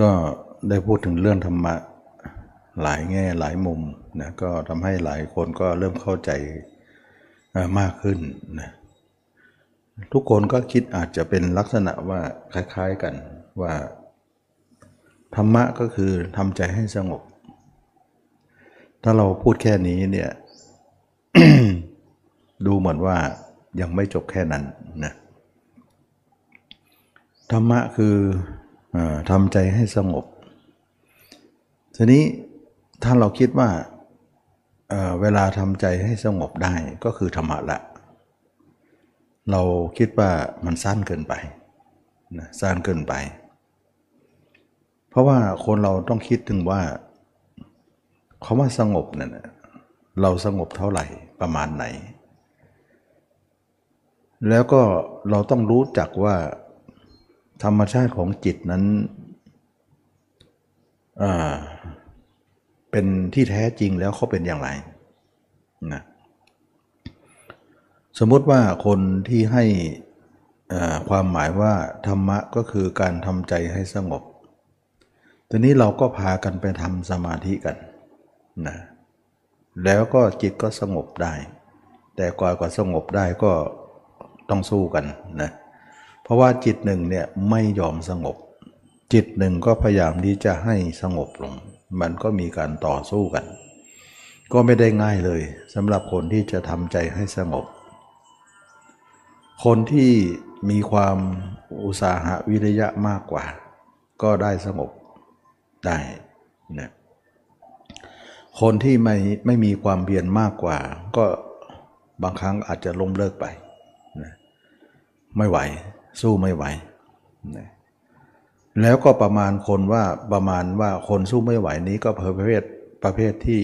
ก็ได้พูดถึงเรื่องธรรมะหลายแง่หลายมุมนะก็ทำให้หลายคนก็เริ่มเข้าใจมากขึ้นนะทุกคนก็คิดอาจจะเป็นลักษณะว่าคล้าย ๆกันว่า ธรรมะก็คือทำใจให้สงบ ถ้าเราพูดแค่นี้เนี่ยดูเหมือนว่ายังไม่จบแค่นั้นนะธรรมะคือ ทำใจให้สงบ ทีนี้ถ้าเราคิดว่าเเวลาทำใจให้สงบได้ก็คือธรรมะละ เราคิดว่ามันสั้นเกินไปนะสั้นเกินไป เพราะว่าคนเราต้องคิดถึงว่าคาว่าสงบเนี่ยเราสงบเท่าไหร่ประมาณไหน แล้วก็เราต้องรู้จักว่า ธรรมชาติของจิตนั้นเป็นที่แท้จริงแล้วเขาเป็นอย่างไรนะสมมติว่าคนที่ให้ความหมายว่าธรรมะก็คือการทำใจให้สงบทีนี้เราก็พากันไปทำสมาธิกันนะแล้วก็จิตก็สงบได้ แต่กว่ากว่าสงบได้ก็ต้องสู้กันนะเพราะว่าจิตหนึ่งเนี่ยไม่ยอมสงบ จิตหนึ่งก็พยายามที่จะให้สงบลง มันก็มีการต่อสู้กัน ก็ไม่ได้ง่ายเลยสำหรับคนที่จะทำใจให้สงบ คนที่มีความอุตสาหะวิริยะมากกว่า ก็ได้สงบได้นะคนที่ไม่ไม่มีความเพียรมากกว่า ก็บางครั้งอาจจะล้มเลิกไปนะไม่ไหว สู้ไม่ไหวนะแล้วก็ประมาณคนว่าประมาณว่าคนสู้ไม่ไหวนี้ก็ประเภทประเภทที่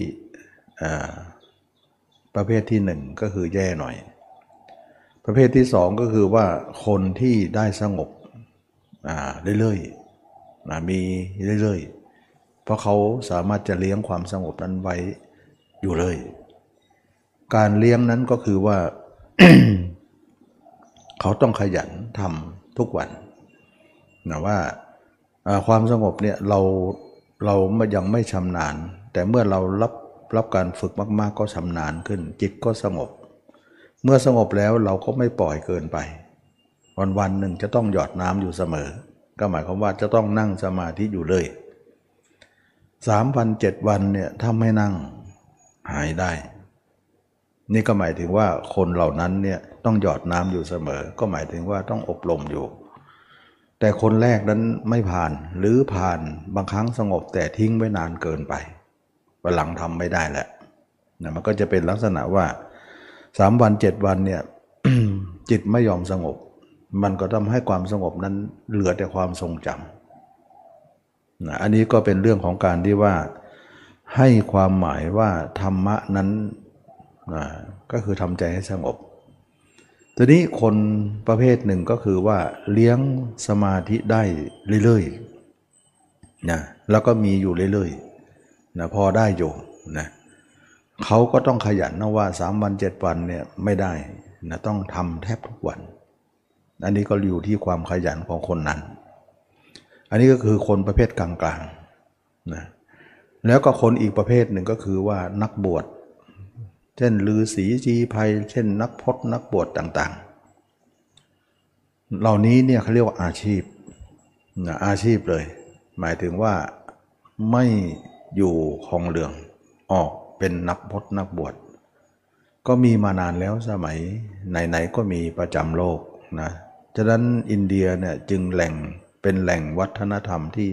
ประเภทที่หนึ่งก็คือแย่หน่อย ประเภทที่สองก็คือว่าคนที่ได้สงบเรื่อยๆมีเรื่อยๆ เพราะเขาสามารถจะเลี้ยงความสงบนั้นไว้อยู่เลย การเลี้ยงนั้นก็คือว่า เขาต้องขยันทำทุกวันนะว่าความสงบเนี่ยเราเรายังไม่ชำนาญ แต่เมื่อเรารับรับการฝึกมาก ๆ ก็ชำนาญขึ้น จิตก็สงบ เมื่อสงบแล้วเราก็ไม่ปล่อยเกินไป วันวันหนึ่งจะต้องหยอดน้ำอยู่เสมอ ก็หมายความว่าจะต้องนั่งสมาธิอยู่เลยสามวันเจ็ดวันเนี่ยถ้าไม่นั่งหายได้ นี่ก็หมายถึงว่าคนเหล่านั้นเนี่ย ต้องหยอดน้ำอยู่เสมอ ก็หมายถึงว่าต้องอบรมอยู่ แต่คนแรกนั้นไม่ผ่านหรือผ่านบางครั้งสงบแต่ทิ้งไว้นานเกินไปวันหลังทำไม่ได้แหละนะมันก็จะเป็นลักษณะว่าสามวันเจ็ดวันเนี่ยจิตไม่ยอมสงบ มันก็ทำให้ความสงบนั้นเหลือแต่ความทรงจำนะอันนี้ก็เป็นเรื่องของการที่ว่าให้ความหมายว่าธรรมะนั้นนะก็คือทำใจให้สงบ ทีนี้คนประเภทหนึ่งก็คือว่าเลี้ยงสมาธิได้เรื่อยๆนะแล้วก็มีอยู่เรื่อยๆนะพอได้อยู่นะเขาก็ต้องขยันนะว่าสามวันเจ็ดวันเนี่ยไม่ได้นะต้องทำแทบทุกวัน อันนี้ก็อยู่ที่ความขยันของคนนั้น อันนี้ก็คือคนประเภทกลางๆนะแล้วก็คนอีกประเภทหนึ่งก็คือว่านักบวช เช่นลือสีจีภัย เช่น นักพจนักบวชต่างๆ เหล่านี้เนี่ยเขาเรียกว่าอาชีพนะอาชีพเลย หมายถึงว่าไม่อยู่ของเหลืองออกเป็นนักพจนักบวชก็มีมานานแล้วสมัยไหนๆก็มีประจำโลกนะฉะนั้นอินเดียเนี่ยจึงแหล่งเป็นแหล่งวัฒนธรรมที่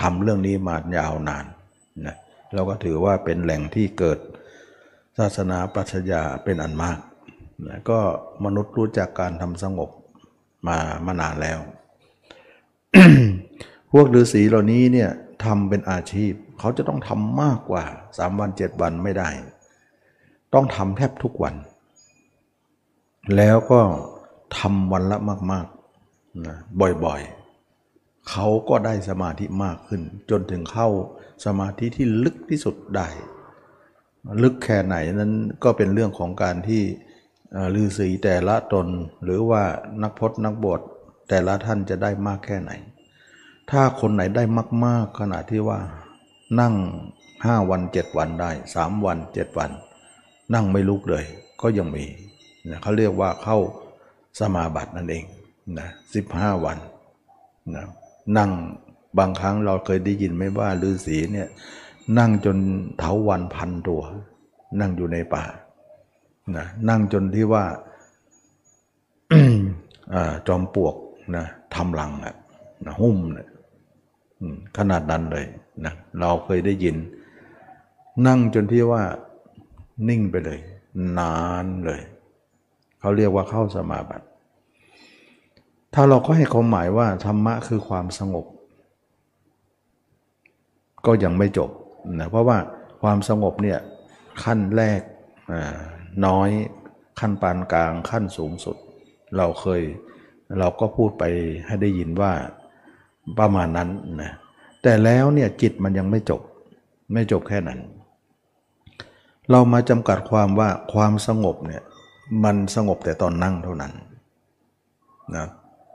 ทำเรื่องนี้มายาวนานนะเราก็ถือว่าเป็นแหล่งที่เกิด ศาสนาปรัชญาเป็นอันมากนะก็มนุษย์รู้จักการทำสงบมามานานแล้ว พวกฤาษีเหล่านี้เนี่ยทำเป็นอาชีพ เขาจะต้องทำมากกว่าสามวันเจ็ดวันไม่ได้ ต้องทำแทบทุกวัน แล้วก็ทำวันละมากๆนะบ่อยๆ เขาก็ได้สมาธิมากขึ้น จนถึงเข้าสมาธิที่ลึกที่สุดได้ ลึกแค่ไหนนั้นก็เป็นเรื่องของการที่ฤาษีแต่ละตน หรือว่านักพจนักบวชแต่ละท่านจะได้มากแค่ไหน ถ้าคนไหนได้มาก ๆ ขนาดที่ว่า นั่งห้าวันเจ็ดวันได้สามวันเจ็ดวัน นั่งไม่ลุกเลย ก็ยังมีนะเขาเรียกว่าเข้าสมาบัตินั่นเองนะสิบห้าวันนะนั่งบางครั้งเราเคยได้ยินไหมว่าฤาษีเนี่ย นั่งจนเถาวันพันตัว นั่งอยู่ในป่านะนั่งจนที่ว่าจอมปวกนะทำลังอะนะหุ้มนะขนาดนั้นเลยนะเราเคยได้ยิน นั่งจนที่ว่านิ่งไปเลย นานเลย เขาเรียกว่าเข้าสมาบัติ ถ้าเราก็ให้ความหมายว่าธรรมะคือความสงบ ก็ยังไม่จบ นะเพราะว่าความสงบเนี่ยขั้นแรกน้อยขั้นปานกลางขั้นสูงสุด เราเคยเราก็พูดไปให้ได้ยินว่าประมาณนั้นนะแต่แล้วเนี่ยจิตมันยังไม่จบไม่จบแค่นั้น เรามาจำกัดความว่าความสงบเนี่ยมันสงบแต่ตอนนั่งเท่านั้นนะ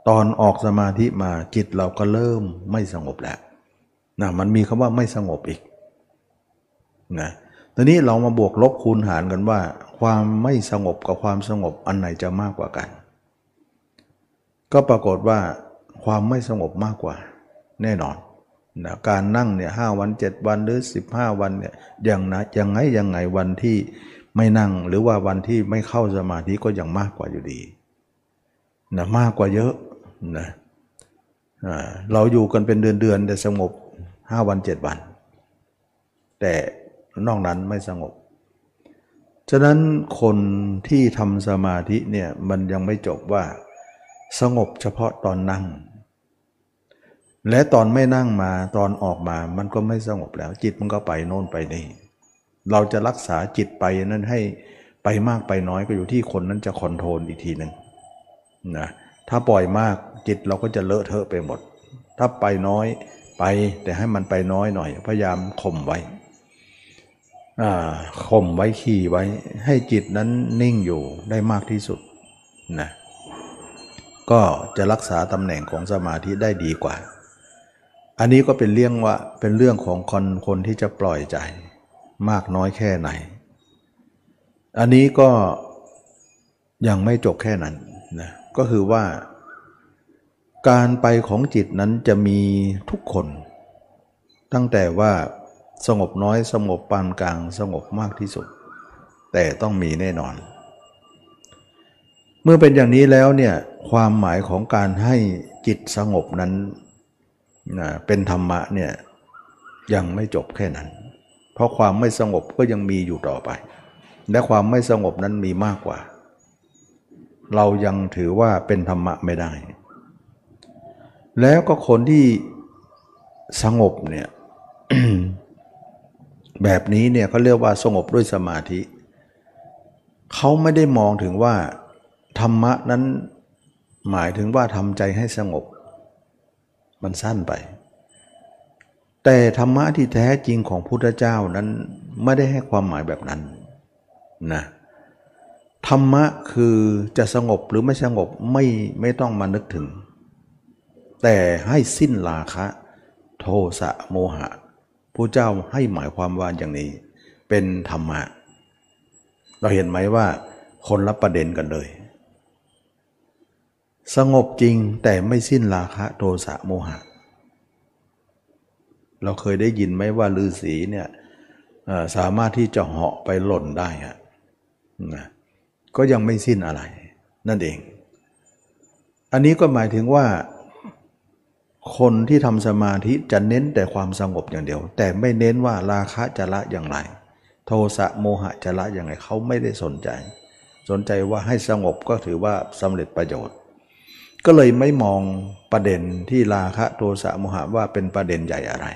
ตอนออกสมาธิมาจิตเราก็เริ่มไม่สงบแล้วนะมันมีคำว่าไม่สงบอีก นะตอนนี้เรามาบวกลบคูณหารกันว่า ความไม่สงบกับความสงบอันไหนจะมากกว่ากัน ก็ปรากฏว่าความไม่สงบมากกว่า แน่นอนนะการนั่งเนี่ยห้าวันเจ็ดวันหรือสิบห้าวันเนี่ยอย่างนะยังไงยังไงวันที่ไม่นั่งหรือว่าวันที่ไม่เข้าสมาธิก็ยังมากกว่าอยู่ดีนะมากกว่าเยอะนะเราอยู่กันเป็นเดือนๆแต่สงบห้าวันเจ็ดวัน แต่ นอกนั้นไม่สงบ ฉะนั้นคนที่ทำสมาธิเนี่ยมันยังไม่จบว่า สงบเฉพาะตอนนั่ง และตอนไม่นั่งมาตอนออกมามันก็ไม่สงบแล้ว จิตมันก็ไปโน่นไปนี่ เราจะรักษาจิตไปนั้นให้ไปมากไปน้อยก็อยู่ที่คนนั้นจะคอนโทรลอีกทีหนึ่งนะถ้าปล่อยมากจิตเราก็จะเลอะเทอะไปหมด ถ้าไปน้อยไปแต่ให้มันไปน้อยหน่อย พยายามข่มไว้ ข่มไว้ขี่ไว้ให้จิตนั้นนิ่งอยู่ได้มากที่สุดนะก็จะรักษาตำแหน่งของสมาธิได้ดีกว่า อันนี้ก็เป็นเรื่องว่าเป็นเรื่องของคนคนที่จะปล่อยใจ มากน้อยแค่ไหน อันนี้ก็ยังไม่จบแค่นั้นนะก็คือว่า การไปของจิตนั้นจะมีทุกคน ตั้งแต่ว่า สงบน้อยสงบปานกลางสงบมากที่สุด แต่ต้องมีแน่นอน เมื่อเป็นอย่างนี้แล้วเนี่ยความหมายของการให้จิตสงบนั้นนะเป็นธรรมะเนี่ยยังไม่จบแค่นั้น เพราะความไม่สงบก็ยังมีอยู่ต่อไป และความไม่สงบนั้นมีมากกว่า เรายังถือว่าเป็นธรรมะไม่ได้ แล้วก็คนที่สงบเนี่ย แบบนี้เนี่ยเขาเรียกว่าสงบด้วยสมาธิ เขาไม่ได้มองถึงว่า ธรรมะนั้นหมายถึงว่าทำใจให้สงบ มันสั้นไป แต่ธรรมะที่แท้จริงของพุทธเจ้านั้นไม่ได้ให้ความหมายแบบนั้นนะธรรมะคือจะสงบหรือไม่สงบไม่ไม่ต้องมานึกถึง แต่ให้สิ้นราคะ โทสะโมหะ พระเจ้าให้หมายความว่าอย่างนี้ เป็นธรรมะ เราเห็นไหมว่า คนละประเด็นกันเลย สงบจริงแต่ไม่สิ้นราคะโทสะโมหะ เราเคยได้ยินไหมว่าฤาษีเนี่ยสามารถที่จะเหาะไปหล่นได้อะนะก็ยังไม่สิ้นอะไร นั่นเอง อันนี้ก็หมายถึงว่า คนที่ทำสมาธิจะเน้นแต่ความสงบอย่างเดียว แต่ไม่เน้นว่าราคะจะละอย่างไร โทสะโมหะจะละอย่างไรเขาไม่ได้สนใจ สนใจว่าให้สงบก็ถือว่าสำเร็จประโยชน์ ก็เลยไม่มองประเด็นที่ราคะโทสะโมหะว่าเป็นประเด็นใหญ่อะไร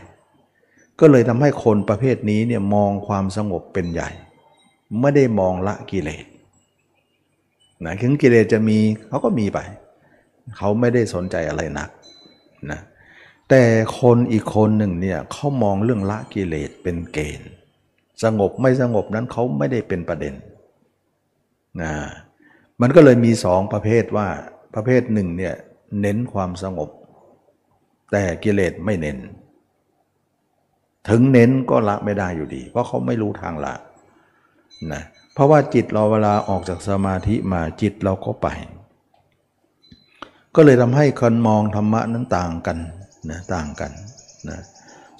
ก็เลยทำให้คนประเภทนี้เนี่ยมองความสงบเป็นใหญ่ ไม่ได้มองละกิเลสนะถึงกิเลสจะมีเขาก็มีไป เขาไม่ได้สนใจอะไรหนัก นะแต่คนอีกคนหนึ่งเนี่ยเขามองเรื่องละกิเลสเป็นเกณฑ์ สงบไม่สงบนั้นเขาไม่ได้เป็นประเด็นนะมันก็เลยมีสองประเภทว่าประเภทหนึ่งเนี่ยเน้นความสงบ แต่กิเลสไม่เน้น ถึงเน้นก็ละไม่ได้อยู่ดี เพราะเขาไม่รู้ทางละนะเพราะว่าจิตเราเวลาออกจากสมาธิมาจิตเราก็ไป ก็เลยทำให้คนมองธรรมะนั้นต่างกันนะต่างกันนะ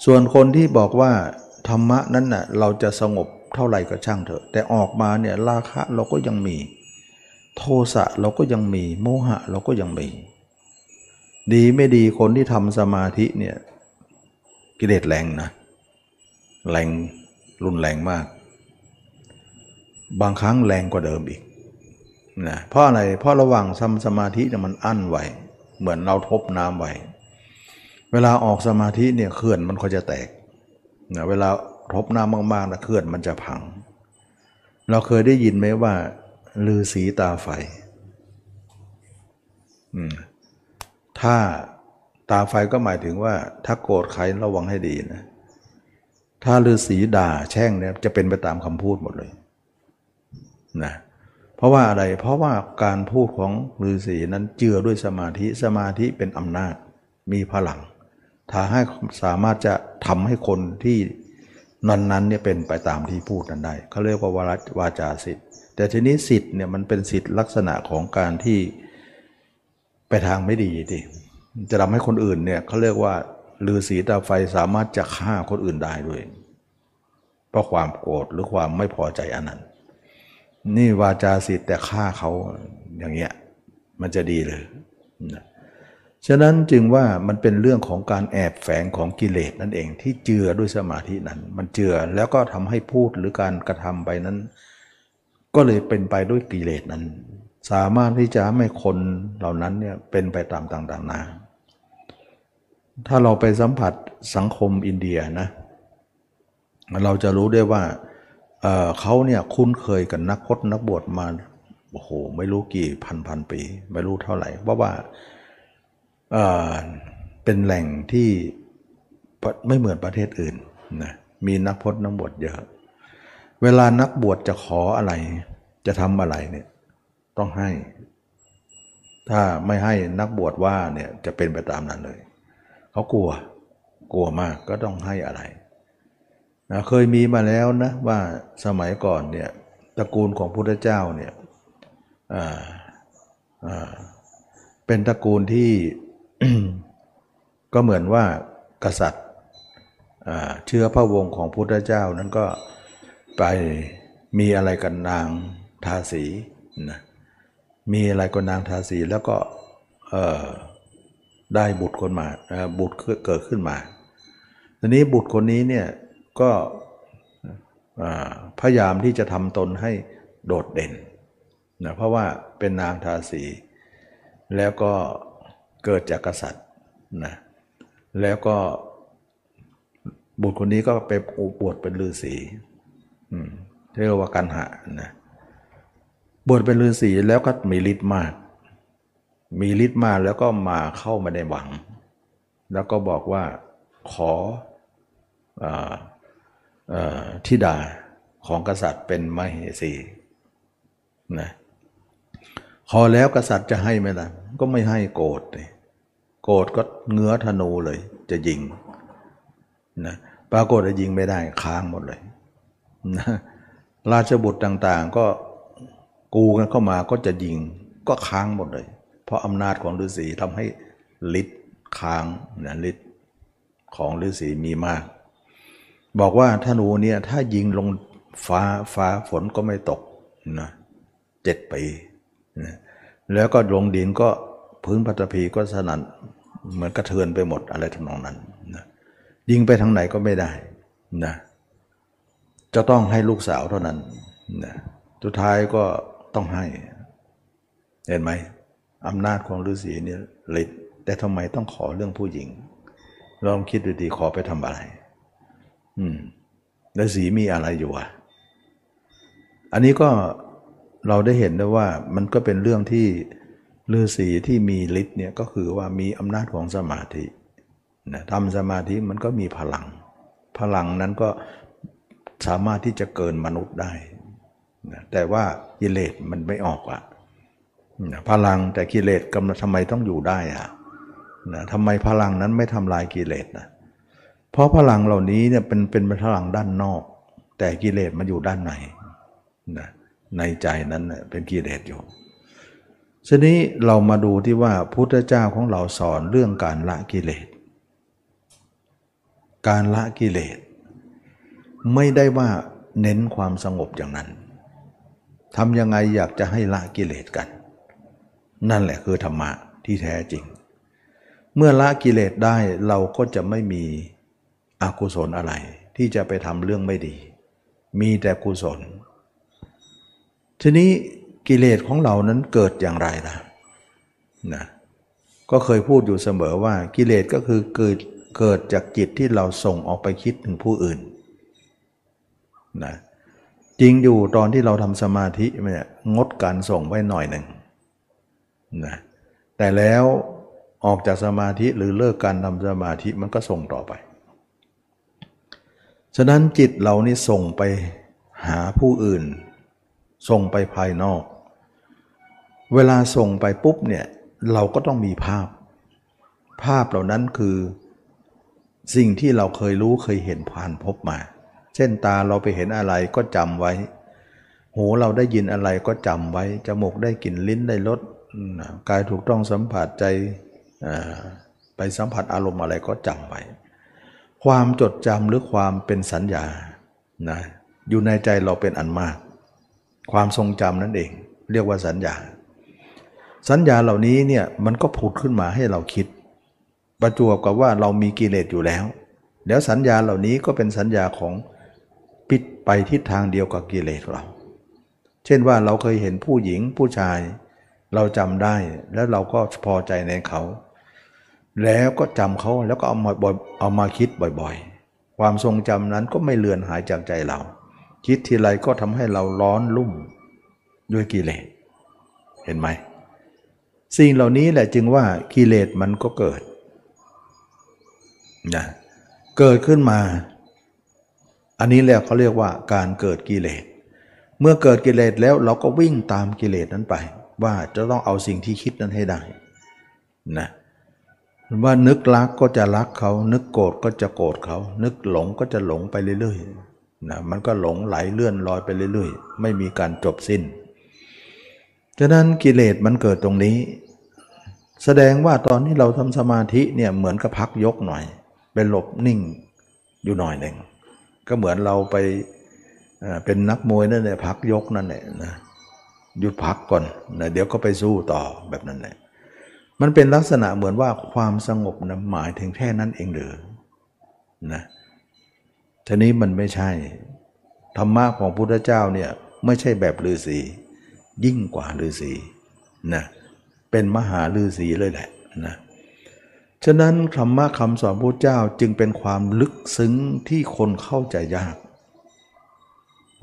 ส่วนคนที่บอกว่าธรรมะนั้นนะ่ะเราจะสงบเท่าไหร่ก็ช่างเถอะ แต่ออกมาเนี่ยราคะเราก็ยังมี โทสะเราก็ยังมี โมหะเราก็ยังมี ดีไม่ดีคนที่ทำสมาธิเนี่ยกิเลสแรงนะแรงรุนแรงมาก บางครั้งแรงกว่าเดิมอีก นะเพราะอะไรเพราะระหว่างทำสมาธิเนี่ยมันอั้นไว้เหมือนเราทบน้ำไว้เวลาออกสมาธิเนี่ยเขื่อนมันก็จะแตกนะเวลาทบน้ำมากๆนะเขื่อนมันจะพัง เราเคยได้ยินไหมว่าลือสีตาไฟถ้าตาไฟก็หมายถึงว่า ถ้าโกรธใครระวังให้ดีนะถ้าลือสีด่าแช่งเนี่ยจะเป็นไปตามคำพูดหมดเลยนะเพราะว่าอะไร เพราะว่าการพูดของฤาษีนั้นเจือด้วยสมาธิสมาธิเป็นอำนาจ มีพลังถ้าให้สามารถจะทำให้คนที่นั้นนั้นเนี่ยเป็นไปตามที่พูดนั้นได้เขาเรียกว่าวาวาจาสิทธิ์ แต่ทีนี้สิทธิ์เนี่ยมันเป็นสิทธิ์ลักษณะของการที่ไปทางไม่ดีทีจะทำให้คนอื่นเนี่ยเขาเรียกว่าลือสีตาไฟสามารถจะฆ่าคนอื่นได้ด้วย เพราะความโกรธหรือความไม่พอใจอันนั้น นี่วาจาสิทธิ์แต่ฆ่าเขาอย่างเงี้ยมันจะดีเลยนะฉะนั้นจึงว่ามันเป็นเรื่องของการแอบแฝงของกิเลสนั่นเองที่เจือด้วยสมาธินั้น มันเจือแล้วก็ทำให้พูดหรือการกระทำไปนั้น ก็เลยเป็นไปด้วยกิเลสนั้น สามารถที่จะให้คนเหล่านั้นเนี่ยเป็นไปตามต่างๆนาถ้าเราไปสัมผัสสังคมอินเดียนะเราจะรู้ได้ว่า เขาเนี่ยคุ้นเคยกับนักพจนักบวชมาโอ้โหไม่รู้กี่พันพันปี ไม่รู้เท่าไหร่เพราะว่าเป็นแหล่งที่ไม่เหมือนประเทศอื่นนะมีนักพจนักบวชเยอะ เวลานักบวชจะขออะไร จะทำอะไรเนี่ยต้องให้ ถ้าไม่ให้นักบวชว่าเนี่ยจะเป็นไปตามนั้นเลย เขากลัวกลัวมากก็ต้องให้อะไร นะเคยมีมาแล้วนะว่าสมัยก่อนเนี่ยตระกูลของพุทธเจ้าเนี่ยเป็นตระกูลที่ก็เหมือนว่ากษัตริย์เชื้อพระวงศ์ของพุทธเจ้านั้นก็ไปมีอะไรกันนางทาสีนะมีอะไรกับนางทาสีแล้วก็ได้บุตรคนมาบุตรเกิดขึ้นมาทีนี้บุตรคนนี้เนี่ย ก็พยายามที่จะทำตนให้โดดเด่นนะเพราะว่าเป็นนางทาสี แล้วก็เกิดจากกษัตริย์นะแล้วก็บุตรคนนี้ก็ไปอุบวชเป็นฤาษีเรียกว่ากันหะนะบวชเป็นฤาษีแล้วก็มีฤทธิ์มาก มีฤทธิ์มากแล้วก็มาเข้ามาในหวัง แล้วก็บอกว่าขอ ทิดาของกษัตริย์เป็นมเหสีนะขอแล้วกษัตริย์จะให้ไหมล่ะ ก็ไม่ให้โกรธเลยโกรธก็เงื้อธนูเลย จะยิงนะปรากฏจะยิงไม่ได้ค้างหมดเลยนะราชบุตรต่างๆ ก็กูกันเข้ามาก็จะยิงก็ค้างหมดเลย เพราะอำนาจของฤาษีทำให้ฤทธิ์ค้างนะฤทธิ์ของฤาษีมีมาก บอกว่าธนูเนี่ยถ้ายิงลงฟ้าฟ้าฝนก็ไม่ตกนะเจ็ดปีนะแล้วก็ลงดินก็พื้นพัตพีก็สนั่นเหมือนกระเทือนไปหมดอะไรทำนองนั้นนะยิงไปทางไหนก็ไม่ได้นะจะต้องให้ลูกสาวเท่านั้นนะสุดท้ายก็ต้องให้ เห็นไหมอำนาจของฤาษีเนี่ยฤทธิ์แต่ทำไมต้องขอเรื่องผู้หญิงลองคิดดูดีขอไปทำอะไร อืมฤาษีมีอะไรอยู่อะ อันนี้ก็เราได้เห็นได้ว่ามันก็เป็นเรื่องที่ฤาษีที่มีฤทธิ์เนี่ยก็คือว่ามีอำนาจของสมาธินะทำสมาธิมันก็มีพลัง พลังนั้นก็สามารถที่จะเกินมนุษย์ได้นะแต่ว่ากิเลสมันไม่ออกอะนะพลังแต่กิเลสกำลังทำไมต้องอยู่ได้อะนะทำไมพลังนั้นไม่ทำลายกิเลสนะ เพราะพลังเหล่านี้เนี่ยเป็นเป็นพลังด้านนอก แต่กิเลสมันอยู่ด้านในนะในใจนั้นเป็นกิเลสอยู่ทีนี้เรามาดูที่ว่าพุทธเจ้าของเราสอนเรื่องการละกิเลส การละกิเลส ไม่ได้ว่าเน้นความสงบอย่างนั้นทำยังไงอยากจะให้ละกิเลสกัน นั่นแหละคือธรรมะที่แท้จริง เมื่อละกิเลสได้เราก็จะไม่มี อกุศลอะไร ที่จะไปทำเรื่องไม่ดี มีแต่กุศล ทีนี้กิเลสของเรานั้นเกิดอย่างไรล่ะนะก็เคยพูดอยู่เสมอว่ากิเลสก็คือเกิดเกิดจากจิตที่เราส่งออกไปคิดถึงผู้อื่นนะจริงอยู่ตอนที่เราทำสมาธิเนี่ยงดการส่งไว้หน่อยหนึ่งนะแต่แล้วออกจากสมาธิหรือเลิกการทำสมาธิมันก็ส่งต่อไป ฉะนั้นจิตเรานี่ส่งไปหาผู้อื่น ส่งไปภายนอก เวลาส่งไปปุ๊บเนี่ยเราก็ต้องมีภาพ ภาพเหล่านั้นคือ สิ่งที่เราเคยรู้เคยเห็นผ่านพบมา เช่นตาเราไปเห็นอะไรก็จำไว้ หูเราได้ยินอะไรก็จำไว้ จมูกได้กลิ่นลิ้นได้รสกายถูกต้องสัมผัสใจไปสัมผัสอารมณ์อะไรก็จำไว้ ความจดจำหรือความเป็นสัญญานะอยู่ในใจเราเป็นอันมาก ความทรงจำนั่นเอง เรียกว่าสัญญา สัญญาเหล่านี้เนี่ยมันก็ผุดขึ้นมาให้เราคิด ประจวบกับว่าเรามีกิเลสอยู่แล้ว แล้วสัญญาเหล่านี้ก็เป็นสัญญาของปิดไปทิศทางเดียวกับกิเลสเรา เช่นว่าเราเคยเห็นผู้หญิงผู้ชาย เราจำได้แล้วเราก็พอใจในเขา แล้วก็จำเขาแล้วก็เอามาเอามาคิดบ่อยๆ ความทรงจำนั้นก็ไม่เลือนหายจากใจเรา คิดทีไรก็ทำให้เราร้อนลุ่มด้วยกิเลสเห็นไหมสิ่งเหล่านี้แหละจึงว่ากิเลสมันก็เกิดนะเกิดขึ้นมา อันนี้แหละเขาเรียกว่าการเกิดกิเลส เมื่อเกิดกิเลสแล้วเราก็วิ่งตามกิเลสนั้นไป ว่าจะต้องเอาสิ่งที่คิดนั้นให้ได้นะ ว่านึกรักก็จะรักเขา นึกโกรธก็จะโกรธเขา นึกหลงก็จะหลงไปเรื่อยๆนะมันก็หลงไหลเลื่อนลอยไปเรื่อยๆ ไม่มีการจบสิ้น ฉะนั้นกิเลสมันเกิดตรงนี้ แสดงว่าตอนที่เราทำสมาธิเนี่ยเหมือนกับพักยกหน่อยเป็นหลบนิ่งอยู่หน่อยหนึ่งก็เหมือนเราไปเป็นนักมวยนั่นแหละพักยกนั่นแหละนะหยุดพักก่อนนะเดี๋ยวก็ไปสู้ต่อแบบนั้นแหละ มันเป็นลักษณะเหมือนว่าความสงบนะหมายถึงแค่นั้นเองหรือนะทีนี้มันไม่ใช่ ธรรมะของพุทธเจ้าเนี่ยไม่ใช่แบบฤาษียิ่งกว่าฤาษีนะเป็นมหาฤาษีเลยแหละนะฉะนั้นธรรมะคำสอนพระเจ้าจึงเป็นความลึกซึ้งที่คนเข้าใจยาก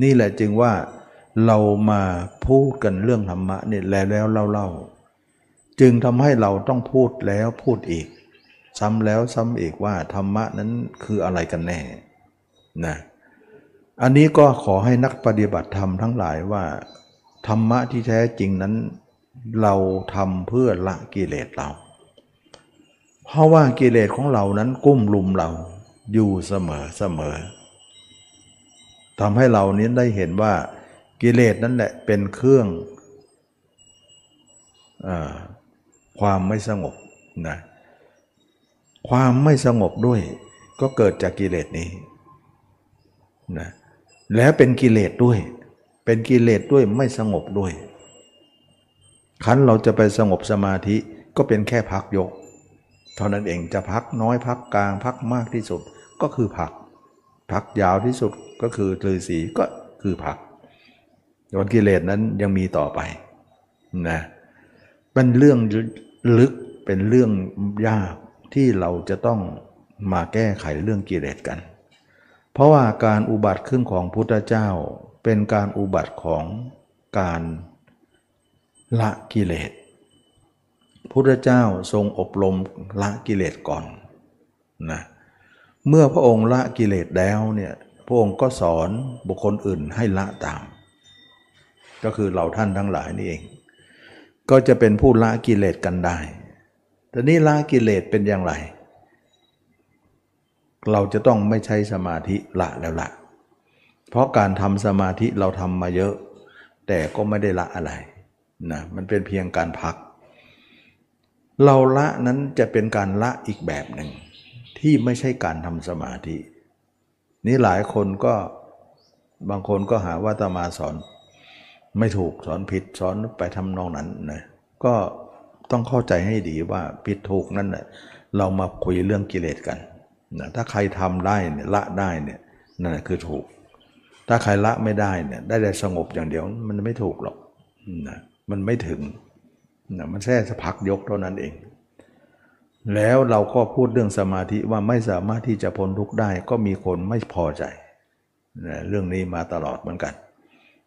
นี่แหละจึงว่าเรามาพูดกันเรื่องธรรมะเนี่ยแล้วแล้วเล่าๆ จึงทำให้เราต้องพูดแล้วพูดอีก ซ้ำแล้วซ้ำอีกว่าธรรมะนั้นคืออะไรกันแน่นะอันนี้ก็ขอให้นักปฏิบัติธรรมทั้งหลายว่า ธรรมะที่แท้จริงนั้นเราทำเพื่อละกิเลสเรา เพราะว่ากิเลสของเรานั้นกุ้มลุมเราอยู่เสมอเสมอทำให้เรานี้ได้เห็นว่ากิเลสนั่นแหละเป็นเครื่อง ความไม่สงบนะความไม่สงบด้วยก็เกิดจากกิเลสนี้นะแล้วเป็นกิเลสด้วย เป็นกิเลสด้วยไม่สงบด้วยคันเราจะไปสงบสมาธิก็เป็นแค่พักยก เท่านั้นเองจะพักน้อยพักกลางพักมากที่สุดก็คือพัก พักยาวที่สุดก็คือตรีสีก็คือพักส่วนกิเลสนั้นยังมีต่อไปนะเป็นเรื่องลึกเป็นเรื่องยากที่เราจะต้องมาแก้ไขเรื่องกิเลสกัน เพราะว่าการอุบัติขึ้นของพุทธเจ้า เป็นการอุบัติของการละกิเลสพุทธเจ้าทรงอบรมละกิเลสก่อนนะเมื่อพระองค์ละกิเลสแล้วเนี่ยพระองค์ก็สอนบุคคลอื่นให้ละตาม ก็คือเราท่านทั้งหลายนี่เอง ก็จะเป็นผู้ละกิเลสกันได้แต่นี่ละกิเลสเป็นอย่างไร เราจะต้องไม่ใช้สมาธิละแล้วละเพราะการทำสมาธิเราทำมาเยอะ แต่ก็ไม่ได้ละอะไรนะมันเป็นเพียงการพัก เราละนั้นจะเป็นการละอีกแบบหนึ่ง ที่ไม่ใช่การทำสมาธิ นี่หลายคนก็บางคนก็หาว่าตมาสอน ไม่ถูกสอนผิดสอนไปทำนองนั้นนะก็ต้องเข้าใจให้ดีว่าผิดถูกนั่นแหละเรามาคุยเรื่องกิเลสกันนะถ้าใครทำได้เนี่ยละได้เนี่ยนั่นคือถูก ถ้าใครละไม่ได้เนี่ยได้แต่สงบอย่างเดียวมันไม่ถูกหรอกนะมันไม่ถึงนะมันแค่สักพักยกเท่านั้นเอง แล้วเราก็พูดเรื่องสมาธิว่าไม่สามารถที่จะพ้นทุกข์ได้ก็มีคนไม่พอใจนะเรื่องนี้มาตลอดเหมือนกัน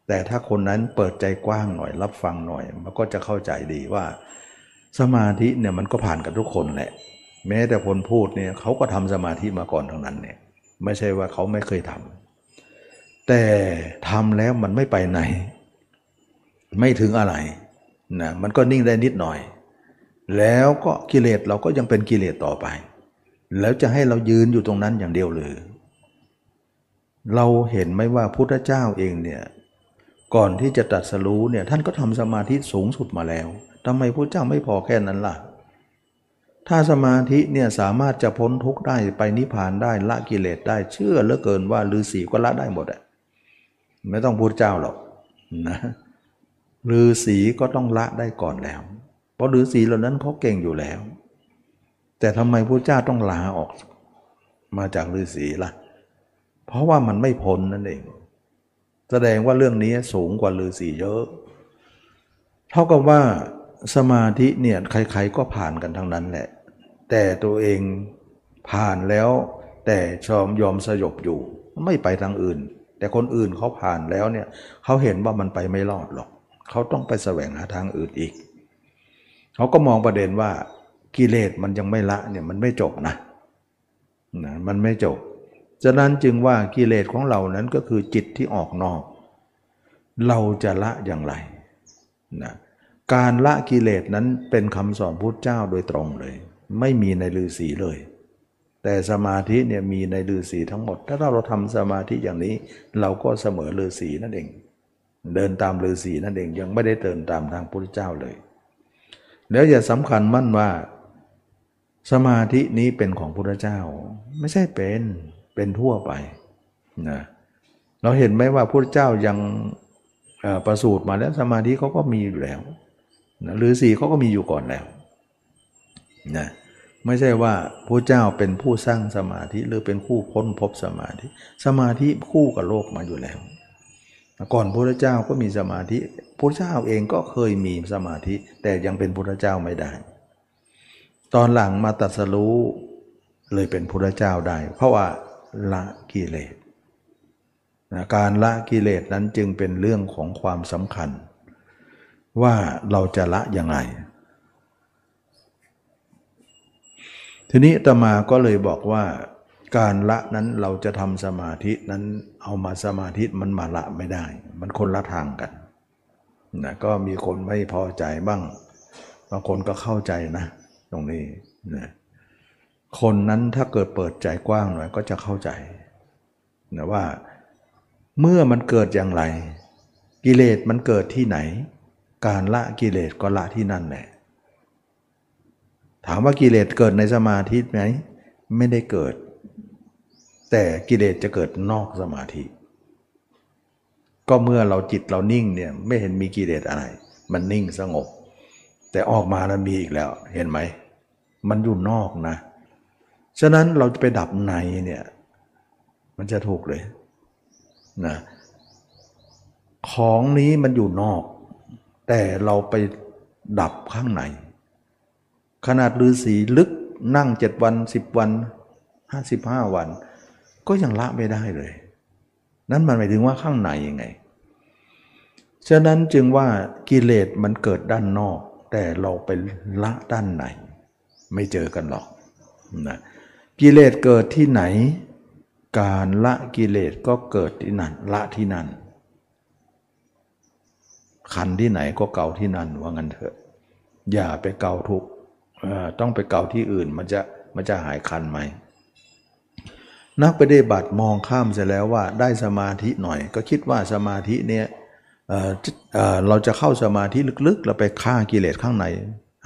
แต่ถ้าคนนั้นเปิดใจกว้างหน่อย รับฟังหน่อย มันก็จะเข้าใจดีว่า สมาธิเนี่ยมันก็ผ่านกันทุกคนแหละ แม้แต่คนพูดเนี่ยเขาก็ทำสมาธิมาก่อนทั้งนั้นเนี่ยไม่ใช่ว่าเขาไม่เคยทำแต่ทำแล้วมันไม่ไปไหน ไม่ถึงอะไรนะมันก็นิ่งได้นิดหน่อย แล้วก็กิเลสเราก็ยังเป็นกิเลสต่อไป แล้วจะให้เรายืนอยู่ตรงนั้นอย่างเดียวเลยเราเห็นไหมว่าพุทธเจ้าเองเนี่ย ก่อนที่จะตัดสรู้เนี่ยท่านก็ทำสมาธิสูงสุดมาแล้วทำไมพระเจ้าไม่พอแค่นั้นล่ะ ถ้าสมาธิเนี่ยสามารถจะพ้นทุกข์ได้ไปนิพพานได้ละกิเลสได้เชื่อเหลือเกินว่าฤาษีก็ละได้หมดอะไม่ต้องพุทธเจ้าหรอกนะฤาษีก็ต้องละได้ก่อนแล้ว เพราะฤาษีเหล่านั้นเขาเก่งอยู่แล้ว แต่ทำไมพระเจ้าต้องลาออกมาจากฤาษีล่ะ เพราะว่ามันไม่พ้นนั่นเอง แสดงว่าเรื่องนี้สูงกว่าฤาษีเยอะ เท่ากับว่าสมาธิเนี่ยใครๆก็ผ่านกันทั้งนั้นแหละ แต่ตัวเองผ่านแล้ว แต่ชอมยอมสยบอยู่ไม่ไปทางอื่น แต่คนอื่นเขาผ่านแล้วเนี่ยเขาเห็นว่ามันไปไม่รอดหรอกเขาต้องไปแสวงหาทางอื่นอีกเขาก็มองประเด็นว่ากิเลสมันยังไม่ละเนี่ยมันไม่จบนะนะมันไม่จบ ฉะนั้นจึงว่ากิเลสของเรานั้นก็คือจิตที่ออกนอก เราจะละอย่างไรนะการละกิเลสนั้นเป็นคำสอนพุทธเจ้าโดยตรงเลย ไม่มีในฤาษีเลย แต่สมาธิเนี่ยมีในฤาษีทั้งหมด ถ้าเราทำสมาธิอย่างนี้ เราก็เสมอฤาษีนั่นเอง เดินตามฤาษีนั่นเองยังไม่ได้เดินตามทางพุทธเจ้าเลย แล้วอย่าสำคัญมั่นว่า สมาธินี้เป็นของพุทธเจ้า ไม่ใช่เป็น เป็นทั่วไปนะเราเห็นไหมว่าพระเจ้ายังประสูตรมาแล้วสมาธิเขาก็มีอยู่แล้วนะหรือสีเขาก็มีอยู่ก่อนแล้วนะไม่ใช่ว่าพระเจ้าเป็นผู้สร้างสมาธิหรือเป็นผู้พ้นพบสมาธิ สมาธิคู่กับโลกมาอยู่แล้ว ก่อนพระเจ้าก็มีสมาธิพระเจ้าเองก็เคยมีสมาธิ แต่ยังเป็นพระเจ้าไม่ได้ ตอนหลังมาตัดสรู้เลยเป็นพระเจ้าได้ เพราะว่า ละกิเลสนะการละกิเลสนั้นจึงเป็นเรื่องของความสำคัญ ว่าเราจะละอย่างไรทีนี้ตมาก็เลยบอกว่าการละนั้นเราจะทำสมาธินั้นเอามาสมาธิมันมาละไม่ได้ มันคนละทางกันนะก็มีคนไม่พอใจบ้างบางคนก็เข้าใจนะ ตรงนี้นะ คนนั้นถ้าเกิดเปิดใจกว้างหน่อยก็จะเข้าใจนะว่าเมื่อมันเกิดอย่างไร กิเลสมันเกิดที่ไหน การละกิเลสก็ละที่นั่นแหละถามว่ากิเลสเกิดในสมาธิไหมไม่ได้เกิด แต่กิเลสจะเกิดนอกสมาธิ ก็เมื่อเราจิตเรานิ่งเนี่ยไม่เห็นมีกิเลสอะไร มันนิ่งสงบ แต่ออกมาแล้วมีอีกแล้วเห็นไหม มันอยู่นอกนะ ฉะนั้นเราจะไปดับในเนี่ย มันจะถูกเลยนะของนี้มันอยู่นอก แต่เราไปดับข้างใน ขนาดฤาษีลึกนั่งเจ็ดวันสิบวันห้าสิบห้าวัน ก็ยังละไม่ได้เลย นั่นมันหมายถึงว่าข้างในยังไง ฉะนั้นจึงว่ากิเลสมันเกิดด้านนอก แต่เราไปละด้านใน ไม่เจอกันหรอกนะ กิเลสเกิดที่ไหน การละกิเลสก็เกิดที่นั่นละที่นั่น ขันที่ไหนก็เก่าที่นั่นว่างั้นเถอะ อย่าไปเก่าทุกต้องไปเกาที่อื่นมันจะมันจะหายคันไหมนักปฏิบัติมองข้ามเสร็จแล้วว่าได้สมาธิหน่อย ก็คิดว่าสมาธิเนี่ยเเเราจะเข้าสมาธิลึกๆแล้วไปฆ่ากิเลสข้างใน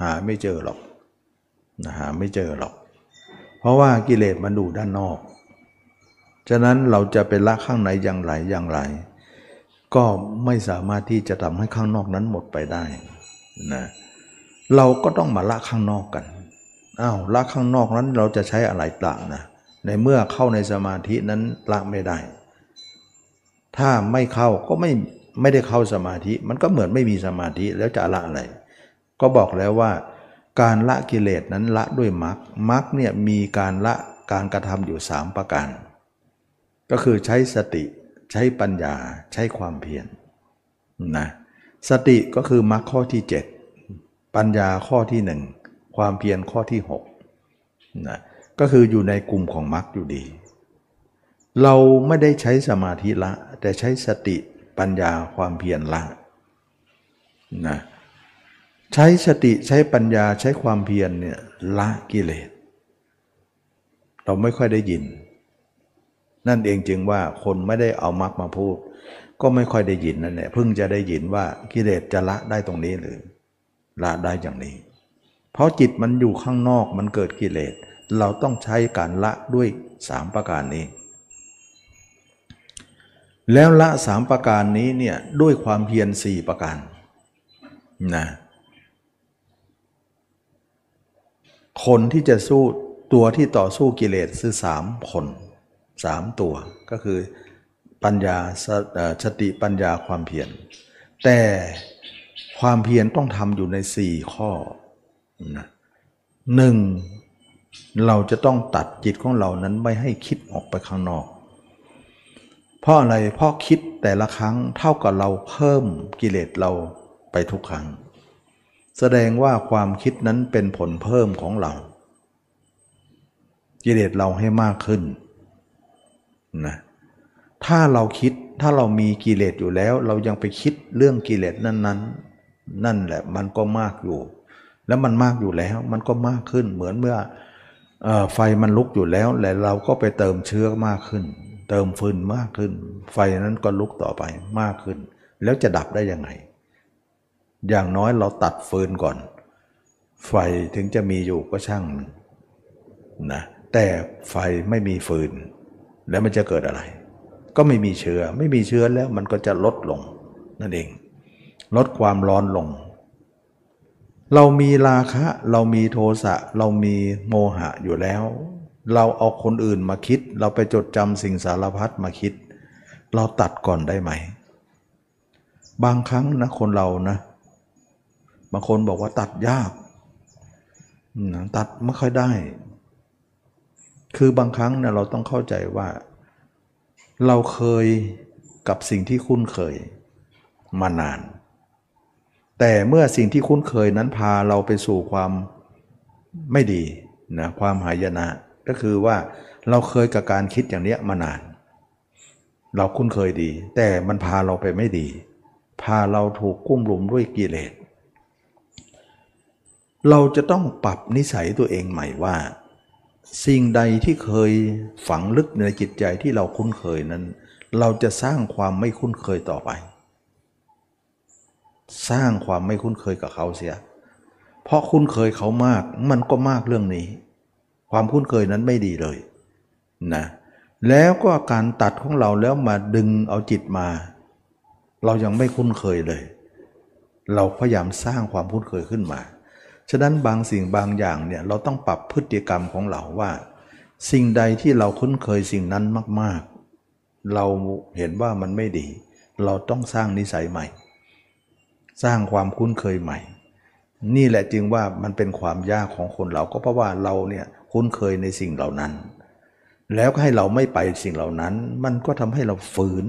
หาไม่เจอหรอกหาไม่เจอหรอก เพราะว่ากิเลสมันดูด้านนอก ฉะนั้นเราจะไปละข้างในอย่างไรอย่างไร ก็ไม่สามารถที่จะทำให้ข้างนอกนั้นหมดไปได้นะเราก็ต้องมาละข้างนอกกันอ้าวละข้างนอกนั้นเราจะใช้อะไรละนะในเมื่อเข้าในสมาธินั้นละไม่ได้ ถ้าไม่เข้าก็ไม่ไม่ได้เข้าสมาธิ มันก็เหมือนไม่มีสมาธิแล้วจะละอะไร ก็บอกแล้วว่า การละกิเลสนั้นละด้วยมรรคมรรคเนี่ยมีการละการกระทำอยู่สามประการ ก็คือใช้สติใช้ปัญญาใช้ความเพียรนะสติก็คือมรรคข้อที่ 7 ปัญญาข้อที่หนึ่งความเพียรข้อที่6นะก็คืออยู่ในกลุ่มของมรรคอยู่ดี เราไม่ได้ใช้สมาธิละ แต่ใช้สติปัญญาความเพียรละนะ ใช้สติใช้ปัญญาใช้ความเพียรเนี่ยละกิเลส เราไม่ค่อยได้ยิน นั่นเองจึงว่าคนไม่ได้เอามรรคมาพูด ก็ไม่ค่อยได้ยินนั่นแหละเพิ่งจะได้ยินว่ากิเลสจะละได้ตรงนี้หรือ ละได้อย่างนี้ เพราะจิตมันอยู่ข้างนอกมันเกิดกิเลส เราต้องใช้การละด้วยสามประการนี้ แล้วละสามประการนี้เนี่ยด้วยความเพียรสี่ประการนะ คนที่จะสู้ตัวที่ต่อสู้กิเลสคือสามคนสามตัวก็คือปัญญาสติปัญญาความเพียรแต่ความเพียรต้องทำอยู่ในสี่ข้อนะหนึ่งเราจะต้องตัดจิตของเรานั้นไม่ให้คิดออกไปข้างนอก เพราะอะไรเพราะคิดแต่ละครั้งเท่ากับเราเพิ่มกิเลสเราไปทุกครั้ง แสดงว่าความคิดนั้นเป็นผลเพิ่มของเรากิเลสเราให้มากขึ้นนะถ้าเราคิดถ้าเรามีกิเลสอยู่แล้ว เรายังไปคิดเรื่องกิเลสนั้นๆนนนั่นแหละมันก็มากอยู่ แล้วมันมากอยู่แล้ว มันก็มากขึ้นเหมือนเมื่อไฟมันลุกอยู่แล้วแล้วเราก็ไปเติมเชื้อมากขึ้น เติมฟืนมากขึ้น ไฟนั้นก็ลุกต่อไปมากขึ้น แล้วจะดับได้ยังไง อย่างน้อยเราตัดฟืนก่อน ไฟถึงจะมีอยู่ก็ช่างนะแต่ไฟไม่มีฟืน แล้วมันจะเกิดอะไร ก็ไม่มีเชื้อ ไม่มีเชื้อแล้วมันก็จะลดลงนั่นเอง ลดความร้อนลง เรามีราคะ เรามีโทสะเรามีโมหะอยู่แล้ว เราเอาคนอื่นมาคิด เราไปจดจำสิ่งสารพัดมาคิด เราตัดก่อนได้ไหม บางครั้งนะคนเรานะ บางคนบอกว่าตัดยากตัดไม่ค่อยได้ คือบางครั้งนะเราต้องเข้าใจว่า เราเคยกับสิ่งที่คุ้นเคยมานาน แต่เมื่อสิ่งที่คุ้นเคยนั้นพาเราไปสู่ความไม่ดีนะความหายนะก็คือว่าเราเคยกับการคิดอย่างนี้มานาน เราคุ้นเคยดี แต่มันพาเราไปไม่ดี พาเราถูกกุ้มลุมด้วยกิเลส เราจะต้องปรับนิสัยตัวเองใหม่ว่า สิ่งใดที่เคยฝังลึกในจิตใจที่เราคุ้นเคยนั้น เราจะสร้างความไม่คุ้นเคยต่อไป สร้างความไม่คุ้นเคยกับเขาเสีย เพราะคุ้นเคยเขามากมันก็มากเรื่องนี้ ความคุ้นเคยนั้นไม่ดีเลยนะแล้วก็การตัดของเราแล้วมาดึงเอาจิตมา เรายังไม่คุ้นเคยเลย เราพยายามสร้างความคุ้นเคยขึ้นมา ฉะนั้นบางสิ่งบางอย่างเนี่ยเราต้องปรับพฤติกรรมของเราว่า สิ่งใดที่เราคุ้นเคยสิ่งนั้นมาก ๆ เราเห็นว่ามันไม่ดี เราต้องสร้างนิสัยใหม่ สร้างความคุ้นเคยใหม่ นี่แหละจึงว่ามันเป็นความยากของคนเราก็เพราะว่าเราเนี่ยคุ้นเคยในสิ่งเหล่านั้น แล้วก็ให้เราไม่ไปสิ่งเหล่านั้น มันก็ทำให้เราฝืน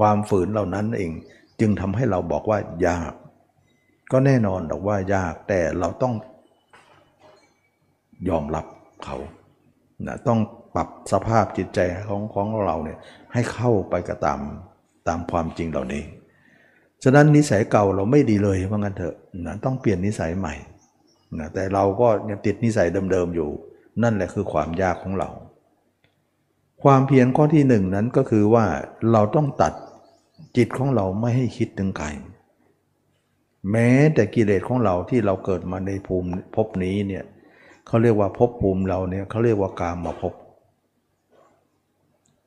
ความฝืนเหล่านั้นเองจึงทำให้เราบอกว่ายาก ก็แน่นอนบอกว่ายากแต่เราต้องยอมรับเขานะต้องปรับสภาพจิตใจของของเราเนี่ยให้เข้าไปกับตามตามความจริงเหล่านี้ ฉะนั้นนิสัยเก่าเราไม่ดีเลยเพราะงั้นเถอะนะต้องเปลี่ยนนิสัยใหม่นะแต่เราก็ยังติดนิสัยเดิมๆอยู่ นั่นแหละคือความยากของเรา ความเพียรข้อที่หนึ่งนั้นก็คือว่าเราต้องตัดจิตของเราไม่ให้คิดถึงใคร แม้แต่กิเลสของเราที่เราเกิดมาในภูมิภพนี้เนี่ยเขาเรียกว่าภพภูมิเราเนี่ยเขาเรียกว่ากามมาภพ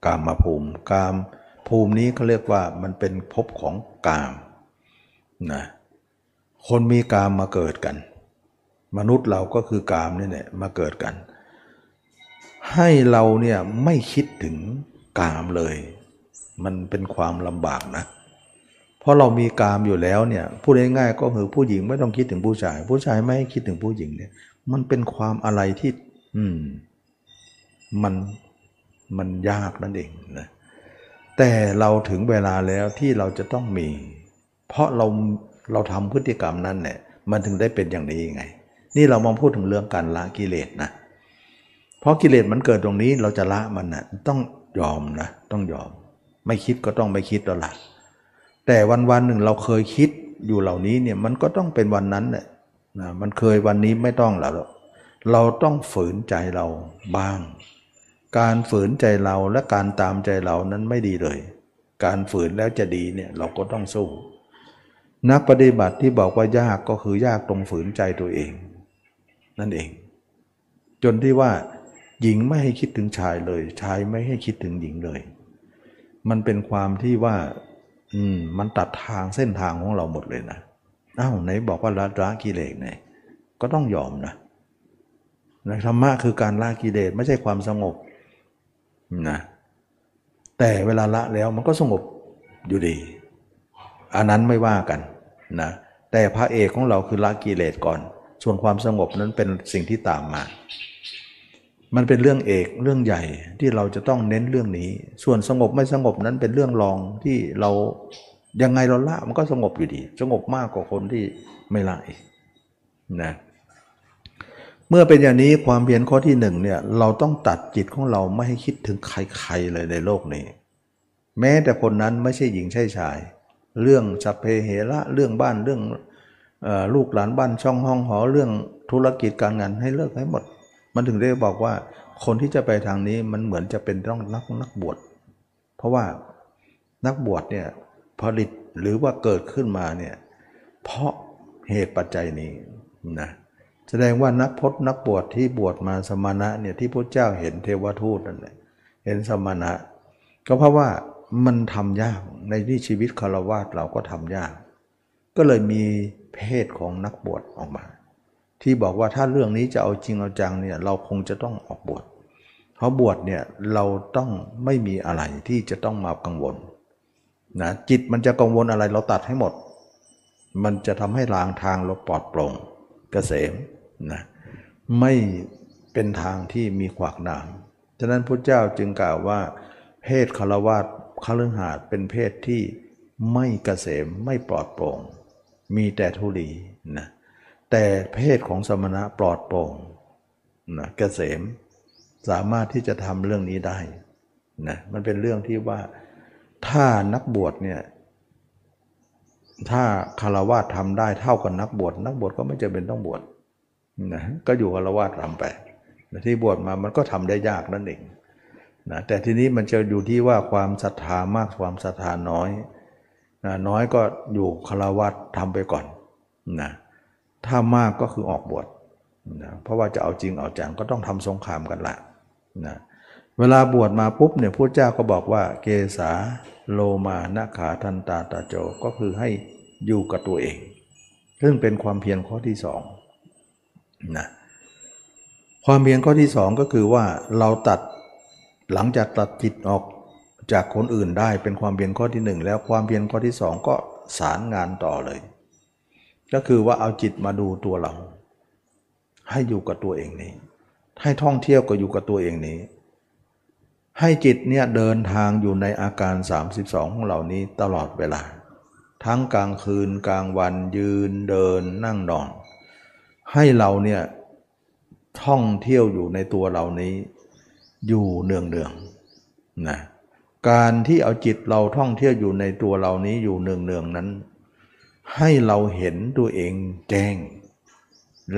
กามมาภูมิกามภูมินี้เขาเรียกว่ามันเป็นภพของกามนะคนมีกามมาเกิดกัน มนุษย์เราก็คือกามนี่แหละมาเกิดกัน ให้เราเนี่ยไม่คิดถึงกามเลย มันเป็นความลำบากนะ ราะเรามีกามอยู่แล้วเนี่ยพูดง่ายๆก็คือผู้หญิงไม่ต้องคิดถึงผู้ชาย ผู้ชายไม่คิดถึงผู้หญิงเนี่ย มันเป็นความอะไรที่ อืม มันมันยากนั่นเองนะแต่เราถึงเวลาแล้วที่เราจะต้องมี เพราะเราเราทำพฤติกรรมนั้นเนี่ยมันถึงได้เป็นอย่างนี้ไง นี่เรามองพูดถึงเรื่องการละกิเลสนะเพราะกิเลสมันเกิดตรงนี้เราจะละมันนะต้องยอมนะ ต้องยอม ไม่คิดก็ต้องไม่คิดแล้วล่ะ แต่วันวันหนึ่งเราเคยคิดอยู่เหล่านี้เนี่ยมันก็ต้องเป็นวันนั้นแหละนะมันเคยวันนี้ไม่ต้องแล้วเราต้องฝืนใจเราบ้าง การฝืนใจเราและการตามใจเรานั้นไม่ดีเลย การฝืนแล้วจะดีเนี่ยเราก็ต้องสู้ นักปฏิบัติที่บอกว่ายากก็คือยากตรงฝืนใจตัวเอง นั่นเอง จนที่ว่า หญิงไม่ให้คิดถึงชายเลย ชายไม่ให้คิดถึงหญิงเลย มันเป็นความที่ว่า อืมมันตัดทางเส้นทางของเราหมดเลยนะอ้าวไหนบอกว่าละละกิเลสไงก็ต้องยอมนะนะธรรมะคือการละกิเลสไม่ใช่ความสงบนะแต่เวลาละแล้วมันก็สงบอยู่ดี อันนั้นไม่ว่ากันนะแต่พระเอกของเราคือละกิเลสก่อน ส่วนความสงบนั้นเป็นสิ่งที่ตามมา มันเป็นเรื่องเอกเรื่องใหญ่ที่เราจะต้องเน้นเรื่องนี้ ส่วนสงบไม่สงบนั้นเป็นเรื่องรองที่เรายังไงเราละมันก็สงบอยู่ดี สงบมากกว่าคนที่ไม่ละนะเมื่อเป็นอย่างนี้ความเพียรข้อที่หนึ่งเนี่ยเราต้องตัดจิตของเราไม่ให้คิดถึงใครๆเลยในโลกนี้ แม้แต่คนนั้นไม่ใช่หญิงใช่ชาย เรื่องสัพเพเหระเรื่องบ้านเรื่องลูกหลานบ้านช่องห้องหอเรื่องธุรกิจการงานให้เลิกให้หมด มันถึงได้บอกว่าคนที่จะไปทางนี้มันเหมือนจะเป็นต้องนักนักบวช เพราะว่านักบวชเนี่ยผลิตหรือว่าเกิดขึ้นมาเนี่ยเพราะเหตุปัจจัยนี้นะแสดงว่านักพจนักบวชที่บวชมาสมณะเนี่ยที่พระเจ้าเห็นเทวทูตนั่นแหละเห็นสมณะ ก็เพราะว่ามันทำยากในที่ชีวิตคารวะเราก็ทำยาก ก็เลยมีเพศของนักบวชออกมา ที่บอกว่าถ้าเรื่องนี้จะเอาจริงเอาจังเนี่ยเราคงจะต้องออกบวชเพราะบวชเนี่ยเราต้องไม่มีอะไรที่จะต้องมากังวลนะจิตมันจะกังวลอะไรเราตัดให้หมด มันจะทำให้ลางทางเราปลอดโปร่งกเกษมนะไม่เป็นทางที่มีขวากหนามฉะนั้นพระเจ้าจึงกล่าวว่า เพศคารวาสคฤหาสเป็นเพศที่ไม่เกษมไม่ปลอดโปร่ง มีแต่ทุลีนะ แต่เพศของสมณะปลอดโปร่งนะเกษมสามารถที่จะทำเรื่องนี้ได้นะมันเป็นเรื่องที่ว่าถ้านักบวชเนี่ยถ้าคารวะทำได้เท่ากับนักบวชนักบวชก็ไม่จำเป็นต้องบวชนะก็อยู่คารวะทำไปที่บวชมามันก็ทำได้ยากนั่นเองนะแต่ทีนี้มันจะอยู่ที่ว่าความศรัทธามากความศรัทธาน้อยนะน้อยก็อยู่คารวะทำไปก่อนนะ ถ้ามากก็คือออกบวชนะเพราะว่าจะเอาจริงเอาจังก็ต้องทำสงครามกันละนะเวลาบวชมาปุ๊บเนี่ยพระเจ้าก็บอกว่าเกษาโลมานาขาทันตาตาโจก็คือให้อยู่กับตัวเอง ซึ่งเป็นความเพียรข้อที่สองนะความเพียรข้อที่สองก็คือว่าเราตัดหลังจากตัดจิตออกจากคนอื่นได้เป็นความเพียรข้อที่หนึ่งแล้วความเพียรข้อที่สองก็สารงานต่อเลย ก็คือว่าเอาจิตมาดูตัวเรา ให้อยู่กับตัวเองนี้ ให้ท่องเที่ยวก็อยู่กับตัวเองนี้ ให้จิตเนี่ยเดินทางอยู่ในอาการ 32 ของเหล่านี้ตลอดเวลา ทั้งกลางคืนกลางวันยืนเดินนั่งนอน ให้เราเนี่ยท่องเที่ยวอยู่ในตัวเรานี้ อยู่เนืองเนืองนะการที่เอาจิตเราท่องเที่ยวอยู่ในตัวเรานี้อยู่เนืองเนืองนั้น ให้เราเห็นตัวเองแจ้ง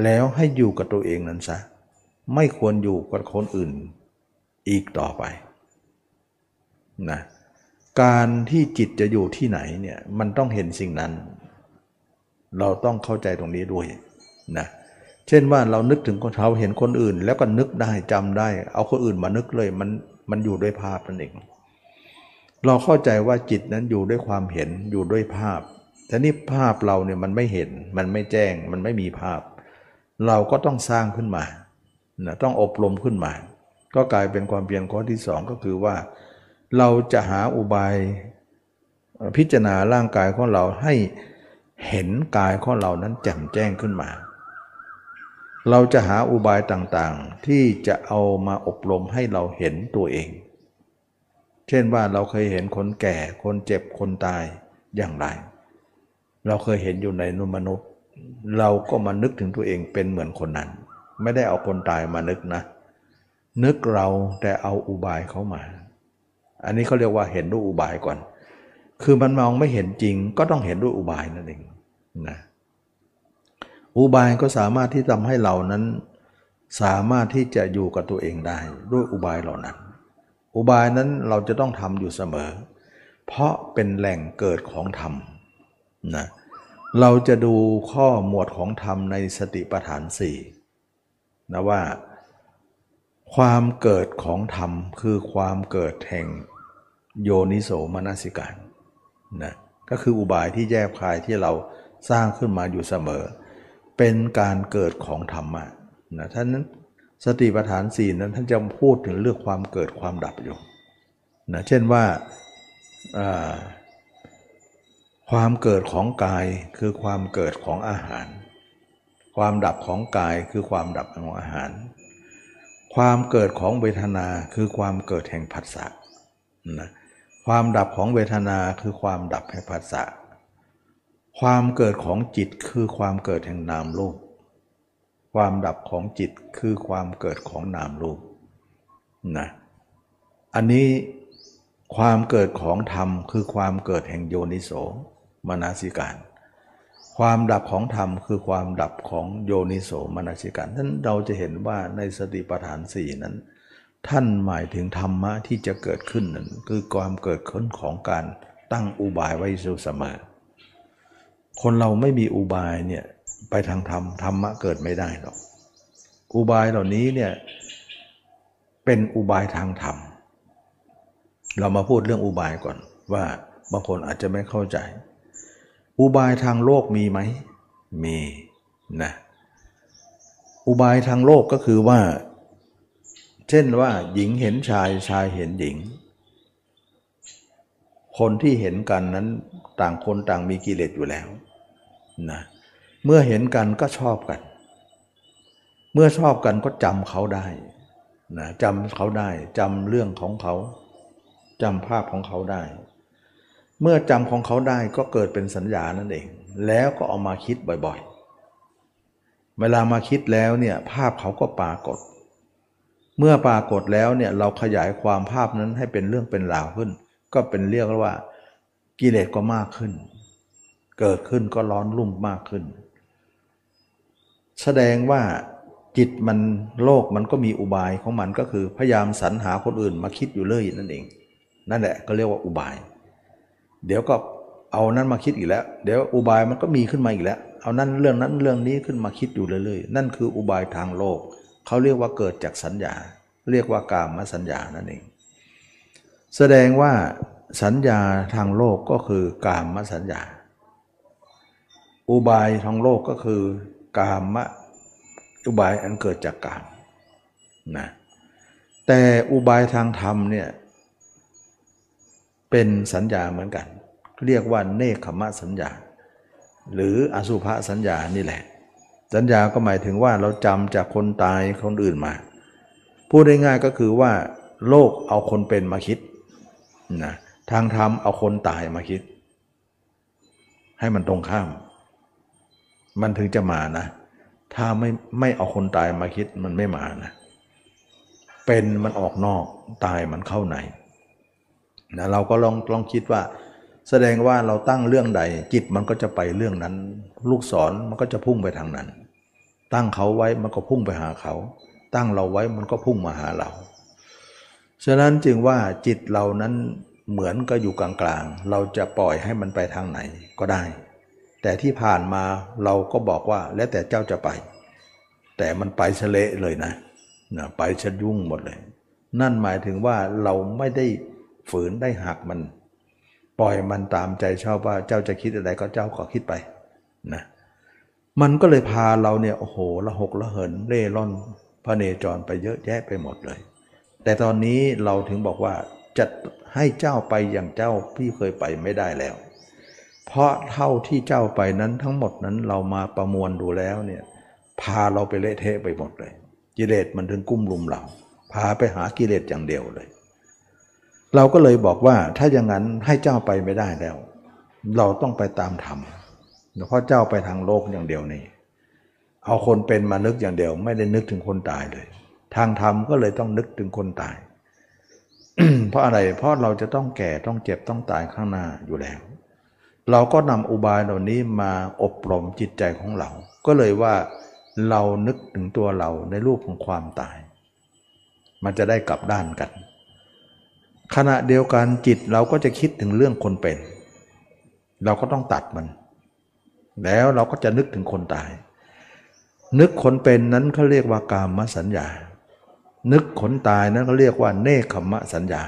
แล้วให้อยู่กับตัวเองนั้นซะ ไม่ควรอยู่กับคนอื่นอีกต่อไปนะการที่จิตจะอยู่ที่ไหนเนี่ยมันต้องเห็นสิ่งนั้น เราต้องเข้าใจตรงนี้ด้วยนะเช่นว่าเรานึกถึงคนเขาเห็นคนอื่น แล้วก็นึกได้จำได้ เอาคนอื่นมานึกเลยมันมันอยู่ด้วยภาพนั่นเองเราเข้าใจว่าจิตนั้นอยู่ด้วยความเห็นอยู่ด้วยภาพ แต่นี่ภาพเราเนี่ยมันไม่เห็น มันไม่แจ้ง มันไม่มีภาพ เราก็ต้องสร้างขึ้นมานะต้องอบรมขึ้นมา ก็กลายเป็นความเพียรข้อที่สองก็คือว่า เราจะหาอุบายพิจารณาร่างกายของเราให้เห็นกายของเรานั้นแจ่มแจ้งขึ้นมา เราจะหาอุบายต่างๆ ที่จะเอามาอบรมให้เราเห็นตัวเอง เช่นว่าเราเคยเห็นคนแก่ คนเจ็บ คนตายอย่างไร เราเคยเห็นอยู่ในนุมนุษย์ เราก็มานึกถึงตัวเองเป็นเหมือนคนนั้น ไม่ได้เอาคนตายมานึกนะ นึกเราแต่เอาอุบายเขามา อันนี้เขาเรียกว่าเห็นด้วยอุบายก่อน คือมันมองไม่เห็นจริง ก็ต้องเห็นด้วยอุบายนั่นเองนะอุบายก็สามารถที่ทำให้เรานั้น สามารถที่จะอยู่กับตัวเองได้ ด้วยอุบายเหล่านั้น อุบายนั้นเราจะต้องทำอยู่เสมอ เพราะเป็นแหล่งเกิดของธรรม นะเราจะดูข้อหมวดของธรรมในสติปัฏฐานสี่นะว่า ความเกิดของธรรมคือความเกิดแห่งโยนิโสมนสิการนะก็คืออุบายที่แยบคายที่เราสร้างขึ้นมาอยู่เสมอ เป็นการเกิดของธรรมะนะท่านนั้นสติปัฏฐานสี่นั้นท่านจะพูดถึงเรื่องความเกิดความดับอยู่นะเช่นว่า ความเกิดของกายคือความเกิดของอาหาร ความดับของกายคือความดับของอาหาร ความเกิดของเวทนาคือความเกิดแห่งผัสสะนะความดับของเวทนาคือความดับแห่งผัสสะความเกิดของจิตคือความเกิดแห่งนามโลกความดับของจิตคือความเกิดของนามรูปนะอันนี้ความเกิดของธรรมคือความเกิดแห่งโยนิโส มนาสิการ ความดับของธรรมคือความดับของโยนิโสมนาสิการท่านเราจะเห็นว่าในสติปัฏฐานสี่นั้น ท่านหมายถึงธรรมะที่จะเกิดขึ้นนั้นคือความเกิดขึ้นของการตั้งอุบายไว้เสมอ คนเราไม่มีอุบายเนี่ยไปทางธรรมธรรมะเกิดไม่ได้หรอก อุบายเหล่านี้เนี่ยเป็นอุบายทางธรรม เรามาพูดเรื่องอุบายก่อนว่าบางคนอาจจะไม่เข้าใจ อุบายทางโลกมีไหม มีนะอุบายทางโลกก็คือว่า เช่นว่าหญิงเห็นชายชายเห็นหญิง คนที่เห็นกันนั้นต่างคนต่างมีกิเลสอยู่แล้วนะเมื่อเห็นกันก็ชอบกัน เมื่อชอบกันก็จำเขาได้นะจำเขาได้จำเรื่องของเขาจำภาพของเขาได้ เมื่อจำของเขาได้ก็เกิดเป็นสัญญานั่นเอง แล้วก็เอามาคิดบ่อยๆ เวลามาคิดแล้วเนี่ยภาพเขาก็ปรากฏ เมื่อปรากฏแล้วเนี่ยเราขยายความภาพนั้นให้เป็นเรื่องเป็นราวขึ้น ก็เป็นเรียกว่ากิเลสก็มากขึ้น เกิดขึ้นก็ร้อนรุ่มมากขึ้น แสดงว่าจิตมันโลกมันก็มีอุบายของมันก็คือพยายามสรรหาคนอื่นมาคิดอยู่เรื่อยนั่นเอง นั่นแหละก็เรียกว่าอุบาย เดี๋ยวก็เอานั้นมาคิดอีกแล้ว เดี๋ยวอุบายมันก็มีขึ้นมาอีกแล้ว เอานั้นเรื่องนั้นเรื่องนี้ขึ้นมาคิดอยู่เรื่อยๆ นั่นคืออุบายทางโลก เขาเรียกว่าเกิดจากสัญญา เรียกว่ากามสัญญานั่นเอง แสดงว่าสัญญาทางโลกก็คือกามสัญญา อุบายทางโลกก็คือกามะอุบายอันเกิดจากกามนะแต่อุบายทางธรรมเนี่ย เป็นสัญญาเหมือนกัน เรียกว่าเนคขมะสัญญา หรืออสุภะสัญญานี่แหละ สัญญาก็หมายถึงว่าเราจำจากคนตายคนอื่นมา พูดง่ายๆก็คือว่า โลกเอาคนเป็นมาคิดนะทางธรรมเอาคนตายมาคิด ให้มันตรงข้าม มันถึงจะมานะ ถ้าไม่ไม่เอาคนตายมาคิดมันไม่มานะเป็นมันออกนอกตายมันเข้าใน นะเราก็ลองลองคิดว่า แสดงว่าเราตั้งเรื่องใด จิตมันก็จะไปเรื่องนั้น ลูกศรมันก็จะพุ่งไปทางนั้น ตั้งเขาไว้มันก็พุ่งไปหาเขา ตั้งเราไว้มันก็พุ่งมาหาเราฉะนั้นจึงว่าจิตเรานั้นเหมือนก็อยู่กลางๆ เราจะปล่อยให้มันไปทางไหนก็ได้ แต่ที่ผ่านมาเราก็บอกว่าแล้วแต่เจ้าจะไป แต่มันไปเฉละเลยนะนะไปชะยุ่งหมดเลย นั่นหมายถึงว่าเราไม่ได้ ฝืนได้หักมัน ปล่อยมันตามใจชอบว่าเจ้าจะคิดอะไรก็เจ้าก็คิดไปนะมันก็เลยพาเราเนี่ยโอ้โหละหกละเหินเร่ร่อนพระเนจรไปเยอะแยะไปหมดเลย แต่ตอนนี้เราถึงบอกว่าจะให้เจ้าไปอย่างเจ้าพี่เคยไปไม่ได้แล้ว เพราะเท่าที่เจ้าไปนั้นทั้งหมดนั้นเรามาประมวลดูแล้วเนี่ยพาเราไปเละเทะไปหมดเลย กิเลสมันถึงกุ้มลุมเรา พาไปหากิเลสอย่างเดียวเลย เราก็เลยบอกว่าถ้าอย่างนั้นให้เจ้าไปไม่ได้แล้ว เราต้องไปตามธรรมเพราะเจ้าไปทางโลกอย่างเดียวนี่เอาคนเป็นมานึกอย่างเดียว ไม่ได้นึกถึงคนตายเลย ทางธรรมก็เลยต้องนึกถึงคนตาย เพราะอะไรเพราะเราจะต้องแก่ต้องเจ็บต้องตายข้างหน้าอยู่แล้ว เราก็นำอุบายเหล่านี้มาอบรมจิตใจของเรา ก็เลยว่าเรานึกถึงตัวเราในรูปของความตาย มันจะได้กลับด้านกัน ขณะเดียวกันจิตเราก็จะคิดถึงเรื่องคนเป็น เราก็ต้องตัดมัน แล้วเราก็จะนึกถึงคนตาย นึกคนเป็นนั้นเขาเรียกว่ากามสัญญา นึกคนตายนั้นเขาเรียกว่าเนคขมะสัญญา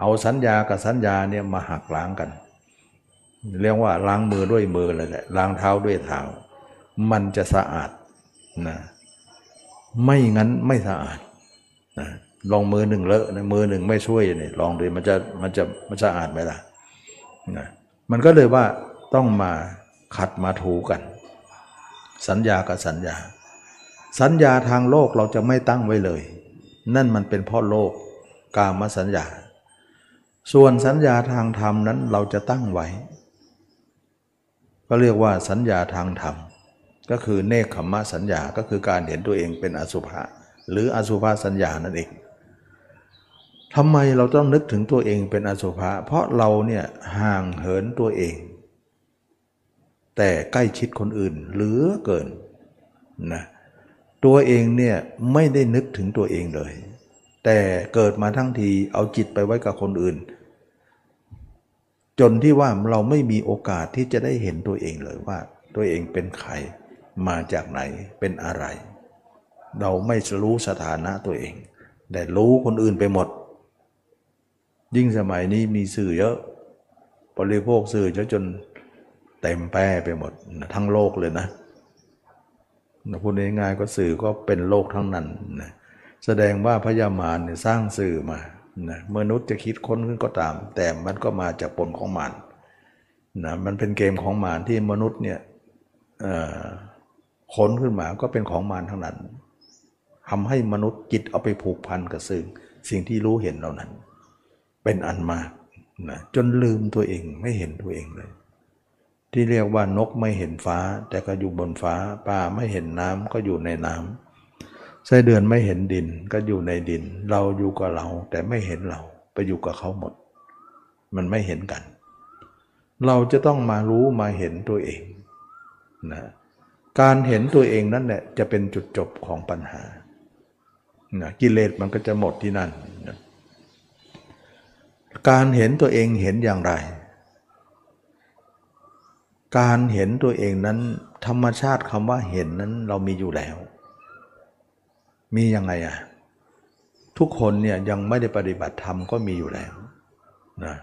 เอาสัญญากับสัญญาเนี่ยมาหักล้างกัน เรียกว่าล้างมือด้วยมือเลยแหละล้างเท้าด้วยเท้า มันจะสะอาดนะไม่งั้นไม่สะอาดนะ ลองมือหนึ่งเลอะนะมือหนึ่งไม่ช่วยเนี่ยลองดูมันจะมันจะมันสะอาดไหมล่ะนะมันก็เลยว่าต้องมาขัดมาถูกัน สัญญากับสัญญา สัญญาทางโลกเราจะไม่ตั้งไว้เลย นั่นมันเป็นพ่อโลกกามสัญญา ส่วนสัญญาทางธรรมนั้นเราจะตั้งไว้ ก็เรียกว่าสัญญาทางธรรม ก็คือเนคขมะสัญญาก็คือการเห็นตัวเองเป็นอสุภะหรืออสุภะสัญญานั่นเอง ทำไมเราต้องนึกถึงตัวเองเป็นอสุภะเพราะเราเนี่ยห่างเหินตัวเอง แต่ใกล้ชิดคนอื่นเหลือเกินนะตัวเองเนี่ยไม่ได้นึกถึงตัวเองเลย แต่เกิดมาทั้งทีเอาจิตไปไว้กับคนอื่น จนที่ว่าเราไม่มีโอกาสที่จะได้เห็นตัวเองเลยว่า ตัวเองเป็นใครมาจากไหนเป็นอะไร เราไม่รู้สถานะตัวเอง แต่รู้คนอื่นไปหมด ยิ่งสมัยนี้มีสื่อเยอะบริโภคสื่อเยอะจนเต็มแป้ไปหมดทั้งโลกเลยนะพูดง่ายๆก็สื่อก็เป็นโลกทั้งนั้นนะแสดงว่าพญามารเนี่ยสร้างสื่อมานะมนุษย์จะคิดค้นขึ้นก็ตาม แต่มันก็มาจากผลของมารนะมันเป็นเกมของมารที่มนุษย์เนี่ยค้นขึ้นมาก็เป็นของมารทั้งนั้นทำให้มนุษย์จิตเอาไปผูกพันกับสิ่งสิ่งที่รู้เห็นเหล่านั้น เป็นอันมากนะจนลืมตัวเองไม่เห็นตัวเองเลย ที่เรียกว่านกไม่เห็นฟ้า แต่ก็อยู่บนฟ้าปลาไม่เห็นน้ำก็อยู่ในน้ำไส้เดือนไม่เห็นดินก็อยู่ในดิน เราอยู่กับเราแต่ไม่เห็นเราไปอยู่กับเขาหมด มันไม่เห็นกัน เราจะต้องมารู้มาเห็นตัวเองนะการเห็นตัวเองนั่นแหละจะเป็นจุดจบของปัญหานะกิเลสมันก็จะหมดที่นั่น การเห็นตัวเองเห็นอย่างไร การเห็นตัวเองนั้น ธรรมชาติคำว่าเห็นนั้นเรามีอยู่แล้ว มียังไงอะทุกคนเนี่ยยังไม่ได้ปฏิบัติธรรมก็มีอยู่แล้วนะ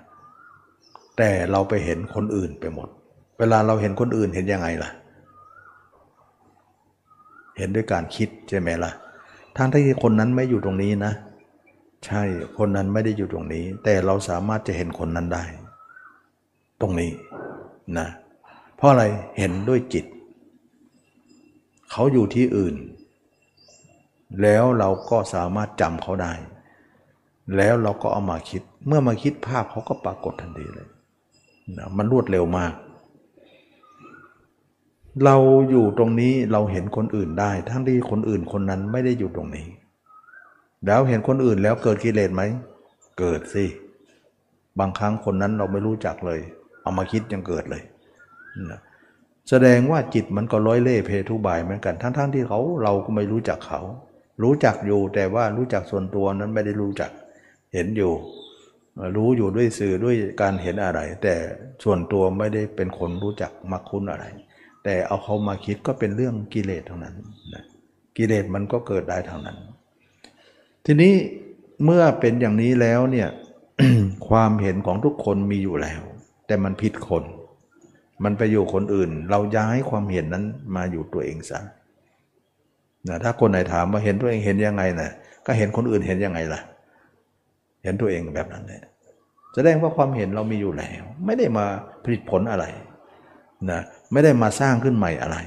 แต่เราไปเห็นคนอื่นไปหมด เวลาเราเห็นคนอื่นเห็นยังไงล่ะ เห็นด้วยการคิดใช่ไหมล่ะทั้งที่คนนั้นไม่อยู่ตรงนี้นะ ใช่คนนั้นไม่ได้อยู่ตรงนี้ แต่เราสามารถจะเห็นคนนั้นได้ ตรงนี้นะเพราะอะไรเห็นด้วยจิต เขาอยู่ที่อื่น แล้วเราก็สามารถจำเขาได้ แล้วเราก็เอามาคิด เมื่อมาคิดภาพเขาก็ปรากฏทันทีเลยนะมันรวดเร็วมาก เราอยู่ตรงนี้เราเห็นคนอื่นได้ ทั้งที่คนอื่นคนนั้นไม่ได้อยู่ตรงนี้ แล้วเห็นคนอื่นแล้วเกิดกิเลสไหม เกิดสิ บางครั้งคนนั้นเราไม่รู้จักเลย เอามาคิดยังเกิดเลยนะแสดงว่าจิตมันก็ร้อยเล่เพทุบายเหมือนกัน ทั้งๆทที่เขาเราก็ไม่รู้จักเขา รู้จักอยู่แต่ว่ารู้จักส่วนตัวนั้นไม่ได้รู้จัก เห็นอยู่ รู้อยู่ด้วยสื่อด้วยการเห็นอะไร แต่ส่วนตัวไม่ได้เป็นคนรู้จักมักคุ้นอะไร แต่เอาเขามาคิดก็เป็นเรื่องกิเลสทั้งนั้นนะกิเลสมันก็เกิดได้ทางนั้น ทีนี้เมื่อเป็นอย่างนี้แล้วเนี่ยความเห็นของทุกคนมีอยู่แล้ว แต่มันผิดคน มันไปอยู่คนอื่น เราย้ายความเห็นนั้นมาอยู่ตัวเองซะนะถ้าคนไหนถามว่าเห็นตัวเองเห็นยังไงนะก็เห็นคนอื่นเห็นยังไงล่ะ เห็นตัวเองแบบนั้นเนี่ยแสดงว่าความเห็นเรามีอยู่แล้ว ไม่ได้มาผลิตผลอะไรนะไม่ได้มาสร้างขึ้นใหม่อะไร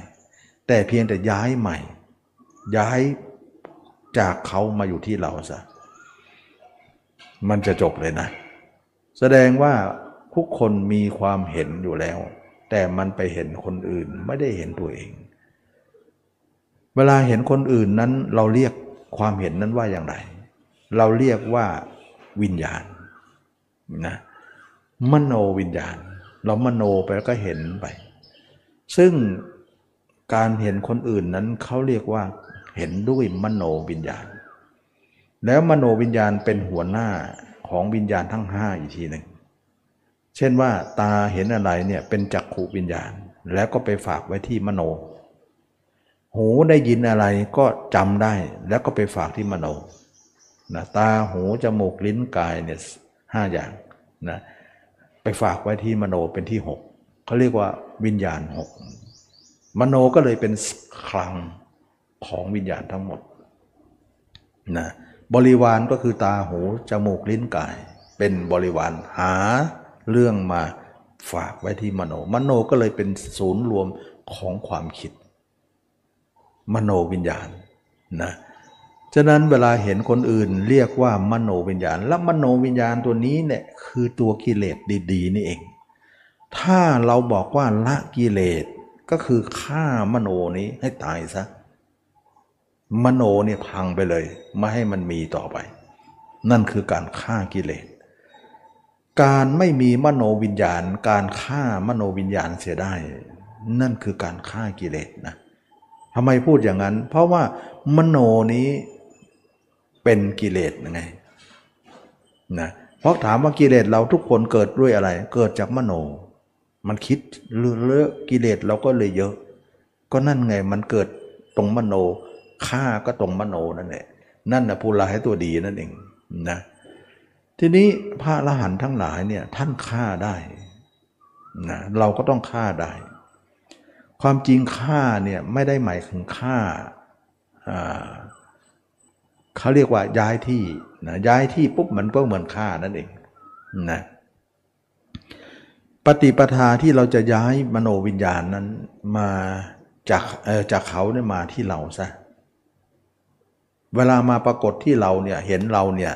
แต่เพียงแต่ย้ายใหม่ ย้าย จากเขามาอยู่ที่เราซะมันจะจบเลยนะ แสดงว่าทุกคนมีความเห็นอยู่แล้ว แต่มันไปเห็นคนอื่นไม่ได้เห็นตัวเอง เวลาเห็นคนอื่นนั้นเราเรียกความเห็นนั้นว่าอย่างไร เราเรียกว่าวิญญาณนะมโนวิญญาณ เรามโนไปแล้วก็เห็นไป ซึ่งการเห็นคนอื่นนั้นเขาเรียกว่า เห็นด้วยมโนวิญญาณ แล้วมโนวิญญาณเป็นหัวหน้าของวิญญาณทั้งห้าอีกทีหนึ่งเช่นว่าตาเห็นอะไรเนี่ยเป็นจักขูวิญญาณ แล้วก็ไปฝากไว้ที่มโน หูได้ยินอะไรก็จำได้แล้วก็ไปฝากที่มโนนะตาหูจมูกลิ้นกายเนี่ยห้าอย่างนะไปฝากไว้ที่มโนเป็นที่หกเขาเรียกว่าวิญญาณหกมโนก็เลยเป็นคลัง ของวิญญาณทั้งหมดนะบริวารก็คือตาหูจมูกลิ้นกาย เป็นบริวารหาเรื่องมาฝากไว้ที่มโน มโนก็เลยเป็นศูนย์รวมของความคิด มโนวิญญาณนะฉะนั้นเวลาเห็นคนอื่นเรียกว่ามโนวิญญาณ และมโนวิญญาณตัวนี้เนี่ยคือตัวกิเลสดีๆ นี่เอง ถ้าเราบอกว่าละกิเลสก็คือฆ่ามโนนี้ให้ตายซะ มโนเนี่ยพังไปเลย ไม่ให้มันมีต่อไป นั่นคือการฆ่ากิเลส การไม่มีมโนวิญญาณ การฆ่ามโนวิญญาณเสียได้ นั่นคือการฆ่ากิเลสนะทำไมพูดอย่างนั้น เพราะว่ามโนนี้เป็นกิเลสยังไงนะเพราะถามว่ากิเลสเราทุกคนเกิดด้วยอะไร เกิดจากมโน มันคิดเลอะกิเลสเราก็เลยเยอะ ก็นั่นไงมันเกิดตรงมโน ฆ่าก็ตรงมโนนั่นแหละนั่นนะผู้ร้ายตัวดีนั่นเองนะทีนี้พระอรหันต์ทั้งหลายเนี่ยท่านฆ่าได้นะเราก็ต้องฆ่าได้ ความจริงฆ่าเนี่ยไม่ได้หมายถึงฆ่าเขาเรียกว่าย้ายที่นะย้ายที่ปุ๊บมันก็เหมือนฆ่านั่นเองนะปฏิปทาที่เราจะย้ายมโนวิญญาณนั้นมาจากจากเขาเนี่ยมาที่เราซะ เวลามาปรากฏที่เราเนี่ยเห็นเราเนี่ย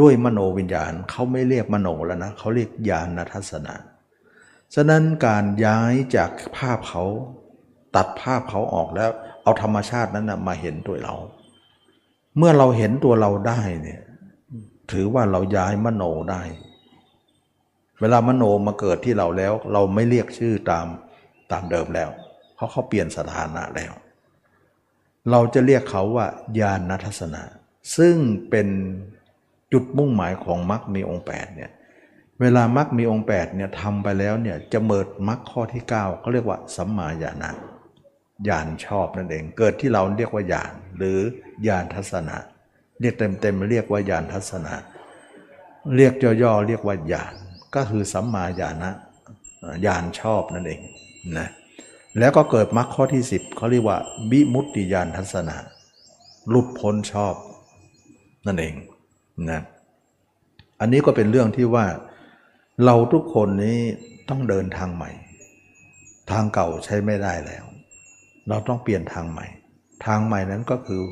ด้วยมโนวิญญาณเขาไม่เรียกมโนแล้วนะเขาเรียกญาณทัศนะฉะนั้นการย้ายจากภาพเขาตัดภาพเขาออกแล้ว เอาธรรมชาตินั้นนะมาเห็นตัวเรา เมื่อเราเห็นตัวเราได้เนี่ยถือว่าเราย้ายมโนได้ เวลามโนมาเกิดที่เราแล้ว เราไม่เรียกชื่อตามตามเดิมแล้ว เพราะเขาเปลี่ยนสถานะแล้ว เราจะเรียกเขาว่าญาณทัศนะ ซึ่งเป็นจุดมุ่งหมายของมรรคมีองค์8เนี่ยเวลามรรคมีองค์8เนี่ยทำไปแล้วเนี่ยจะเมิดมรรคข้อที่ 9เขาเรียกว่าสัมมาญาณะญาณชอบนั่นเอง เกิดที่เราเรียกว่าญาณหรือญาณทัศนะเรียกเต็มๆเรียกว่าญาณทัศนะเรียกย่อๆเรียกว่าญาณก็คือสัมมาญาณะญาณชอบนั่นเองนะ แล้วก็เกิดมรรคข้อที่ 10เขาเรียกว่าบิมุตติยานทัศนะหลุดพ้นชอบ นั่นเองนะอันนี้ก็เป็นเรื่องที่ว่าเราทุกคนนี้ต้องเดินทางใหม่ ทางเก่าใช้ไม่ได้แล้ว เราต้องเปลี่ยนทางใหม่ ทางใหม่นั้นก็คือ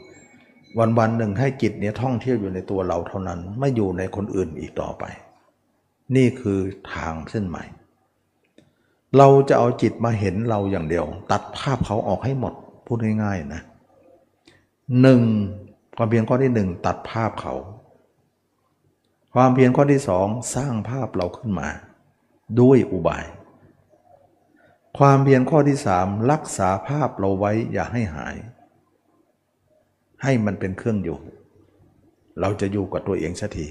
วันวันหนึ่งให้จิตเนี่ยท่องเที่ยวอยู่ในตัวเราเท่านั้น ไม่อยู่ในคนอื่นอีกต่อไป นี่คือทางเส้นใหม่ เราจะเอาจิตมาเห็นเราอย่างเดียว ตัดภาพเขาออกให้หมดพูดง่ายๆนะหนึ่งความเพียรข้อที่หนึ่งตัดภาพเขา ความเพียรข้อที่สองสร้างภาพเราขึ้นมา ด้วยอุบาย ความเพียรข้อที่สามรักษาภาพเราไว้อย่าให้หาย ให้มันเป็นเครื่องอยู่ เราจะอยู่กับตัวเองสักที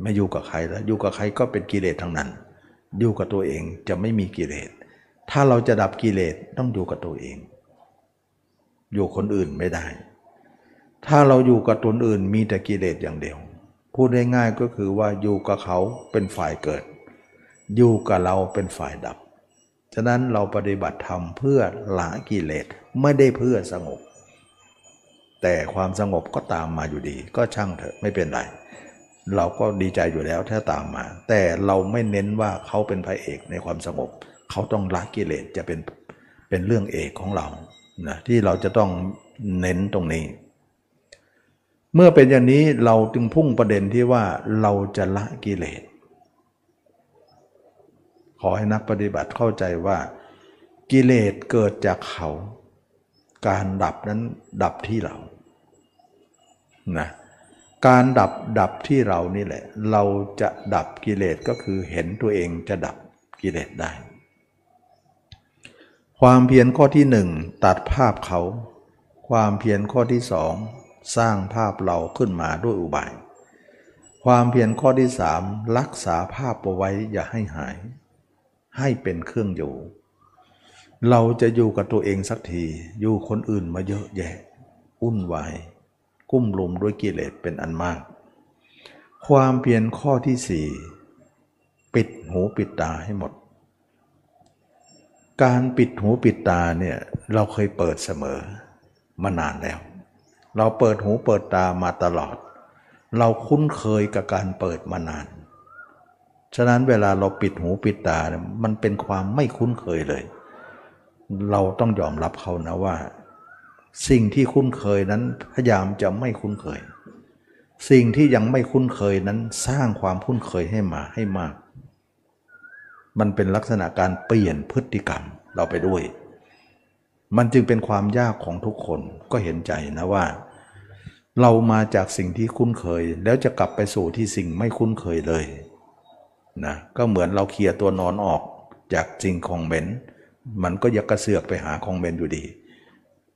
ไม่อยู่กับใครแล้วอยู่กับใครก็เป็นกิเลสทั้งนั้น อยู่กับตัวเองจะไม่มีกิเลส ถ้าเราจะดับกิเลสต้องอยู่กับตัวเอง อยู่คนอื่นไม่ได้ ถ้าเราอยู่กับตนอื่นมีแต่กิเลสอย่างเดียว พูดง่ายๆก็คือว่าอยู่กับเขาเป็นฝ่ายเกิด อยู่กับเราเป็นฝ่ายดับ ฉะนั้นเราปฏิบัติธรรมเพื่อละกิเลสไม่ได้เพื่อสงบ แต่ความสงบก็ตามมาอยู่ดี ก็ช่างเถอะไม่เป็นไร เราก็ดีใจอยู่แล้วถ้าตามมา แต่เราไม่เน้นว่าเขาเป็นพระเอกในความสงบ เขาต้องละกิเลสจะเป็นเป็นเรื่องเอกของเรานะที่เราจะต้องเน้นตรงนี้ เมื่อเป็นอย่างนี้เราจึงพุ่งประเด็นที่ว่าเราจะละกิเลสขอให้นักปฏิบัติเข้าใจว่ากิเลสเกิดจากเขา การดับนั้นดับที่เรานะ การดับดับที่เรานี่แหละ เราจะดับกิเลสก็คือเห็นตัวเองจะดับกิเลสได้ ความเพียรข้อที่หนึ่งตัดภาพเขา ความเพียรข้อที่สองสร้างภาพเราขึ้นมาด้วยอุบาย ความเพียรข้อที่สามรักษาภาพเอาไว้อย่าให้หาย ให้เป็นเครื่องอยู่ เราจะอยู่กับตัวเองสักที อยู่คนอื่นมาเยอะแยะ อุ่นวาย กุ้มลุมด้วยกิเลสเป็นอันมาก ความเพียรข้อที่สี่ปิดหูปิดตาให้หมด การปิดหูปิดตาเนี่ยเราเคยเปิดเสมอมานานแล้ว เราเปิดหูเปิดตามาตลอด เราคุ้นเคยกับการเปิดมานาน ฉะนั้นเวลาเราปิดหูปิดตาเนี่ยมันเป็นความไม่คุ้นเคยเลย เราต้องยอมรับเขานะว่า สิ่งที่คุ้นเคยนั้นพยายามจะไม่คุ้นเคย สิ่งที่ยังไม่คุ้นเคยนั้นสร้างความคุ้นเคยให้มาให้มาก มันเป็นลักษณะการเปลี่ยนพฤติกรรมเราไปด้วย มันจึงเป็นความยากของทุกคนก็เห็นใจนะว่า เรามาจากสิ่งที่คุ้นเคย แล้วจะกลับไปสู่ที่สิ่งไม่คุ้นเคยเลยนะก็เหมือนเราเคลียร์ตัวนอนออกจากสิ่งของเหม็นมันก็ยักกระเสือกไปหาของเหม็นอยู่ดี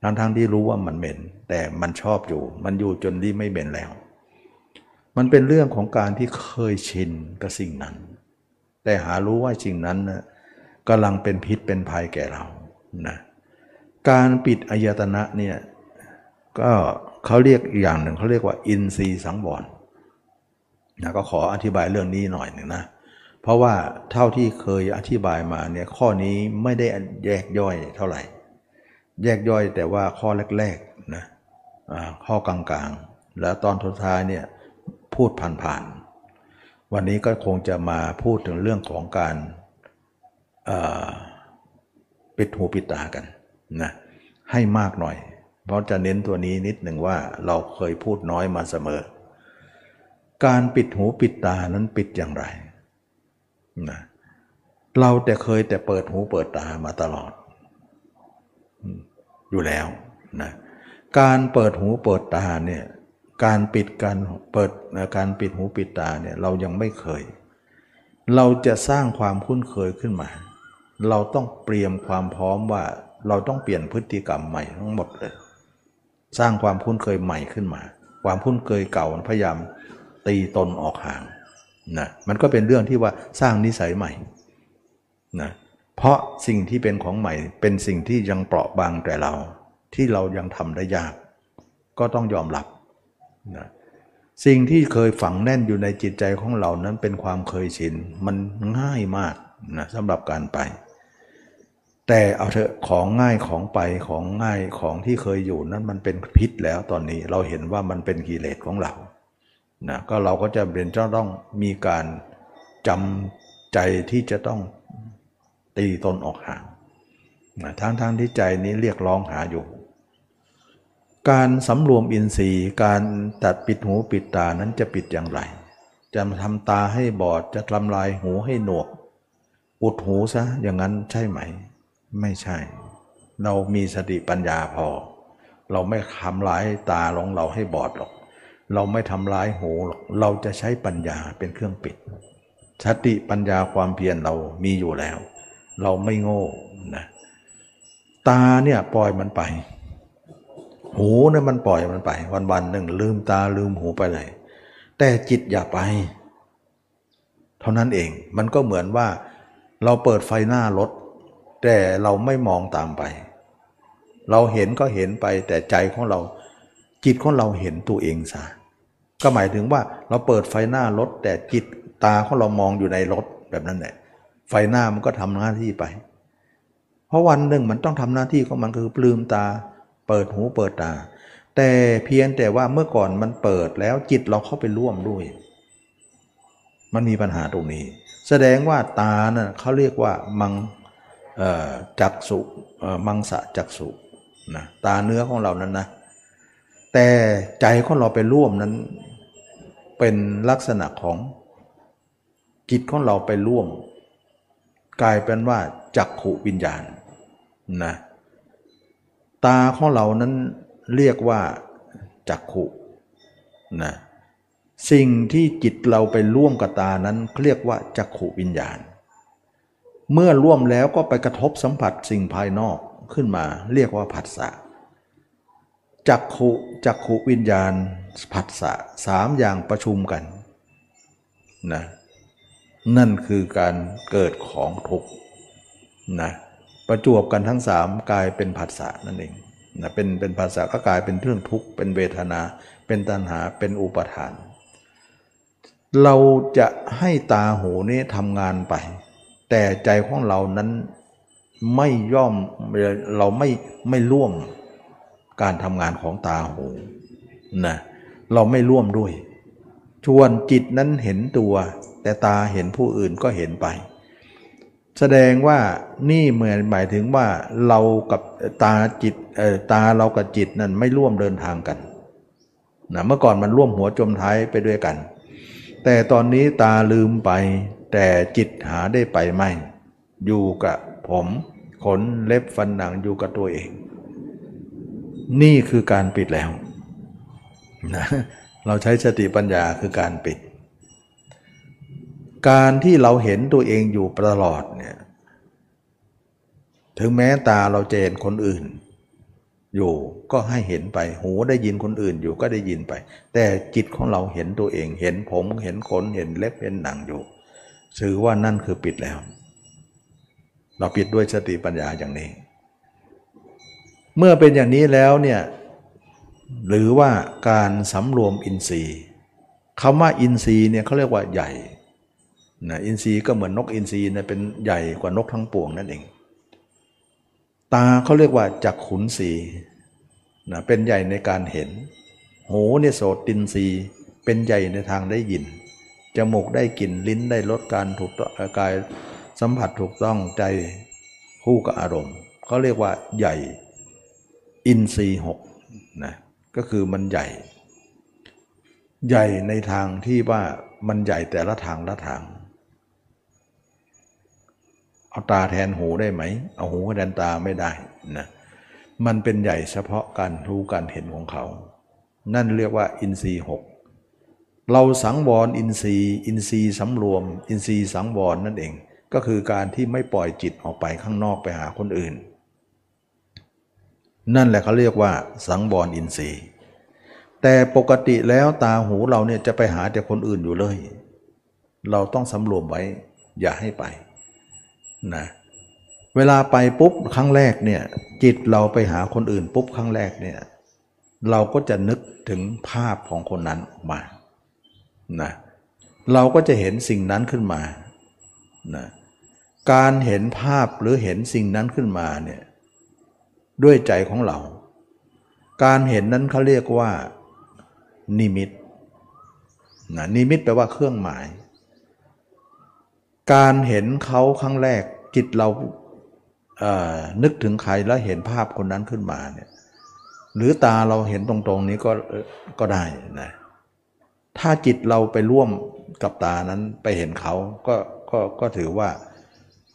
ทั้งๆทที่รู้ว่ามันเหม็น แต่มันชอบอยู่ มันอยู่จนที่ไม่เหม็นแล้ว มันเป็นเรื่องของการที่เคยชินกับสิ่งนั้น แต่หารู้ว่าสิ่งนั้นนะกำลังเป็นพิษเป็นภัยแก่เรานะการปิดอายตนะเนี่ยก็เขาเรียกอย่างหนึ่งเขาเรียกว่า อินทรีย์สังวรนะก็ขออธิบายเรื่องนี้หน่อยหนึ่งนะเพราะว่าเท่าที่เคยอธิบายมาเนี่ยข้อนี้ไม่ได้แยกย่อยเท่าไหร่ แยกย่อยแต่ว่าข้อแรกๆนะข้อกลางๆ แล้วตอนทุดท้ายเนี่ยพูดผ่านๆ วันนี้ก็คงจะมาพูดถึงเรื่องของการปิดหูปิดตากันนะให้มากหน่อย เพราะจะเน้นตัวนี้นิดหนึ่งว่าเราเคยพูดน้อยมาเสมอ การปิดหูปิดตานั้นปิดอย่างไรนะเราแต่เคยแต่เปิดหูเปิดตามาตลอด อยู่แล้วนะการเปิดหูเปิดตาเนี่ยการปิดการเปิดการปิดหูปิดตาเนี่ยเรายังไม่เคย เราจะสร้างความคุ้นเคยขึ้นมา เราต้องเตรียมความพร้อมว่าเราต้องเปลี่ยนพฤติกรรมใหม่ทั้งหมดเลย สร้างความคุ้นเคยใหม่ขึ้นมา ความคุ้นเคยเก่าพยายามตีตนออกห่างนะมันก็เป็นเรื่องที่ว่าสร้างนิสัยใหม่นะ เพราะสิ่งที่เป็นของใหม่เป็นสิ่งที่ยังเปราะบางแต่เรา ที่เรายังทำได้ยาก ก็ต้องยอมรับนะสิ่งที่เคยฝังแน่นอยู่ในจิตใจของเรานั้นเป็นความเคยชินมันง่ายมากนะสำหรับการไป แต่เอาเถอะของง่ายของไปของง่ายของที่เคยอยู่นั้นมันเป็นพิษแล้วตอนนี้เราเห็นว่ามันเป็นกิเลสของเรานะก็เราก็จะเป็นเจ้าต้องมีการจำใจที่จะต้อง ตีตนออกห่างนะทั้งๆทที่ใจนี้เรียกร้องหาอยู่ การสำรวมอินทรีย์ การตัดปิดหูปิดตานั้นจะปิดอย่างไร จะทำตาให้บอดจะทำลายหูให้หนวก อุดหูซะอย่างนั้นใช่ไหม ไม่ใช่ เรามีสติปัญญาพอ เราไม่ทำร้ายตาของเราให้บอดหรอก เราไม่ทำร้ายหูหรอก เราจะใช้ปัญญาเป็นเครื่องปิดสติปัญญาความเพียรเรามีอยู่แล้ว เราไม่โง่นะตาเนี่ยปล่อยมันไป หูเนี่ยมันปล่อยมันไป วันวันหนึ่งลืมตาลืมหูไปเลย แต่จิตอย่าไป เท่านั้นเองมันก็เหมือนว่าเราเปิดไฟหน้ารถ แต่เราไม่มองตามไป เราเห็นก็เห็นไปแต่ใจของเรา จิตของเราเห็นตัวเองซะก็หมายถึงว่าเราเปิดไฟหน้ารถ แต่จิตตาของเรามองอยู่ในรถแบบนั้นแหละ ไฟหน้ามันก็ทำหน้าที่ไป เพราะวันหนึ่งมันต้องทำหน้าที่ของมันคือปลืมตา เปิดหูเปิดตา แต่เพียงแต่ว่าเมื่อก่อนมันเปิดแล้วจิตเราเข้าไปร่วมด้วย มันมีปัญหาตรงนี้ แสดงว่าตาเนะ่ะเขาเรียกว่ามังจักสุมังสะจักสุนะตาเนื้อของเรานั้นนะแต่ใจของเราไปร่วมนั้นเป็นลักษณะของจิตของเราไปร่วม กลายเป็นว่าจักขุวิญญาณนะตาของเรานั้นเรียกว่าจักขุนะสิ่งที่จิตเราไปร่วมกับตานั้นเรียกว่าจักขุวิญญาณ เมื่อร่วมแล้วก็ไปกระทบสัมผัสสิ่งภายนอกขึ้นมาเรียกว่าผัสสะจักขุจักขุวิญญาณผัสสะสามอย่างประชุมกันนะ นั่นคือการเกิดของทุกข์นะประจวบกันทั้งสามกลายเป็นผัสสะนั่นเองนะเป็นเป็นภาษาก็กลายเป็นเรื่องทุกข์เป็นเวทนา เป็นตัณหาเป็นอุปทาน เราจะให้ตาหูนี้ทำงานไป แต่ใจของเรานั้นไม่ย่อมเราไม่ไม่ร่วมการทำงานของตาหูนะเราไม่ร่วมด้วย ชวนจิตนั้นเห็นตัว แต่ตาเห็นผู้อื่นก็เห็นไป แสดงว่านี่เหมือนหมายถึงว่าเรากับตาจิตตาเรากับจิตนั้นไม่ร่วมเดินทางกันนะเมื่อก่อนมันร่วมหัวจมท้ายไปด้วยกัน แต่ตอนนี้ตาลืมไป แต่จิตหาได้ไปไม่ อยู่กับผมขนเล็บฟันหนังอยู่กับตัวเอง นี่คือการปิดแล้วนะ เราใช้สติปัญญาคือการปิด การที่เราเห็นตัวเองอยู่ตลอดเนี่ยถึงแม้ตาเราจะเห็นคนอื่น อยู่ก็ให้เห็นไป หูได้ยินคนอื่นอยู่ก็ได้ยินไป แต่จิตของเราเห็นตัวเอง เห็นผม เห็นขน เห็นเล็บ เห็นหนังอยู่ ถือว่านั่นคือปิดแล้ว เราปิดด้วยสติปัญญาอย่างนี้ เมื่อเป็นอย่างนี้แล้วเนี่ย หรือว่าการสำรวมอินทรีย์คำว่าอินทรีย์เนี่ยเขาเรียกว่าใหญ่นะอินทรีย์ก็เหมือนนกอินทรีย์เนะเป็นใหญ่กว่านกทั้งปวงนั่นเอง ตาเขาเรียกว่าจักขุนสีนะเป็นใหญ่ในการเห็น หูเนี่ยโสตินรีเป็นใหญ่ในทางได้ยิน จมูกได้กลิ่นลิ้นได้รสการถูกกายสัมผัสถูกต้องใจคู่กับอารมณ์เขาเรียกว่าใหญ่อินทรีย์หกนะ ก็คือมันใหญ่ ใหญ่ในทางที่ว่ามันใหญ่แต่ละทางละทาง เอาตาแทนหูได้ไหม เอาหูแทนตาไม่ได้นะมันเป็นใหญ่เฉพาะการรู้การเห็นของเขา นั่นเรียกว่าอินทรีย์หกเราสังวรอินทรีย์ อินทรีย์สำรวม อินทรีย์สังวรนั่นเอง ก็คือการที่ไม่ปล่อยจิตออกไปข้างนอกไปหาคนอื่น นั่นแหละเขาเรียกว่าสังวรอินทรีย์ แต่ปกติแล้วตาหูเราเนี่ยจะไปหาแต่คนอื่นอยู่เลย เราต้องสำรวมไว้อย่าให้ไปนะเวลาไปปุ๊บครั้งแรกเนี่ยจิตเราไปหาคนอื่นปุ๊บครั้งแรกเนี่ยเราก็จะนึกถึงภาพของคนนั้นออกมานะเราก็จะเห็นสิ่งนั้นขึ้นมานะการเห็นภาพหรือเห็นสิ่งนั้นขึ้นมาเนี่ย ด้วยใจของเรา การเห็นนั้นเขาเรียกว่า นิมิตนะนิมิตแปลว่าเครื่องหมาย การเห็นเขาครั้งแรกจิตเราเนึกถึงใครแล้วเห็นภาพคนนั้นขึ้นมาเนี่ยหรือตาเราเห็นตรงๆนี้ก็ก็ได้นะถ้าจิตเราไปร่วมกับตานั้นไปเห็นเขาก็ก็ก็ถือว่า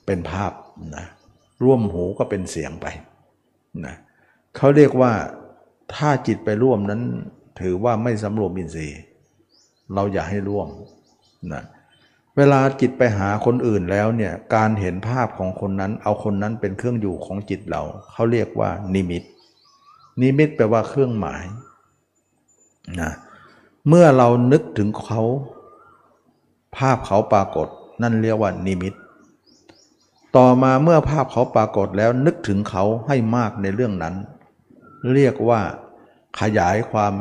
เป็นภาพนะร่วมหูก็เป็นเสียงไป นะเขาเรียกว่าถ้าจิตไปร่วมนั้น ถือว่าไม่สำรวมอินทรีย์ เราอย่าให้ร่วมนะเวลาจิตไปหาคนอื่นแล้วเนี่ยการเห็นภาพของคนนั้น เอาคนนั้นเป็นเครื่องอยู่ของจิตเราเขาเรียกว่านิมิต นิมิตแปลว่าเครื่องหมายนะเมื่อเรานึกถึงเขา ภาพเขาปรากฏ นั่นเรียกว่านิมิต ต่อมาเมื่อภาพเขาปรากฏแล้วนึกถึงเขาให้มากในเรื่องนั้น เรียกว่าขยายความ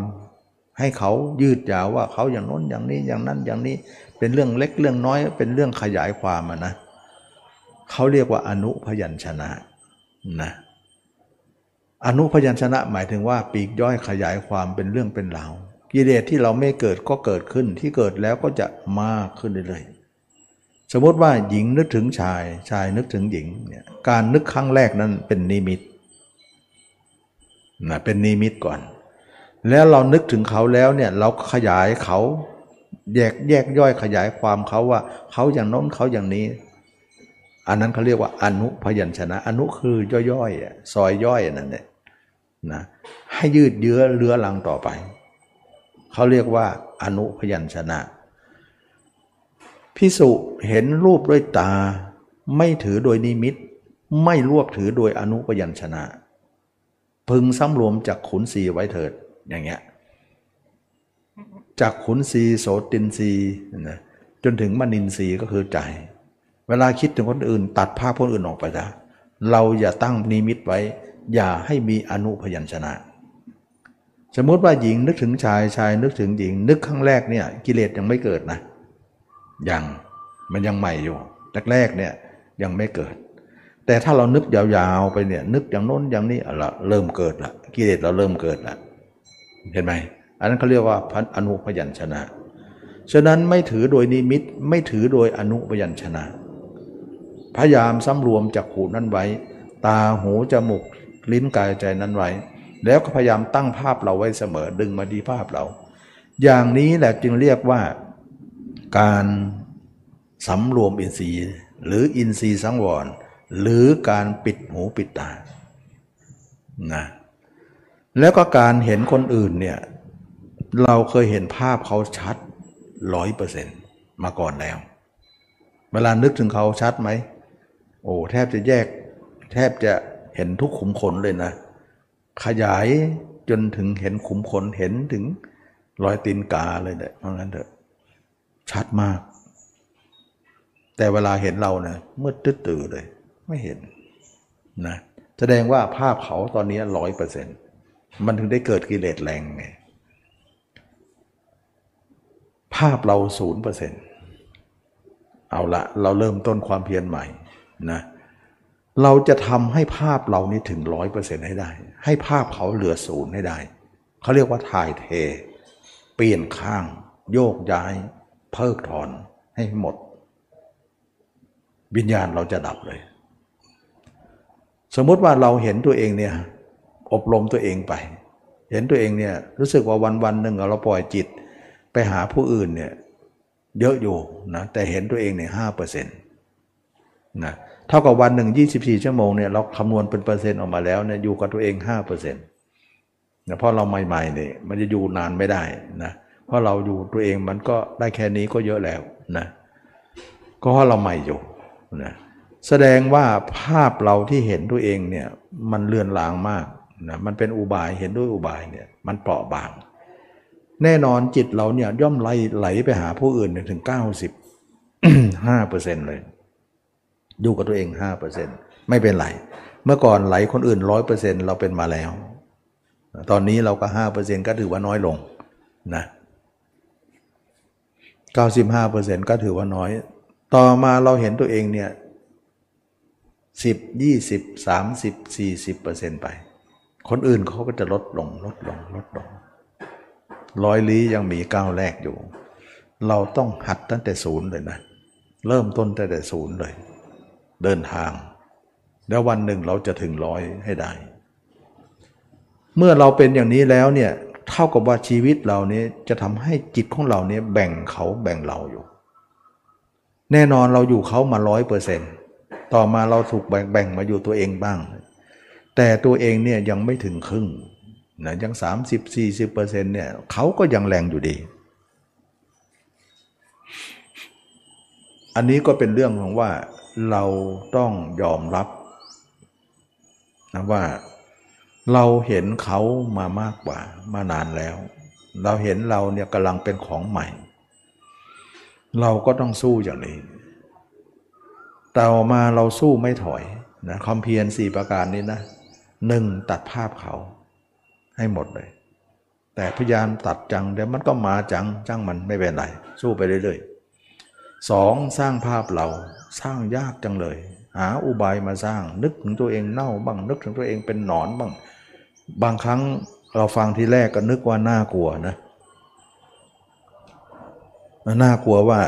ให้เขายืดยาวว่าเขาอย่างน้นอย่างนี้อย่างนั้นอย่างนี้เป็นเรื่องเล็กเรื่องน้อย เป็นเรื่องขยายความนะเขาเรียกว่าอนุพยัญชนะนะอนุพยัญชนะหมายถึงว่าปีกย่อยขยายความเป็นเรื่องเป็นราวกิเลสที่เราไม่เกิดก็เกิดขึ้นที่เกิดแล้วก็จะมากขึ้นเรื่อย สมมติว่าหญิงนึกถึงชาย ชายนึกถึงหญิงเนี่ยการนึกครั้งแรกนั้นเป็นนิมิตนะเป็นนิมิตก่อน แล้วเรานึกถึงเขาแล้วเนี่ยเราขยายเขาแยกแยกย่อยขยายความเขาว่า เขาอย่างน้นเขาอย่างนี้ อันนั้นเขาเรียกว่าอนุพยัญชนะ อนุคือย่อยๆซอยย่อยนั่นเองนะให้ยืดเยื้อเลื้อลังต่อไป เขาเรียกว่าอนุพยัญชนะ พิสุเห็นรูปด้วยตา ไม่ถือโดยนิมิต ไม่รวบถือโดยอนุพยัญชนะ พึงสำรวมจากขุนศีไว้เถิดอย่างเงี้ยจากขุนศีโสตินศีนะจนถึงมนินศีก็คือใจ เวลาคิดถึงคนอื่น ตัดภาพคนอื่นออกไปจ้ะเราอย่าตั้งนิมิตไว้ อย่าให้มีอนุพยัญชนะ สมมติว่าหญิงนึกถึงชายชายนึกถึงหญิง นึกครั้งแรกเนี่ยกิเลสยังไม่เกิดนะ ยังมันยังใหม่อยู่แรกๆเนี่ยยังไม่เกิด แต่ถ้าเรานึกยาวๆไปเนี่ย นึกอย่างโน้นอย่างนี้เราเริ่มเกิดละกิเลสเราเริ่มเกิดละเห็นไหมอันนั้นเขาเรียกว่าพันอนุพยัญชนะ ฉะนั้นไม่ถือโดยนิมิตไม่ถือโดยอนุพยัญชนะ พยายามสำรวมจากหูนั้นไว้ ตาหูจมูกลิ้นกายใจนั้นไว้ แล้วก็พยายามตั้งภาพเราไว้เสมอดึงมาดีภาพเรา อย่างนี้แหละจึงเรียกว่า การสำรวมอินทรีย์ หรืออินทรีย์สังวร หรือการปิดหูปิดตานะแล้วก็การเห็นคนอื่นเนี่ยเราเคยเห็นภาพเขาชัดร้อยเปอร์เซ็นต์มาก่อนแล้ว เวลานึกถึงเขาชัดไหม โอ้แทบจะแยก แทบจะเห็นทุกขุมขนเลยนะ ขยายจนถึงเห็นขุมขนเห็นถึงรอยตีนกาเลยเนี่ยเพราะงั้นเถอะ ชัดมาก แต่เวลาเห็นเราเนะี่ยมืดตื้อเลย ไม่เห็นนะแสดงว่าภาพเขาตอนนี้ร้อยเปอร์เซ็นต์มันถึงได้เกิดกิเลสแรงไงภาพเราศูนย์เปอร์เซ็นต์เอาละเราเริ่มต้นความเพียรใหม่นะเราจะทำให้ภาพเรานี้ถึงร้อยเปอร์เซ็นต์ให้ได้ ให้ภาพเขาเหลือศูนย์ให้ได้ เขาเรียกว่าถ่ายเท เปลี่ยนข้าง โยกย้าย เพิกถอนให้หมด วิญญาณเราจะดับเลย สมมติว่าเราเห็นตัวเองเนี่ยอบรมตัวเองไป เห็นตัวเองเนี่ยรู้สึกว่าวันวันหนึ่งเราปล่อยจิตไปหาผู้อื่นเนี่ยเยอะอยู่นะแต่เห็นตัวเองเนี่ยห้าเปอร์เซ็นต์นะเท่ากับวันหนึ่งยี่สิบสี่ชั่วโมงเนี่ยเราคำนวณเป็นเปอร์เซ็นต์ออกมาแล้วเนี่ยอยู่กับตัวเองห้าเปอร์เซ็นต์นะเพราะเราใหม่ๆเนี่ยมันจะอยู่นานไม่ได้นะเเพราะเราอยู่ตัวเองมันก็ได้แค่นี้ก็เยอะแล้วนะก็เพราะเราใหม่อยู่นะแสดงว่าภาพเราที่เห็นตัวเองเนี่ยมันเลือนลางมากนะมันเป็นอุบายเห็นด้วยอุบายเนี่ยมันเปราะบาง แน่นอนจิตเราเนี่ยย่อมไหลไหลไปหาผู้อื่นถึงเก้าสิบห้าเปอร์เซ็นต์เลยดูกับตัวเองห้าเปอร์เซ็นต์ไม่เป็นไร เมื่อก่อนไหลคนอื่นร้อยเปอร์เซ็นต์เราเป็นมาแล้ว ตอนนี้เราก็ห้าเปอร์เซ็นต์ก็ถือว่าน้อยลงนะเก้าสิบห้าเปอร์เซ็นต์ก็ถือว่าน้อย ต่อมาเราเห็นตัวเองเนี่ยสิบยี่สิบสามสิบสี่สิบเปอร์เซ็นต์ไป คนอื่นเขาก็จะลดลงลดลงลดลงร้อยลี้ยังมีก้าวแรกอยู่ เราต้องหัดตั้งแต่ศูนย์เลยนะ เริ่มต้นตั้งแต่ศูนย์เลย เดินทาง แล้ววันหนึ่งเราจะถึงร้อยให้ได้ เมื่อเราเป็นอย่างนี้แล้วเนี่ย เท่ากับว่าชีวิตเรานี้จะทำให้จิตของเราเนี่ยแบ่งเขาแบ่งเราอยู่ แน่นอนเราอยู่เขามาร้อยเปอร์เซ็นต์ต่อมาเราถูกแบ่งแบ่งมาอยู่ตัวเองบ้าง แต่ตัวเองเนี่ยยังไม่ถึงครึ่งนะยัง 30-40%เนี่ยเขาก็ยังแรงอยู่ดี อันนี้ก็เป็นเรื่องของว่าเราต้องยอมรับนะว่า เราเห็นเขามามากกว่ามานานแล้ว เราเห็นเราเนี่ยกำลังเป็นของใหม่ เราก็ต้องสู้อย่างนี้ต่อมาเราสู้ไม่ถอยนะคำเพียรสี่ประการนี้นะหนึ่งตัดภาพเขาให้หมดเลย แต่พยายามตัดจังเดี๋ยวมันก็มาจังจังมันไม่เป็นไรสู้ไปเรื่อยๆสองสร้างภาพเราสร้างยากจังเลย หาอุบายมาสร้างนึกถึงตัวเองเน่าบ้าง นึกถึงตัวเองเป็นหนอนบ้าง บางครั้งเราฟังทีแรกก็นึกว่าน่ากลัวนะน่ากลัวว่า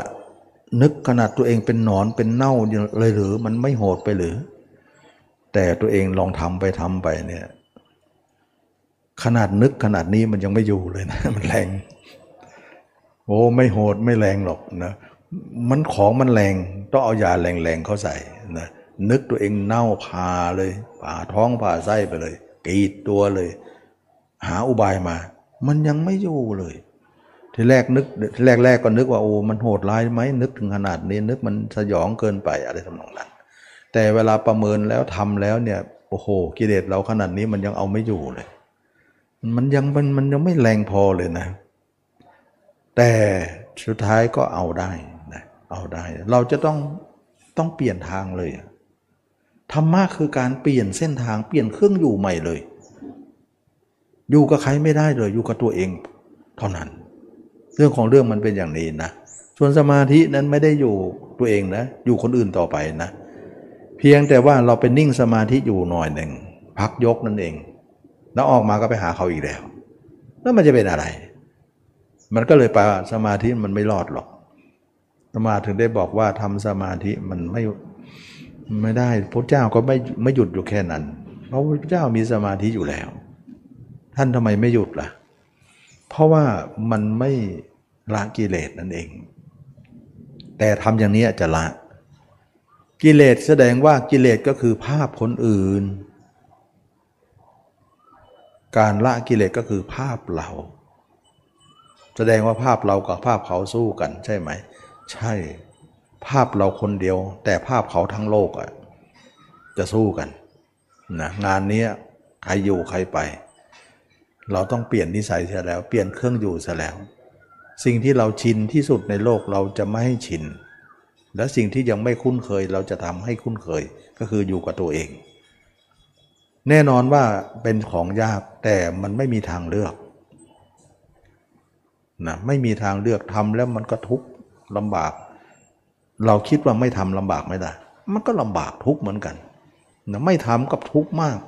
นึกขนาดตัวเองเป็นหนอนเป็นเน่าเลยหรือ มันไม่โหดไปหรือ แต่ตัวเองลองทำไปทำไปเนี่ย ขนาดนึกขนาดนี้มันยังไม่อยู่เลยนะ มันแรง โอ้ไม่โหดไม่แรงหรอกนะมันของมันแรงต้องเอายาแรงๆเขาใส่นะนึกตัวเองเน่าพาเลยผ่าท้องผ่าไส้ไปเลย กรีดตัวเลย หาอุบายมา มันยังไม่อยู่เลย ทีแรกนึกทีแรกแรกก็นึกว่าโอ้มันโหดร้ายไหมนึกถึงขนาดนี้ นึกมันสยองเกินไปอะไรทำนองนั้น แต่เวลาประเมินแล้วทำแล้วเนี่ยโอ้โหกิเลสเราขนาดนี้มันยังเอาไม่อยู่เลย มันยังมันมันยังไม่แรงพอเลยนะ แต่สุดท้ายก็เอาได้นะเอาได้ เราจะต้องต้องเปลี่ยนทางเลย ธรรมะคือการเปลี่ยนเส้นทางเปลี่ยนเครื่องอยู่ใหม่เลย อยู่กับใครไม่ได้เลยอยู่กับตัวเอง เท่านั้น เรื่องของเรื่องมันเป็นอย่างนี้นะส่วนสมาธินั้นไม่ได้อยู่ตัวเองนะ อยู่คนอื่นต่อไปนะ เพียงแต่ว่าเราเป็นนิ่งสมาธิอยู่หน่อยหนึ่งพักยกนั่นเอง แล้วออกมาก็ไปหาเขาอีกแล้ว แล้วมันจะเป็นอะไร มันก็เลยไปสมาธิมันไม่รอดหรอกสมาถึงได้บอกว่าทำสมาธิมันไม่ ไม่ได้พระเจ้าก็ไม่ไม่หยุดอยู่แค่นั้น เพราะพระเจ้ามีสมาธิอยู่แล้ว ท่านทำไมไม่หยุดล่ะ เพราะว่ามันไม่ละกิเลสนั่นเอง แต่ทำอย่างนี้จะละ กิเลสแสดงว่ากิเลสก็คือภาพคนอื่น การละกิเลสก็คือภาพเรา แสดงว่าภาพเรากับภาพเขาสู้กันใช่ไหม ใช่ ภาพเราคนเดียว แต่ภาพเขาทั้งโลกอะจะสู้กันนะงานนี้ใครอยู่ใครไป เราต้องเปลี่ยนนิสัยเสียแล้ว เปลี่ยนเครื่องอยู่เสียแล้ว สิ่งที่เราชินที่สุดในโลกเราจะไม่ให้ชิน และสิ่งที่ยังไม่คุ้นเคยเราจะทำให้คุ้นเคยก็คืออยู่กับตัวเอง แน่นอนว่าเป็นของยากแต่มันไม่มีทางเลือกนะไม่มีทางเลือกทำแล้วมันก็ทุกข์ลำบาก เราคิดว่าไม่ทำลำบากไม่ได้ มันก็ลำบากทุกเหมือนกันนะไม่ทำก็ทุกมาก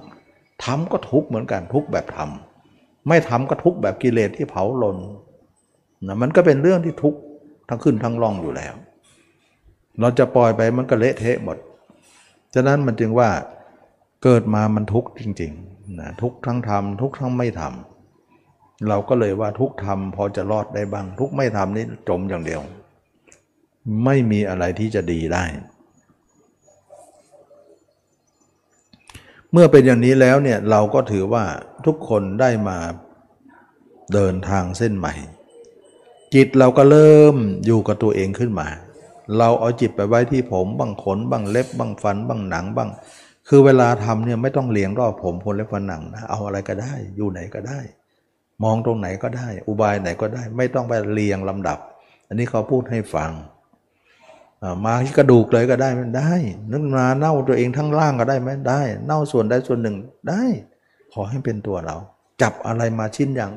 ทำก็ทุกเหมือนกันทุกแบบทำไม่ทำก็ทุกแบบกิเลสที่เผาลนนะมันก็เป็นเรื่องที่ทุกทั้งขึ้นทั้งล่องอยู่แล้ว เราจะปล่อยไปมันก็เละเทะหมด ฉะนั้นมันจึงว่าเกิดมามันทุกข์จริงๆนะทุกทั้งทำทุกทั้งไม่ทำเราก็เลยว่าทุกทำพอจะรอดได้บ้าง ทุกไม่ทำนี่จมอย่างเดียว ไม่มีอะไรที่จะดีได้ เมื่อเป็นอย่างนี้แล้วเนี่ยเราก็ถือว่าทุกคนได้มาเดินทางเส้นใหม่ จิตเราก็เริ่มอยู่กับตัวเองขึ้นมา เราเอาจิตไปไว้ที่ผมบางขนบางเล็บบางฟันบางหนังบาง คือเวลาทำเนี่ยไม่ต้องเลี้ยงรอบผมขนเล็บฟันหนังนะเอาอะไรก็ได้อยู่ไหนก็ได้ มองตรงไหนก็ได้ อุบายไหนก็ได้ ไม่ต้องไปเรียงลำดับ อันนี้เขาพูดให้ฟัง มาที่กระดูกเลยก็ได้มันได้นึกมาเน่าตัวเองทั้งร่างก็ได้ไหมได้ เน่าส่วนใดส่วนหนึ่งได้ ขอให้เป็นตัวเรา จับอะไรมาชิ้นอย่าง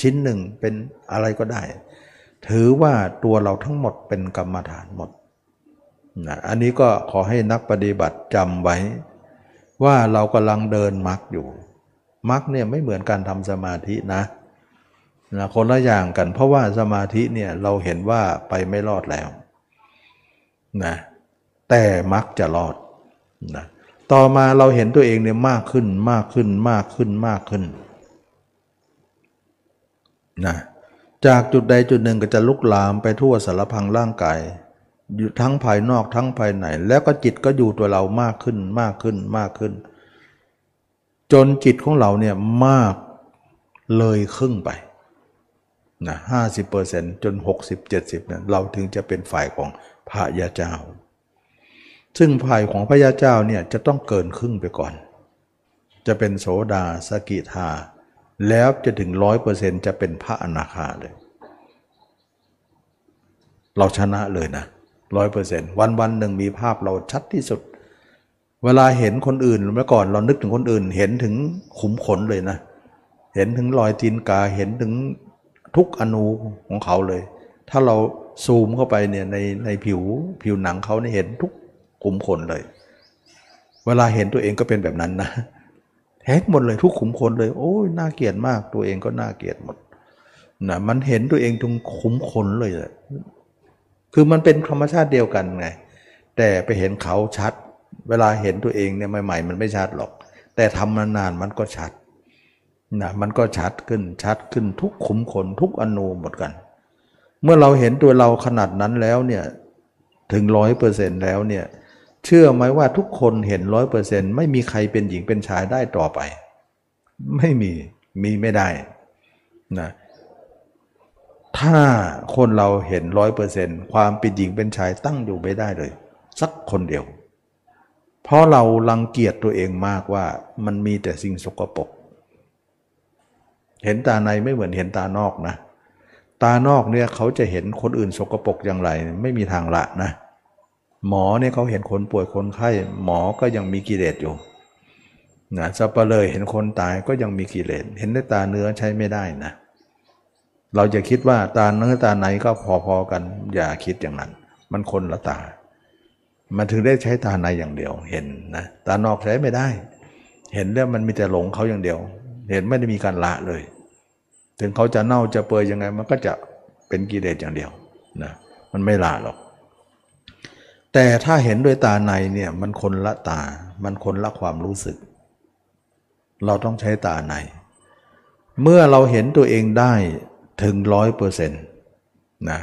ชิ้นหนึ่งเป็นอะไรก็ได้ ถือว่าตัวเราทั้งหมดเป็นกรรมฐานหมดนะอันนี้ก็ขอให้นักปฏิบัติจำไว้ ว่าเรากำลังเดินมรรคอยู่มรรคเนี่ยไม่เหมือนการทำสมาธินะนะคนละอย่างกัน เพราะว่าสมาธิเนี่ยเราเห็นว่าไปไม่รอดแล้ว นะแต่มักจะรอดนะต่อมาเราเห็นตัวเองเนี่ยมากขึ้นมากขึ้นมากขึ้นมากขึ้นนะจากจุดใดจุดหนึ่งก็จะลุกลามไปทั่วสารพังร่างกายอยู่ทั้งภายนอกทั้งภายใน แล้วก็จิตก็อยู่ตัวเรามากขึ้นมากขึ้นมากขึ้น จนจิตของเราเนี่ยมากเลยครึ่งไป นะห้าสิบเปอร์เซ็นต์จนหกสิบเจ็ดสิบเนี่ยเราถึงจะเป็นฝ่ายของพระยาเจ้า ซึ่งฝ่ายของพระยาเจ้าเนี่ยจะต้องเกินครึ่งไปก่อน จะเป็นโสดาสกิทา แล้วจะถึงร้อยเปอร์เซ็นจะเป็นพระอนาคาเลย เราชนะเลยนะร้อยเปอร์เซ็นต์วันวันหนึ่งมีภาพเราชัดที่สุด เวลาเห็นคนอื่นเมื่อก่อนเรานึกถึงคนอื่น เห็นถึงขุมขนเลยนะ เห็นถึงรอยตีนกาเห็นถึง ทุกอนูของเขาเลย ถ้าเราซูมเข้าไปเนี่ยในในผิวผิวหนังเขาเนี่ยเห็นทุกขุมขนเลย เวลาเห็นตัวเองก็เป็นแบบนั้นนะเห็นหมดเลยทุกขุมขนเลย โอ้ยน่าเกลียดมาก ตัวเองก็น่าเกลียดหมดนะมันเห็นตัวเองทุกขุมขนเลยคือมันเป็นธรรมชาติเดียวกันไง แต่ไปเห็นเขาชัด เวลาเห็นตัวเองเนี่ยใหม่ ๆ มันไม่ชัดหรอก แต่ทำนานๆมันก็ชัด นะมันก็ชัดขึ้นชัดขึ้นทุกขุมขนทุกอนูหมดกัน เมื่อเราเห็นตัวเราขนาดนั้นแล้วเนี่ยถึงร้อยเปอร์เซ็นต์แล้วเนี่ยเชื่อไหมว่าทุกคนเห็นร้อยเปอร์เซ็นต์ไม่มีใครเป็นหญิงเป็นชายได้ต่อไป ไม่มีมีไม่ได้นะถ้าคนเราเห็นร้อยเปอร์เซ็นต์ความเป็นหญิงเป็นชายตั้งอยู่ไม่ได้เลย สักคนเดียว เพราะเราลังเกียจตัวเองมากว่ามันมีแต่สิ่งสกปรก เห็นตาในไม่เหมือนเห็นตานอกนะ ตานอกเนี่ยเขาจะเห็นคนอื่นสกปรกอย่างไร ไม่มีทางละนะ หมอเนี่ยเขาเห็นคนป่วยคนไข้ หมอก็ยังมีกิเลสอยู่นะสัปเลยเห็นคนตายก็ยังมีกิเลส เห็นด้วยตาเนื้อใช้ไม่ได้นะ เราจะคิดว่าตาเนื้อตาไหนก็พอๆกัน อย่าคิดอย่างนั้น มันคนละตา มันถึงได้ใช้ตาในอย่างเดียว เห็นนะ ตานอกใช้ไม่ได้ เห็นแล้วมันมีแต่หลงเขาอย่างเดียว เห็นไม่ได้มีการละเลย ถึงเขาจะเน่าจะเปื่อยยังไง มันก็จะเป็นกิเลสอย่างเดียวนะมันไม่ละหรอก แต่ถ้าเห็นด้วยตาในเนี่ยมันคนละตา มันคนละความรู้สึก เราต้องใช้ตาใน เมื่อเราเห็นตัวเองได้ถึงร้อยเปอร์เซ็นต์นะ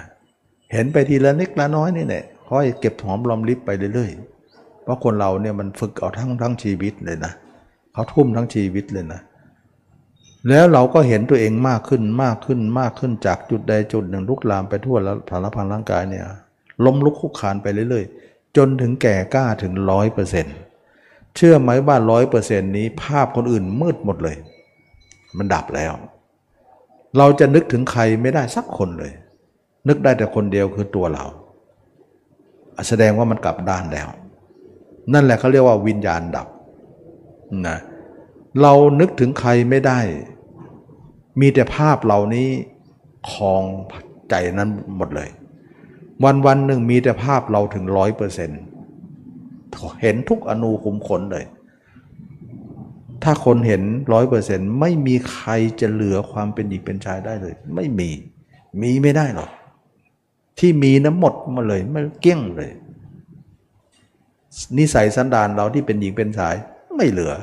เห็นไปทีละนิดละน้อยนี่แหละค่อยเก็บหอมรอมริบไปเรื่อยๆ เพราะคนเราเนี่ยมันฝึกเอาทั้งทั้งชีวิตเลยนะเขาทุ่มทั้งชีวิตเลยนะ แล้วเราก็เห็นตัวเองมากขึ้นมากขึ้นมากขึ้นจากจุดใดจุดหนึ่งลุกลามไปทั่วแล้วสารพันร่างกายเนี่ยล้มลุกคุกคานไปเรื่อยๆ จนถึงแก่กล้าถึงร้อยเปอร์เซ็นต์เชื่อไหมว่าร้อยเปอร์เซ็นต์นี้ภาพคนอื่นมืดหมดเลย มันดับแล้ว เราจะนึกถึงใครไม่ได้สักคนเลย นึกได้แต่คนเดียวคือตัวเรา แสดงว่ามันกลับด้านแล้ว นั่นแหละเขาเรียกว่าวิญญาณดับนะเรานึกถึงใครไม่ได้ มีแต่ภาพเหล่านี้คลองใจนั้นหมดเลย วันวันหนึ่งมีแต่ภาพเราถึงร้อยเปอร์เซ็นต์เห็นทุกอนูคุมขนเลย ถ้าคนเห็นร้อยเปอร์เซ็นต์ไม่มีใครจะเหลือความเป็นหญิงเป็นชายได้เลย ไม่มี มีไม่ได้หรอก ที่มีน้ำหมดมาเลยไม่เกี้ยงเลย นิสัยสันดานเราที่เป็นหญิงเป็นชายไม่เหลือ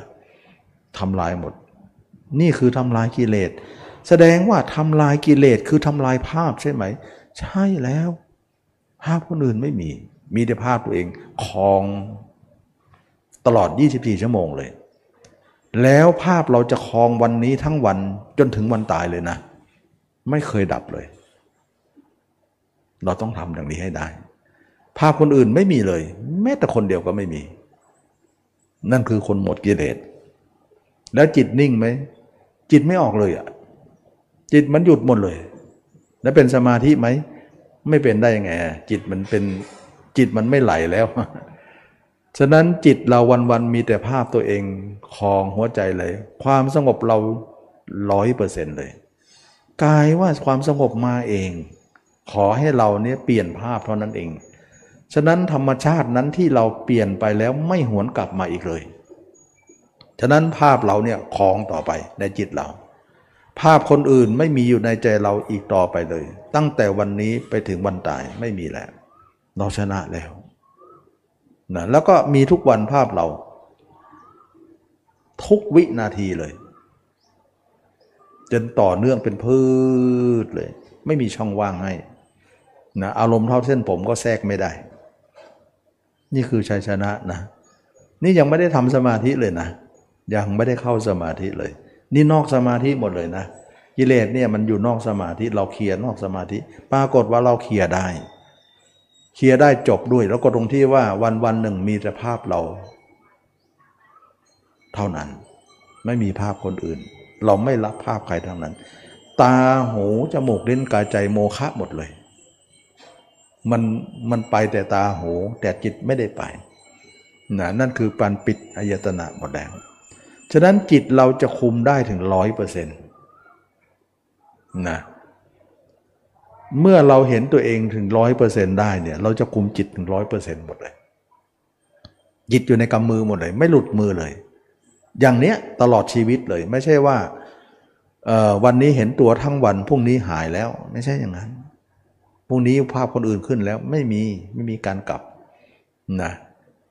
ทำลายหมด นี่คือทำลายกิเลส แสดงว่าทำลายกิเลสคือทำลายภาพใช่ไหม ใช่แล้ว ภาพคนอื่นไม่มี มีแต่ภาพตัวเองคลองตลอด 24 ชั่วโมงเลย แล้วภาพเราจะคลองวันนี้ทั้งวันจนถึงวันตายเลยนะ ไม่เคยดับเลย เราต้องทำอย่างนี้ให้ได้ ภาพคนอื่นไม่มีเลย แม้แต่คนเดียวก็ไม่มี นั่นคือคนหมดกิเลสแล้วจิตนิ่งไหมจิตไม่ออกเลยอะ จิตมันหยุดหมดเลย แล้วเป็นสมาธิไหม ไม่เป็นได้ยังไง จิตมันเป็นจิตมันไม่ไหลแล้ว ฉะนั้นจิตเราวันๆมีแต่ภาพตัวเองคลองหัวใจเลย ความสงบเราร้อยเปอร์เซ็นต์เลยกายว่าความสงบมาเอง ขอให้เราเนี่ยเปลี่ยนภาพเท่านั้นเอง ฉะนั้นธรรมชาตินั้นที่เราเปลี่ยนไปแล้วไม่หวนกลับมาอีกเลย ฉะนั้นภาพเราเนี่ยคลองต่อไปในจิตเรา ภาพคนอื่นไม่มีอยู่ในใจเราอีกต่อไปเลย ตั้งแต่วันนี้ไปถึงวันตายไม่มีแล้วเราชนะแล้วนะแล้วก็มีทุกวันภาพเรา ทุกวินาทีเลย จนต่อเนื่องเป็นพืชเลย ไม่มีช่องว่างให้นะอารมณ์เท่าเส้นผมก็แทรกไม่ได้ นี่คือชัยชนะนะ นี่ยังไม่ได้ทำสมาธิเลยนะ ยังไม่ได้เข้าสมาธิเลย นี่นอกสมาธิหมดเลยนะกิเลสเนี่ยมันอยู่นอกสมาธิเราเคลียร์นอกสมาธิ ปรากฏว่าเราเคลียร์ได้ เคลียร์ได้จบด้วย แล้วก็ตรงที่ว่าวันวันหนึ่งมีแต่ภาพเรา เท่านั้น ไม่มีภาพคนอื่น เราไม่รับภาพใครทั้งนั้น ตาหูจมูกลิ้นกายใจโมฆะหมดเลย มันมันไปแต่ตาหูแต่จิตไม่ได้ไปนะนั่นคือปันปิดอายตนะหมดแล้ว ฉะนั้นจิตเราจะคุมได้ถึงร้อยเปอร์เซ็นต์นะเมื่อเราเห็นตัวเองถึงร้อยเปอร์เซ็นต์ได้เนี่ย เราจะคุมจิตถึงร้อยเปอร์เซ็นต์หมดเลย จิตอยู่ในกำมือหมดเลย ไม่หลุดมือเลย อย่างเนี้ยตลอดชีวิตเลย ไม่ใช่ว่าวันนี้เห็นตัวทั้งวันพรุ่งนี้หายแล้ว ไม่ใช่อย่างนั้นพรุ่งนี้ภาพคนอื่นขึ้นแล้วไม่มีไม่มีการกลับนะ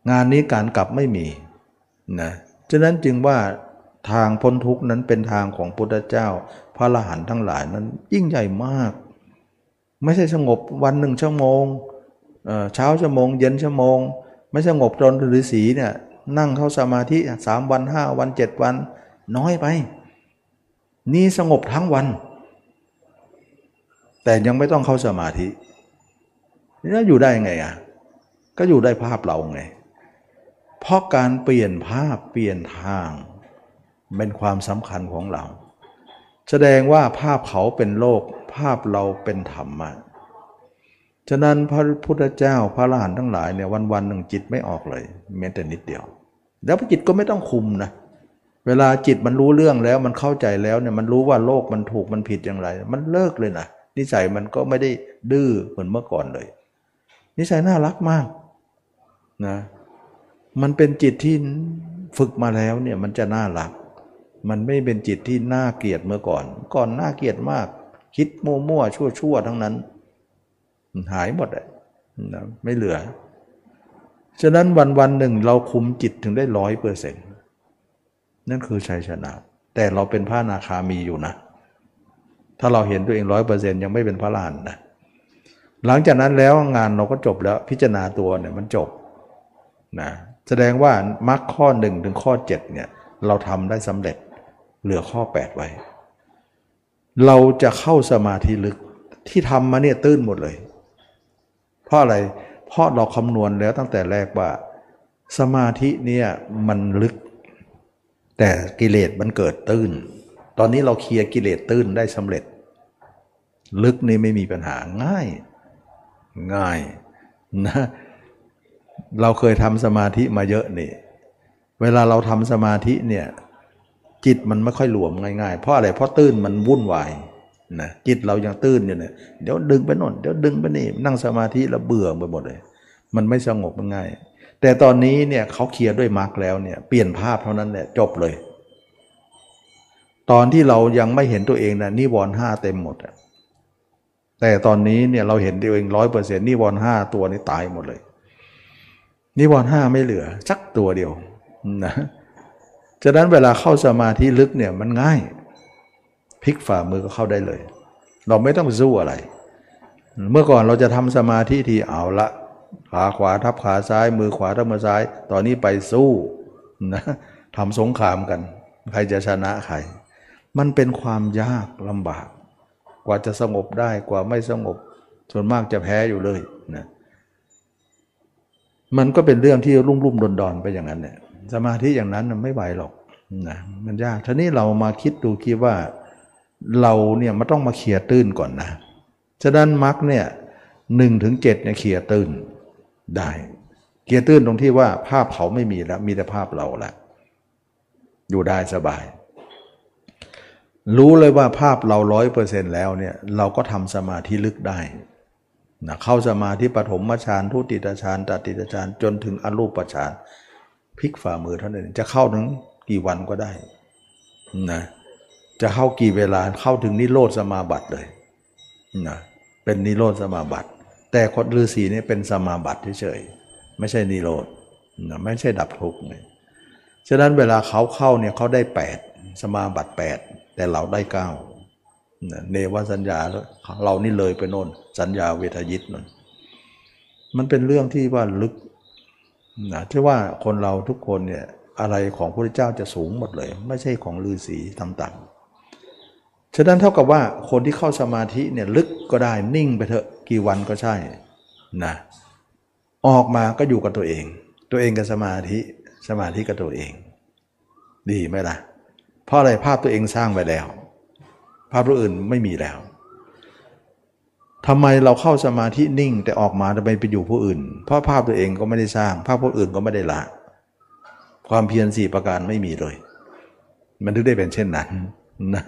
งานนี้การกลับไม่มีนะ ฉะนั้นจึงว่าทางพ้นทุกนั้นเป็นทางของพุทธเจ้า พระอรหันต์ทั้งหลายนั้นยิ่งใหญ่มาก ไม่ใช่สงบวันหนึ่งชั่วโมงเช้าชั่วโมง เย็นชั่วโมง ไม่สงบจนฤาษีเนี่ยนั่งเข้าสมาธิสามวันห้าวันเจ็ดวัน น้อยไป นี่สงบทั้งวัน แต่ยังไม่ต้องเข้าสมาธินี่อยู่ได้ไงอะก็อยู่ได้ภาพเราไง เพราะการเปลี่ยนภาพเปลี่ยนทาง เป็นความสำคัญของเรา แสดงว่าภาพเขาเป็นโลก ภาพเราเป็นธรรมะฉะนั้นพระพุทธเจ้าพระอรหันต์ทั้งหลายเนี่ยวันวันหนึ่งจิตไม่ออกเลยแม้แต่นิดเดียว แล้วจิตก็ไม่ต้องคุมนะเวลาจิตมันรู้เรื่องแล้วมันเข้าใจแล้วเนี่ยมันรู้ว่าโลกมันถูกมันผิดอย่างไร มันเลิกเลยนะนิสัยมันก็ไม่ได้ดื้อเหมือนเมื่อก่อนเลย นิสัยน่ารักมากนะ มันเป็นจิตที่ฝึกมาแล้วเนี่ยมันจะน่ารัก มันไม่เป็นจิตที่น่าเกลียดเมื่อก่อน ก่อนน่าเกลียดมาก คิดมั่วๆชั่วๆทั้งนั้น หายหมดเลยไม่เหลือ ฉะนั้นวันวันหนึ่งเราคุมจิตถึงได้ร้อยเปอร์เซ็นต์นั่นคือชัยชนะ แต่เราเป็นพระนาคามีอยู่นะ ถ้าเราเห็นตัวเองร้อยเปอร์เซ็นต์ยังไม่เป็นพระลานนะ หลังจากนั้นแล้วงานเราก็จบแล้วพิจารณาตัวเนี่ยมันจบนะ แสดงว่ามรรคข้อหนึ่งถึงข้อ7เนี่ยเราทำได้สำเร็จเหลือข้อ 8 ไว้ เราจะเข้าสมาธิลึกที่ทำมาเนี่ยตื้นหมดเลย เพราะอะไร เพราะเราคำนวณแล้วตั้งแต่แรกว่า สมาธิเนี่ยมันลึก แต่กิเลสมันเกิดตื้น ตอนนี้เราเคลียร์กิเลสตื้นได้สำเร็จ ลึกนี่ไม่มีปัญหาง่าย ง่ายนะ เราเคยทำสมาธิมาเยอะนี่ เวลาเราทำสมาธิเนี่ยจิตมันไม่ค่อยหลวมง่ายๆ เพราะอะไร เพราะตื้นมันวุ่นวายนะจิตเรายังตื้นอยู่เนี่ยเดี๋ยวดึงไปโน่นเดี๋ยวดึงไปนี่นั่งสมาธิแล้วเบื่อไปหมดเลย มันไม่สงบง่าย แต่ตอนนี้เนี่ยเขาเคลียร์ด้วยมรรคแล้วเนี่ยเปลี่ยนภาพเท่านั้นเนี่ยจบเลย ตอนที่เรายังไม่เห็นตัวเองนะนิวรณ์ห้าเต็มหมดแต่ตอนนี้เนี่ยเราเห็นตัวเองร้อยเปอร์เซ็นต์นิวรณ์ห้าตัวนี้ตายหมดเลย นิวรณ์ห้าไม่เหลือสักตัวเดียวนะฉะนั้นเวลาเข้าสมาธิลึกเนี่ยมันง่ายพลิกฝ่ามือก็เข้าได้เลย เราไม่ต้องสู้อะไร เมื่อก่อนเราจะทำสมาธิทีเอาละขาขวาทับขาซ้าย มือขวาทับมือซ้าย ตอนนี้ไปสู้นะทำสงครามกัน ใครจะชนะใคร มันเป็นความยากลำบาก กว่าจะสงบได้กว่าไม่สงบ ส่วนมากจะแพ้อยู่เลยนะ มันก็เป็นเรื่องที่รุ่มรุ่มดอนดอนไปอย่างนั้นเนี่ยสมาธิอย่างนั้นไม่ไหวหรอกนะมันยากทีนี้เรามาคิดดูคิดว่าเราเนี่ยมันต้องมาเคลียร์ตื้นก่อนนะฉะนั้นมรรคเนี่ยหนึ่งถึงเจ็ดเนี่ยเคลียร์ตื้นได้เคลียร์ตื้นตรงที่ว่าภาพเขาไม่มีแล้วมีแต่ภาพเราละอยู่ได้สบาย รู้เลยว่าภาพเราร้อยเปอร์เซ็นต์แล้วเนี่ยเราก็ทำสมาธิลึกได้ นะเข้าสมาธิปฐมฌานทุติยฌานตติยฌานจนถึงอรูปฌานพลิกฝ่ามือเท่านั้นจะเข้าถึงกี่วันก็ได้นะจะเข้ากี่เวลาเข้าถึงนิโรธสมาบัติเลยนะเป็นนิโรธสมาบัติ แต่คนฤาษีนี่เป็นสมาบัติเฉยๆไม่ใช่นิโรธนะไม่ใช่ดับทุกข์เลยฉะนั้นเวลาเขาเข้าเนี่ยเขาได้ 8 สมาบัติ 8 แต่เราได้ 9 เนวสัญญาเรานี่เลยไปโน่น สัญญาเวทยิตนั่นมันเป็นเรื่องที่ว่าลึกนะที่ว่าคนเราทุกคนเนี่ยอะไรของพระเจ้าจะสูงหมดเลย ไม่ใช่ของฤาษีต่ำๆฉะนั้นเท่ากับว่าคนที่เข้าสมาธิเนี่ยลึกก็ได้นิ่งไปเถอะกี่วันก็ใช่นะออกมาก็อยู่กับตัวเอง ตัวเองกับสมาธิสมาธิกับตัวเอง ดีไหมล่ะ เพราะอะไรภาพตัวเองสร้างไปแล้ว ภาพตัวอื่นไม่มีแล้วทำไมเราเข้าสมาธินิ่งแต่ออกมาทำไมไปอยู่ผู้อื่น เพราะภาพตัวเองก็ไม่ได้สร้าง ภาพผู้อื่นก็ไม่ได้ละ ความเพียรสี่ประการไม่มีเลย มันถึงได้เป็นเช่นนั้นนะ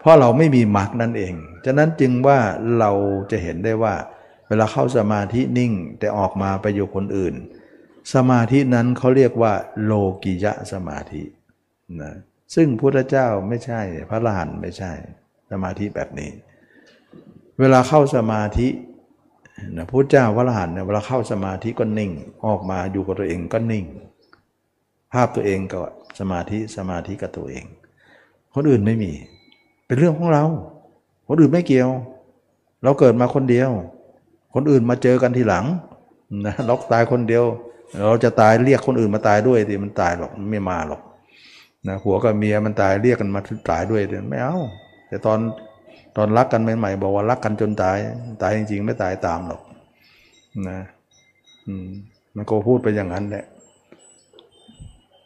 เพราะเราไม่มีมรรคนั่นเอง ฉะนั้นจึงว่าเราจะเห็นได้ว่า เวลาเข้าสมาธินิ่งแต่ออกมาไปอยู่คนอื่น สมาธินั้นเขาเรียกว่า โลกิยะสมาธินะซึ่งพุทธเจ้าไม่ใช่ พระอรหันต์ไม่ใช่ สมาธิแบบนี้ เวลาเข้าสมาธินะพุทธเจ้าพระอรหันต์เนี่ยเวลาเข้าสมาธิก็นิ่ง ออกมาอยู่กับตัวเองก็นิ่ง ภาพตัวเองก็สมาธิสมาธิกับตัวเอง คนอื่นไม่มี เป็นเรื่องของเรา คนอื่นไม่เกี่ยว เราเกิดมาคนเดียว คนอื่นมาเจอกันทีหลังนะเราตายคนเดียว เราจะตายเรียกคนอื่นมาตายด้วยสิมันตายหรอกไม่มาหรอกนะหัวกับเมียมันตายเรียกกันมาตายด้วยไม่เอา แต่ตอนตอนรักกันใหม่ๆบอกว่ารักกันจนตาย ตายจริงๆ ไม่ตายตามหรอกนะอืมมันก็พูดไปอย่างนั้นแหละ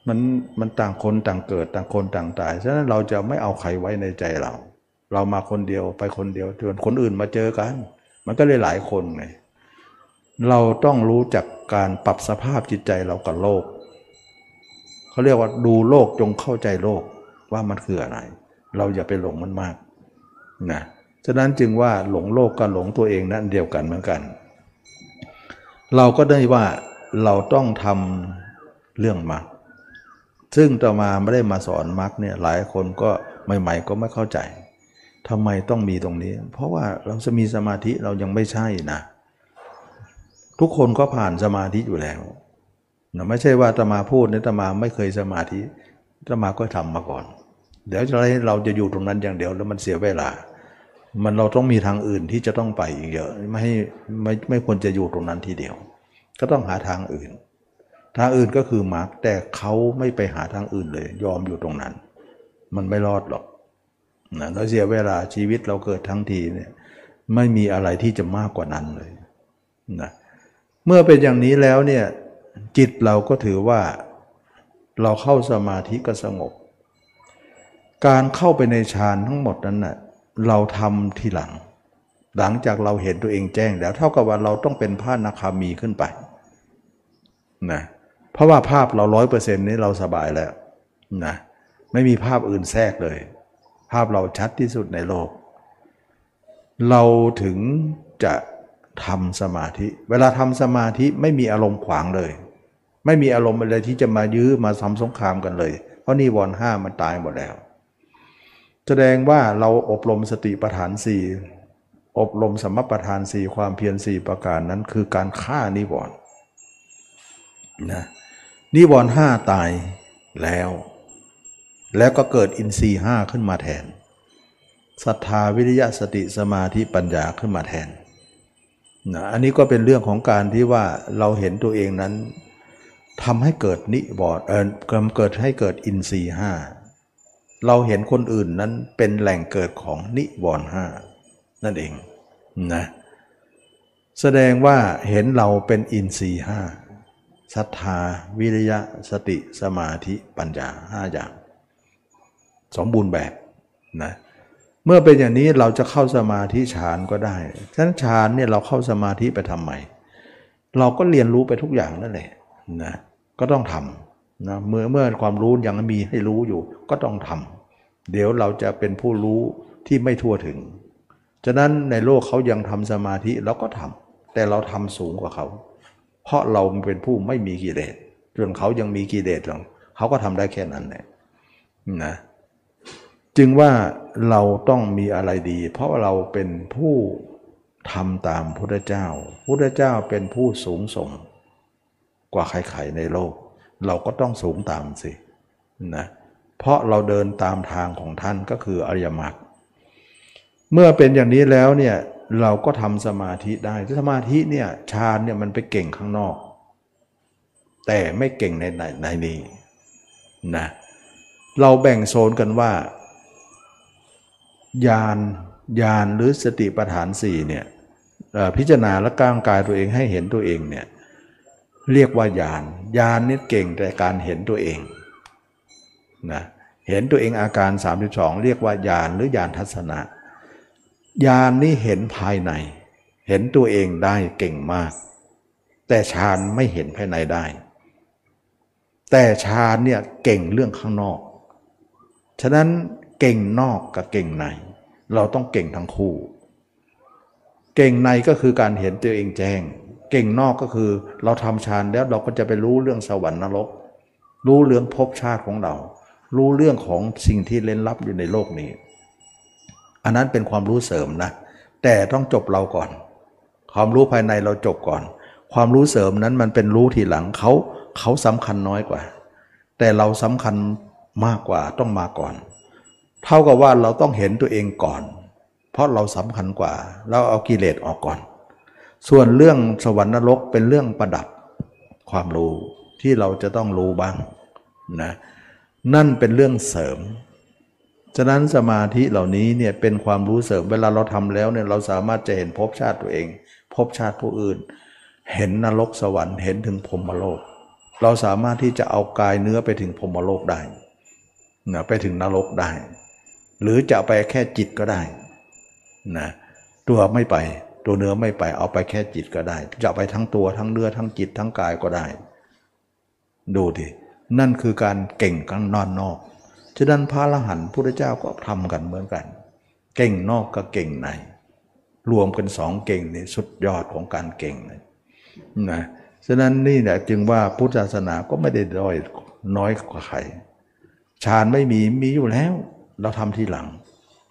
มันมันต่างคนต่างเกิดต่างคนต่างตายฉะนั้นเราจะไม่เอาใครไว้ในใจเรา เรามาคนเดียวไปคนเดียวจนคนอื่นมาเจอกัน มันก็เลยหลายคนไงเราต้องรู้จักการปรับสภาพจิตใจเรากับโลกเขาเรียกว่าดูโลกจงเข้าใจโลกว่ามันคืออะไร เราอย่าไปหลงมันมากนะฉะนั้นจึงว่าหลงโลกกับหลงตัวเองนั่นเดียวกันเหมือนกัน เราก็ได้ว่าเราต้องทำเรื่องมรรคซึ่งต่อมาไม่ได้มาสอนมรรคเนี่ยหลายคนก็ใหม่ ๆ ก็ไม่เข้าใจทำไมต้องมีตรงนี้ เพราะว่าเราจะมีสมาธิเรายังไม่ใช่นะ ทุกคนก็ผ่านสมาธิอยู่แล้วนะไม่ใช่ว่าตมาพูดเนี่ยตมาไม่เคยสมาธิตมาก็ทำมาก่อน เดี๋ยวจะเราจะอยู่ตรงนั้นอย่างเดียวแล้วมันเสียเวลา มันเราต้องมีทางอื่นที่จะต้องไปอีกเยอะไม่ให้ไม่ไม่ควรจะอยู่ตรงนั้นทีเดียว ก็ต้องหาทางอื่น ทางอื่นก็คือมรรคแต่เขาไม่ไปหาทางอื่นเลย ยอมอยู่ตรงนั้น มันไม่รอดหรอกนะแล้วเสียเวลาชีวิตเราเกิดทั้งทีเนี่ยไม่มีอะไรที่จะมากกว่านั้นเลยนะเมื่อเป็นอย่างนี้แล้วเนี่ยจิตเราก็ถือว่าเราเข้าสมาธิก็สงบ การเข้าไปในฌานทั้งหมดนั้นนะ่ะเราทำทีหลัง หลังจากเราเห็นตัวเองแจ้งแล้วเท่ากับว่าเราต้องเป็นพระนาคามีขึ้นไปนะเพราะว่าภาพเราร้อยเปอร์เซ็นต์นี้เราสบายแล้วนะไม่มีภาพอื่นแทรกเลย ภาพเราชัดที่สุดในโลก เราถึงจะทำสมาธิ เวลาทำสมาธิไม่มีอารมณ์ขวางเลย ไม่มีอารมณ์อะไรที่จะมายื้อมาทำสงครามกันเลย เพราะนี่วอนห้ามันตายหมดแล้ว แสดงว่าเราอบรมสติปัฏฐานสี่อบรมสมปัฏฐานสี่ความเพียรสี่ประการนั้นคือการฆ่านิวรณ์นะนิวรณ์ห้าตายแล้ว แล้วก็เกิดอินทรีย์ห้าขึ้นมาแทนศรัทธาวิริยะสติสมาธิปัญญาขึ้นมาแทนนะอันนี้ก็เป็นเรื่องของการที่ว่าเราเห็นตัวเองนั้นทำให้เกิดนิวรณ์เออเกิดให้เกิดอินทรีย์ห้า เราเห็นคนอื่นนั้นเป็นแหล่งเกิดของนิวรณ์ห้านั่นเองนะแสดงว่าเห็นเราเป็นอินทรีห้าศรัทธา วิริยะสติสมาธิปัญญาห้าอย่าง สมบูรณ์แบบนะเมื่อเป็นอย่างนี้เราจะเข้าสมาธิฌานก็ได้ฉะนั้นฌานเนี่ยเราเข้าสมาธิไปทำไม เราก็เรียนรู้ไปทุกอย่างนั่นแหละนะก็ต้องทำ นะเมื่อเมื่อความรู้ยังมีให้รู้อยู่ก็ต้องทำเดี๋ยวเราจะเป็นผู้รู้ที่ไม่ทั่วถึง ฉะนั้นในโลกเขายังทำสมาธิเราก็ทำแต่เราทำสูงกว่าเขา เพราะเราเป็นผู้ไม่มีกิเลสส่วนเขายังมีกิเลสเขาก็ทำได้แค่นั้นแหละนะจึงว่าเราต้องมีอะไรดี เพราะเราเป็นผู้ทำตามพุทธเจ้า พุทธเจ้าเป็นผู้สูงส่งกว่าใครๆในโลก เราก็ต้องสูงตามสินะเพราะเราเดินตามทางของท่านก็คืออริยมรรคเมื่อเป็นอย่างนี้แล้วเนี่ยเราก็ทำสมาธิได้สมาธิเนี่ยฌานเนี่ยมันไปเก่งข้างนอก แต่ไม่เก่งในในในนี้นะเราแบ่งโซนกันว่า ญาณญาณหรือสติปัฏฐานสี่เนี่ยพิจารณาและก้างกายตัวเองให้เห็นตัวเองเนี่ย เรียกว่าญาณญาณนี่เก่งแต่การเห็นตัวเองนะเห็นตัวเองอาการ 32 เรียกว่าญาณหรือญาณทัศนะญาณนี่เห็นภายใน เห็นตัวเองได้เก่งมาก แต่ฌานไม่เห็นภายในได้ แต่ฌานเนี่ยเก่งเรื่องข้างนอก ฉะนั้นเก่งนอกกับเก่งใน เราต้องเก่งทั้งคู่ เก่งในก็คือการเห็นตัวเองแจ้ง เก่งนอกก็คือ เราทำฌานแล้วเราก็จะไปรู้เรื่องสวรรค์นรก รู้เรื่องภพชาติของเรา รู้เรื่องของสิ่งที่เล่นลับอยู่ในโลกนี้ อันนั้นเป็นความรู้เสริมนะ แต่ต้องจบเราก่อน ความรู้ภายในเราจบก่อน ความรู้เสริมนั้นมันเป็นรู้ทีหลังเขาเขาสำคัญน้อยกว่า แต่เราสำคัญมากกว่าต้องมาก่อน เท่ากับว่าเราต้องเห็นตัวเองก่อน เพราะเราสำคัญกว่า เราเอากิเลสออกก่อน ส่วนเรื่องสวรรค์นรกเป็นเรื่องประดับความรู้ที่เราจะต้องรู้บ้างนะนั่นเป็นเรื่องเสริม ฉะนั้นสมาธิเหล่านี้เนี่ยเป็นความรู้เสริมเวลาเราทำแล้วเนี่ยเราสามารถจะเห็นภพชาติตัวเองภพชาติผู้อื่น เห็นนรกสวรรค์เห็นถึงพรมโลก เราสามารถที่จะเอากายเนื้อไปถึงพรมโลกได้นะไปถึงนรกได้ หรือจะไปแค่จิตก็ได้นะตัวไม่ไป ตัวเนื้อไม่ไปเอาไปแค่จิตก็ได้ จะไปทั้งตัวทั้งเนื้อทั้งจิตทั้งกายก็ได้ ดูดินั่นคือการเก่งกันนอนนอกฉะนั้นพระอรหันพุทธเจ้าก็ทำกันเหมือนกัน เก่งนอกกับเก่งใน รวมกันสองเก่งนี่สุดยอดของการเก่งเลยนะฉะนั้นนี่แหละจึงว่าพุทธศาสนาก็ไม่ได้ด้อยน้อยกว่าใครฌานไม่มีมีอยู่แล้ว เราทำทีหลัง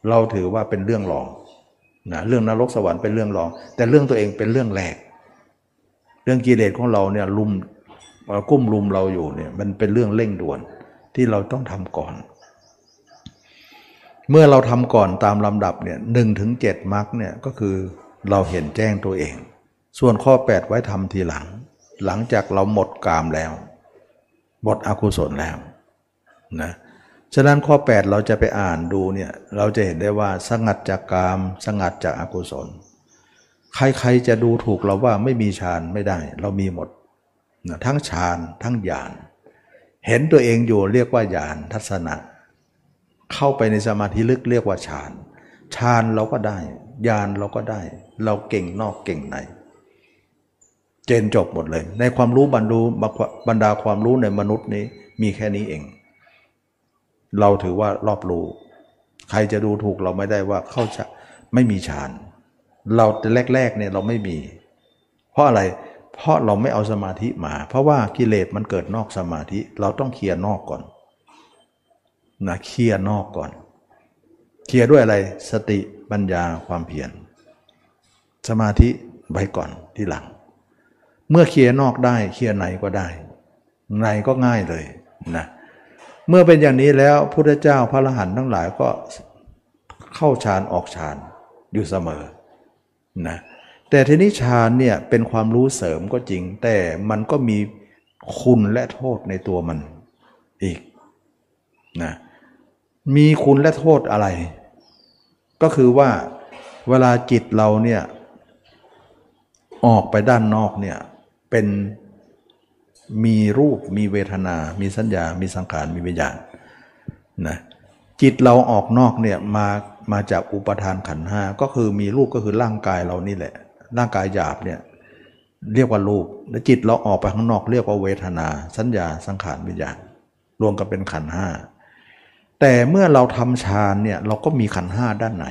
เราถือว่าเป็นเรื่องรอง นะเรื่องนรกสวรรค์เป็นเรื่องรอง แต่เรื่องตัวเองเป็นเรื่องแรก เรื่องกิเลสของเราเนี่ยลุมกุ้มลุมเราอยู่เนี่ยมันเป็นเรื่องเร่งด่วนที่เราต้องทำก่อน เมื่อเราทำก่อนตามลำดับเนี่ยหนึ่งถึงเจ็ดมรรคเนี่ยก็คือเราเห็นแจ้งตัวเอง ส่วนข้อ 8 ไว้ทำทีหลัง หลังจากเราหมดกามแล้วหมดอกุศลแล้วนะ ฉะนั้นข้อ 8 เราจะไปอ่านดูเนี่ยเราจะเห็นได้ว่าสงัดจากกาม สงัดจากอากุศล ใครๆจะดูถูกเราว่าไม่มีฌานไม่ได้ เรามีหมดนะทั้งฌานทั้งญาณเห็นตัวเองอยู่เรียกว่าญาณทัศนะ เข้าไปในสมาธิลึกเรียกว่าฌานฌานเราก็ได้ญาณเราก็ได้ เราเก่งนอกเก่งในเจนจบหมดเลย ในความรู้บรรดูบรรดาความรู้ในมนุษย์นี้มีแค่นี้เอง เราถือว่ารอบรู้ ใครจะดูถูกเราไม่ได้ว่าเข้าจะไม่มีฌาน เราแต่แรกๆเนี่ยเราไม่มี เพราะอะไรเพราะเราไม่เอาสมาธิมา เพราะว่ากิเลสมันเกิดนอกสมาธิ เราต้องเคลียร์นอกก่อนนะเคลียร์นอกก่อน เคลียร์ด้วยอะไรสติปัญญาความเพียรสมาธิไว้ก่อนที่หลัง เมื่อเคลียร์นอกได้เคลียร์ไหนก็ได้ ในก็ง่ายเลยนะเเมื่อเป็นอย่างนี้แล้วพุทธเจ้าพระอรหันต์ทั้งหลายก็เข้าฌานออกฌานอยู่เสมอนะแต่ทีนี้ฌานเนี่ยเป็นความรู้เสริมก็จริง แต่มันก็มีคุณและโทษในตัวมันอีกนะมีคุณและโทษอะไร ก็คือว่าเวลาจิตเราเนี่ยออกไปด้านนอกเนี่ยเป็น มีรูปมีเวทนา มีสัญญา มีสังขาร มีวิญญาณนะจิตเราออกนอกเนี่ยมามาจากอุปทานขันห้าก็คือมีรูปก็คือร่างกายเรานี่แหละ ร่างกายหยาบเนี่ยเรียกว่ารูปแล้วจิตเราออกไปข้างนอกเรียกว่าเวทนา สัญญาสังขารวิญญาณรวมกันเป็นขันห้าแต่เมื่อเราทำฌานเนี่ยเราก็มีขันห้าด้านใน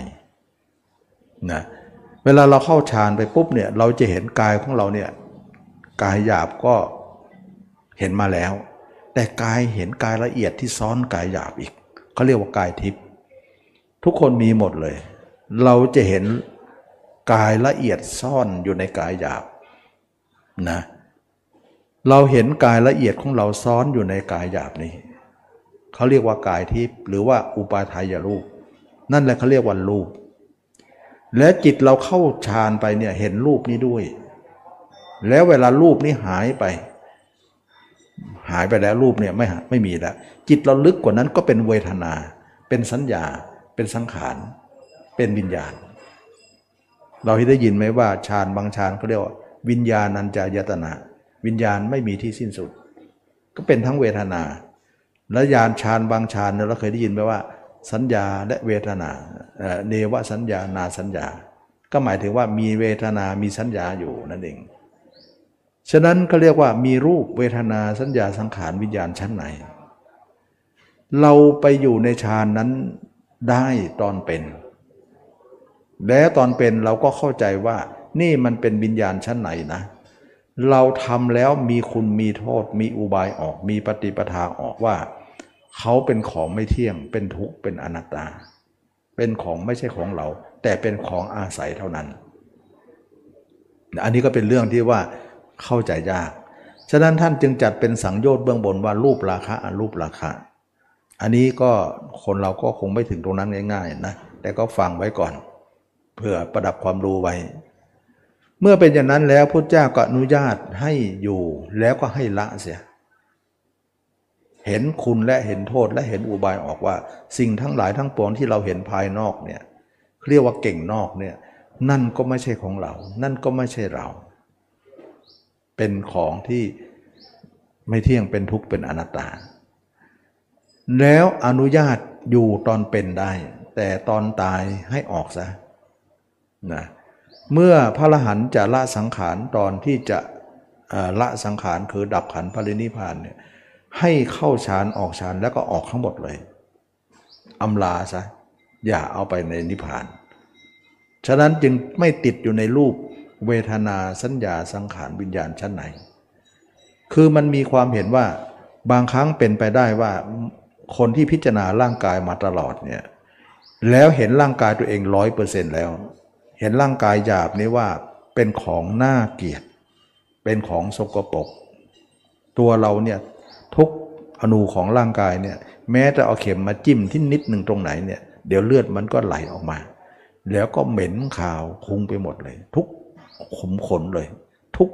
นะเวลาเราเข้าฌานไปปุ๊บเนี่ยเราจะเห็นกายของเราเนี่ยกายหยาบก็ เห็นมาแล้ว แต่กายเห็นกายละเอียดที่ซ้อนกายหยาบอีกเขาเรียกว่ากายทิพย์ทุกคนมีหมดเลย เราจะเห็นกายละเอียดซ่อนอยู่ในกายหยาบนะเราเห็นกายละเอียดของเราซ้อนอยู่ในกายหยาบนี้เขาเรียกว่ากายทิพย์หรือว่าอุปาทายรูป นั่นแหละเขาเรียกว่ารูป และจิตเราเข้าฌานไปเนี่ยเห็นรูปนี้ด้วย แล้วเวลารูปนี้หายไป หายไปแล้วรูปเนี่ยไม่ไม่มีแล้ว จิตเราลึกกว่านั้นก็เป็นเวทนา เป็นสัญญา เป็นสังขาร เป็นวิญญาณ เราได้ยินไหมว่าฌานบางฌานเขาเรียกว่า วิญญาณัญจายตนะ วิญญาณไม่มีที่สิ้นสุด ก็เป็นทั้งเวทนา และญาณฌานบางฌานเราเคยได้ยินไหมว่า สัญญาและเวทนาเนวสัญญานาสัญญา ก็หมายถึงว่ามีเวทนา มีสัญญาอยู่นั่นเอง ฉะนั้นเขาเรียกว่ามีรูปเวทนาสัญญาสังขารวิญญาณชั้นไหน เราไปอยู่ในฌานนั้นได้ตอนเป็น แล้วตอนเป็นเราก็เข้าใจว่า นี่มันเป็นวิญญาณชั้นไหนนะ เราทำแล้วมีคุณมีโทษ มีอุบายออกมีปฏิปทาออกว่า เขาเป็นของไม่เที่ยง เป็นทุกข์เป็นอนัตตา เป็นของไม่ใช่ของเรา แต่เป็นของอาศัยเท่านั้น อันนี้ก็เป็นเรื่องที่ว่า เข้าใจยาก ฉะนั้นท่านจึงจัดเป็นสังโยชน์เบื้องบนว่ารูปราคะอรูปราคะ อันนี้ก็คนเราก็คงไม่ถึงตรงนั้นง่ายๆนะแต่ก็ฟังไว้ก่อน เพื่อประดับความรู้ไว้ เมื่อเป็นอย่างนั้นแล้วพระเจ้าก็อนุญาตให้อยู่แล้วก็ให้ละเสีย เห็นคุณและเห็นโทษและเห็นอุบายออกว่า สิ่งทั้งหลายทั้งปวงที่เราเห็นภายนอกเนี่ยเรียกว่าเก่งนอกเนี่ยนั่นก็ไม่ใช่ของเรา นั่นก็ไม่ใช่เรา เป็นของที่ไม่เที่ยงเป็นทุกข์เป็นอนัตตา แล้วอนุญาตอยู่ตอนเป็นได้ แต่ตอนตายให้ออกซะนะเมื่อพระรหันต์จะละสังขารตอนที่จะละสังขารคือดับขันพรินิพานเนี่ยให้เข้าฌานออกฌานแล้วก็ออกทั้งหมดเลยอำลาซะอย่าเอาไปในนิพพาน ฉะนั้นจึงไม่ติดอยู่ในรูป เวทนาสัญญาสังขารวิญญาณชั้นไหน คือมันมีความเห็นว่าบางครั้งเป็นไปได้ว่าคนที่พิจารณาร่างกายมาตลอดเนี่ยแล้วเห็นร่างกายตัวเองร้อยเปอร์เซ็นต์แล้ว เห็นร่างกายหยาบนี้ว่าเป็นของน่าเกียด เป็นของสกปรกตัวเราเนี่ยทุกอนูของร่างกายเนี่ยแม้จะเอาเข็มมาจิ้มที่นิดหนึ่งตรงไหนเนี่ยเดี๋ยวเลือดมันก็ไหลออกมา แล้วก็เหม็นขาวคุ้งไปหมดเลย ทุก ขมขนเลย ทุก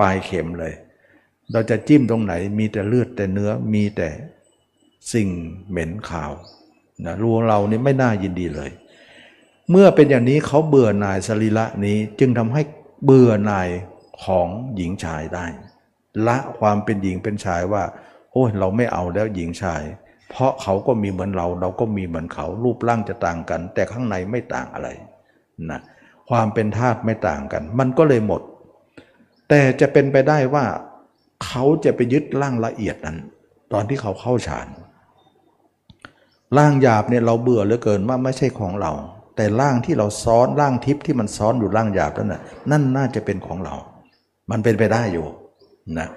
ปลายเข็มเลย เราจะจิ้มตรงไหน มีแต่เลือดแต่เนื้อมีแต่สิ่งเหม็นขาวนะรูเรานี่ไม่น่ายินดีเลย เมื่อเป็นอย่างนี้เขาเบื่อหน่ายสรีระนี้จึงทำให้เบื่อหน่ายของหญิงชายได้ ละความเป็นหญิงเป็นชายว่า โอ้ยเราไม่เอาแล้วหญิงชาย เพราะเขาก็มีเหมือนเรา เราก็มีเหมือนเขารูปร่างจะต่างกัน แต่ข้างในไม่ต่างอะไรนะ ความเป็นธาตุไม่ต่างกัน มันก็เลยหมด แต่จะเป็นไปได้ว่า เขาจะไปยึดร่างละเอียดนั้น ตอนที่เขาเข้าฌานร่างหยาบเนี่ยเราเบื่อเหลือเกินว่าไม่ใช่ของเรา แต่ร่างที่เราซ้อนร่างทิพย์ที่มันซ้อนอยู่ร่างหยาบนั่นน่ะนั่นน่าจะเป็นของเรา มันเป็นไปได้อยู่นะ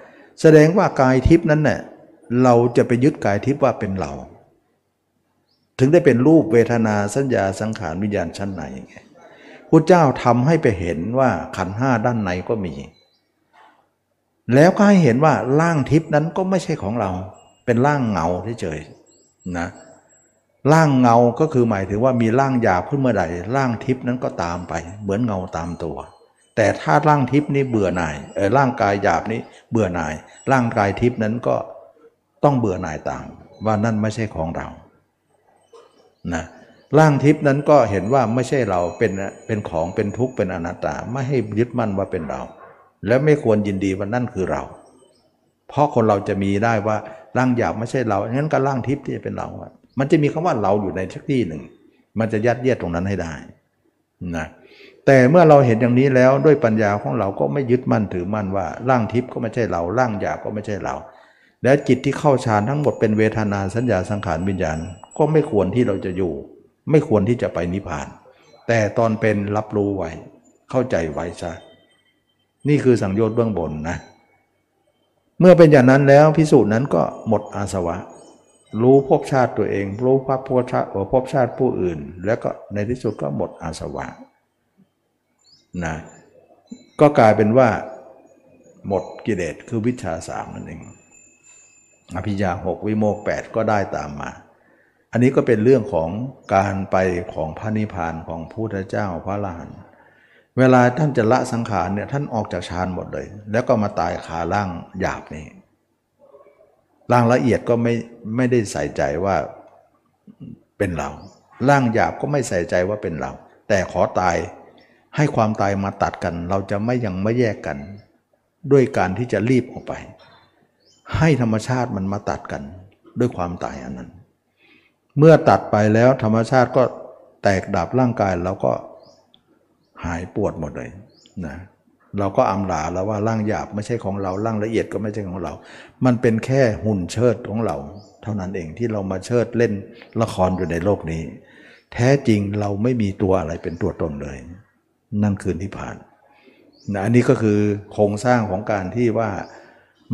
แสดงว่ากายทิพย์นั้นเนี่ยเราจะไปยึดกายทิพย์ว่าเป็นเรา ถึงได้เป็นรูปเวทนาสัญญาสังขารวิญญาณชั้นไหนไง พระเจ้าทำให้ไปเห็นว่าขันห้าด้านในก็มี แล้วก็ให้เห็นว่าร่างทิพนั้นก็ไม่ใช่ของเรา เป็นร่างเงาเฉยๆนะร่างเงาก็คือหมายถึงว่ามีร่างหยาบขึ้นเมื่อใดร่างทิพนั้นก็ตามไป เหมือนเงาตามตัว แต่ถ้าร่างทิพนี้เบื่อหน่ายเออร่างกายหยาบนี้เบื่อหน่าย ร่างกายทิพนั้นก็ต้องเบื่อหน่ายตาม ว่านั่นไม่ใช่ของเรานะ ร่างทิพนั้นก็เห็นว่าไม่ใช่เราเป็นเป็นของเป็นทุกข์เป็นอนัตตาไม่ให้ยึดมั่นว่าเป็นเรา และไม่ควรยินดีว่านั่นคือเรา เพราะคนเราจะมีได้ว่าร่างหยาบไม่ใช่เรางั้นก็ร่างทิพย์ที่เป็นเรา มันจะมีคำว่าเราอยู่ในทักที่หนึ่ง มันจะยัดเยียดตรงนั้นให้ได้นะแต่เมื่อเราเห็นอย่างนี้แล้วด้วยปัญญาของเราก็ไม่ยึดมั่นถือมั่นว่าร่างทิพย์ก็ไม่ใช่เราร่างหยาบก็ไม่ใช่เรา และจิตที่เข้าฌานทั้งหมดเป็นเวทนาสัญญาสังขารวิญญาณ ก็ไม่ควรที่เราจะอยู่ ไม่ควรที่จะไปนิพพาน แต่ตอนเป็นรับรู้ไว้ เข้าใจไว้ซะนี่คือสังโยชน์เบื้องบนนะ เมื่อเป็นอย่างนั้นแล้วพิสูจน์นั้นก็หมดอาสวะ รู้ภพชาติตัวเอง รู้ภพภพชาติภพชาติผู้อื่น แล้วก็ในที่สุดก็หมดอาสวะนะก็กลายเป็นว่า หมดกิเลสคือวิชาสามนั่นเองอภิญาหกวิโมกแปดก็ได้ตามมา อันนี้ก็เป็นเรื่องของการไปของพระนิพพานของพุทธเจ้าพระลานเวลาท่านจะละสังขารเนี่ยท่านออกจากฌานหมดเลย แล้วก็มาตายขาล่างหยาบนี่ร่างละเอียดก็ไม่ไม่ได้ใส่ใจว่าเป็นเราร่างหยาบก็ไม่ใส่ใจว่าเป็นเรา แต่ขอตายให้ความตายมาตัดกัน เราจะไม่ยังไม่แยกกัน ด้วยการที่จะรีบออกไป ให้ธรรมชาติมันมาตัดกัน ด้วยความตายอันนั้น เมื่อตัดไปแล้วธรรมชาติก็แตกดับร่างกายเราก็หายปวดหมดเลยนะเราก็อำลาแล้วว่าร่างหยาบไม่ใช่ของเราร่างละเอียดก็ไม่ใช่ของเรา มันเป็นแค่หุ่นเชิดของเรา เท่านั้นเองที่เรามาเชิดเล่นละครอยู่ในโลกนี้ แท้จริงเราไม่มีตัวอะไรเป็นตัวตนเลย นั่นคือนิพพานนะอันนี้ก็คือโครงสร้างของการที่ว่า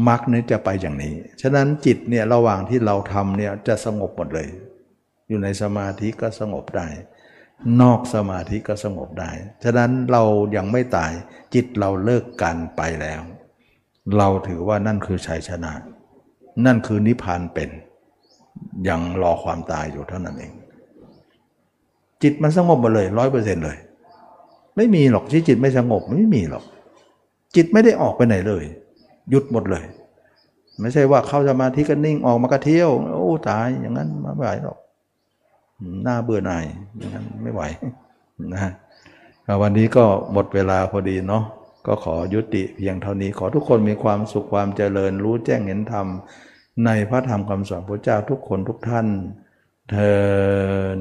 มรรคนี้จะไปอย่างนี้ ฉะนั้นจิตเนี่ยระหว่างที่เราทำเนี่ยจะสงบหมดเลย อยู่ในสมาธิก็สงบได้ นอกสมาธิก็สงบได้ ฉะนั้นเรายังไม่ตายจิตเราเลิกกันไปแล้ว เราถือว่านั่นคือชัยชนะ นั่นคือนิพพานเป็นยังรอความตายอยู่เท่านั้นเอง จิตมันสงบหมดเลยร้อยเปอร์เซ็นต์เลย ไม่มีหรอกที่จิตไม่สงบไม่มีหรอก จิตไม่ได้ออกไปไหนเลย หยุดหมดเลย ไม่ใช่ว่าเข้าสมาธิก็นิ่งออกมากระเที่ยว โอ้ตายอย่างนั้นไม่ไหวหรอก หน้าเบื่อหน่ายอย่างนั้นไม่ไหวนะวันนี้ก็หมดเวลาพอดีเนาะก็ขอยุติเพียงเท่านี้ขอทุกคนมีความสุขความเจริญรู้แจ้งเห็นธรรม ในพระธรรมคำสอนพระเจ้าทุกคนทุกท่านเทิน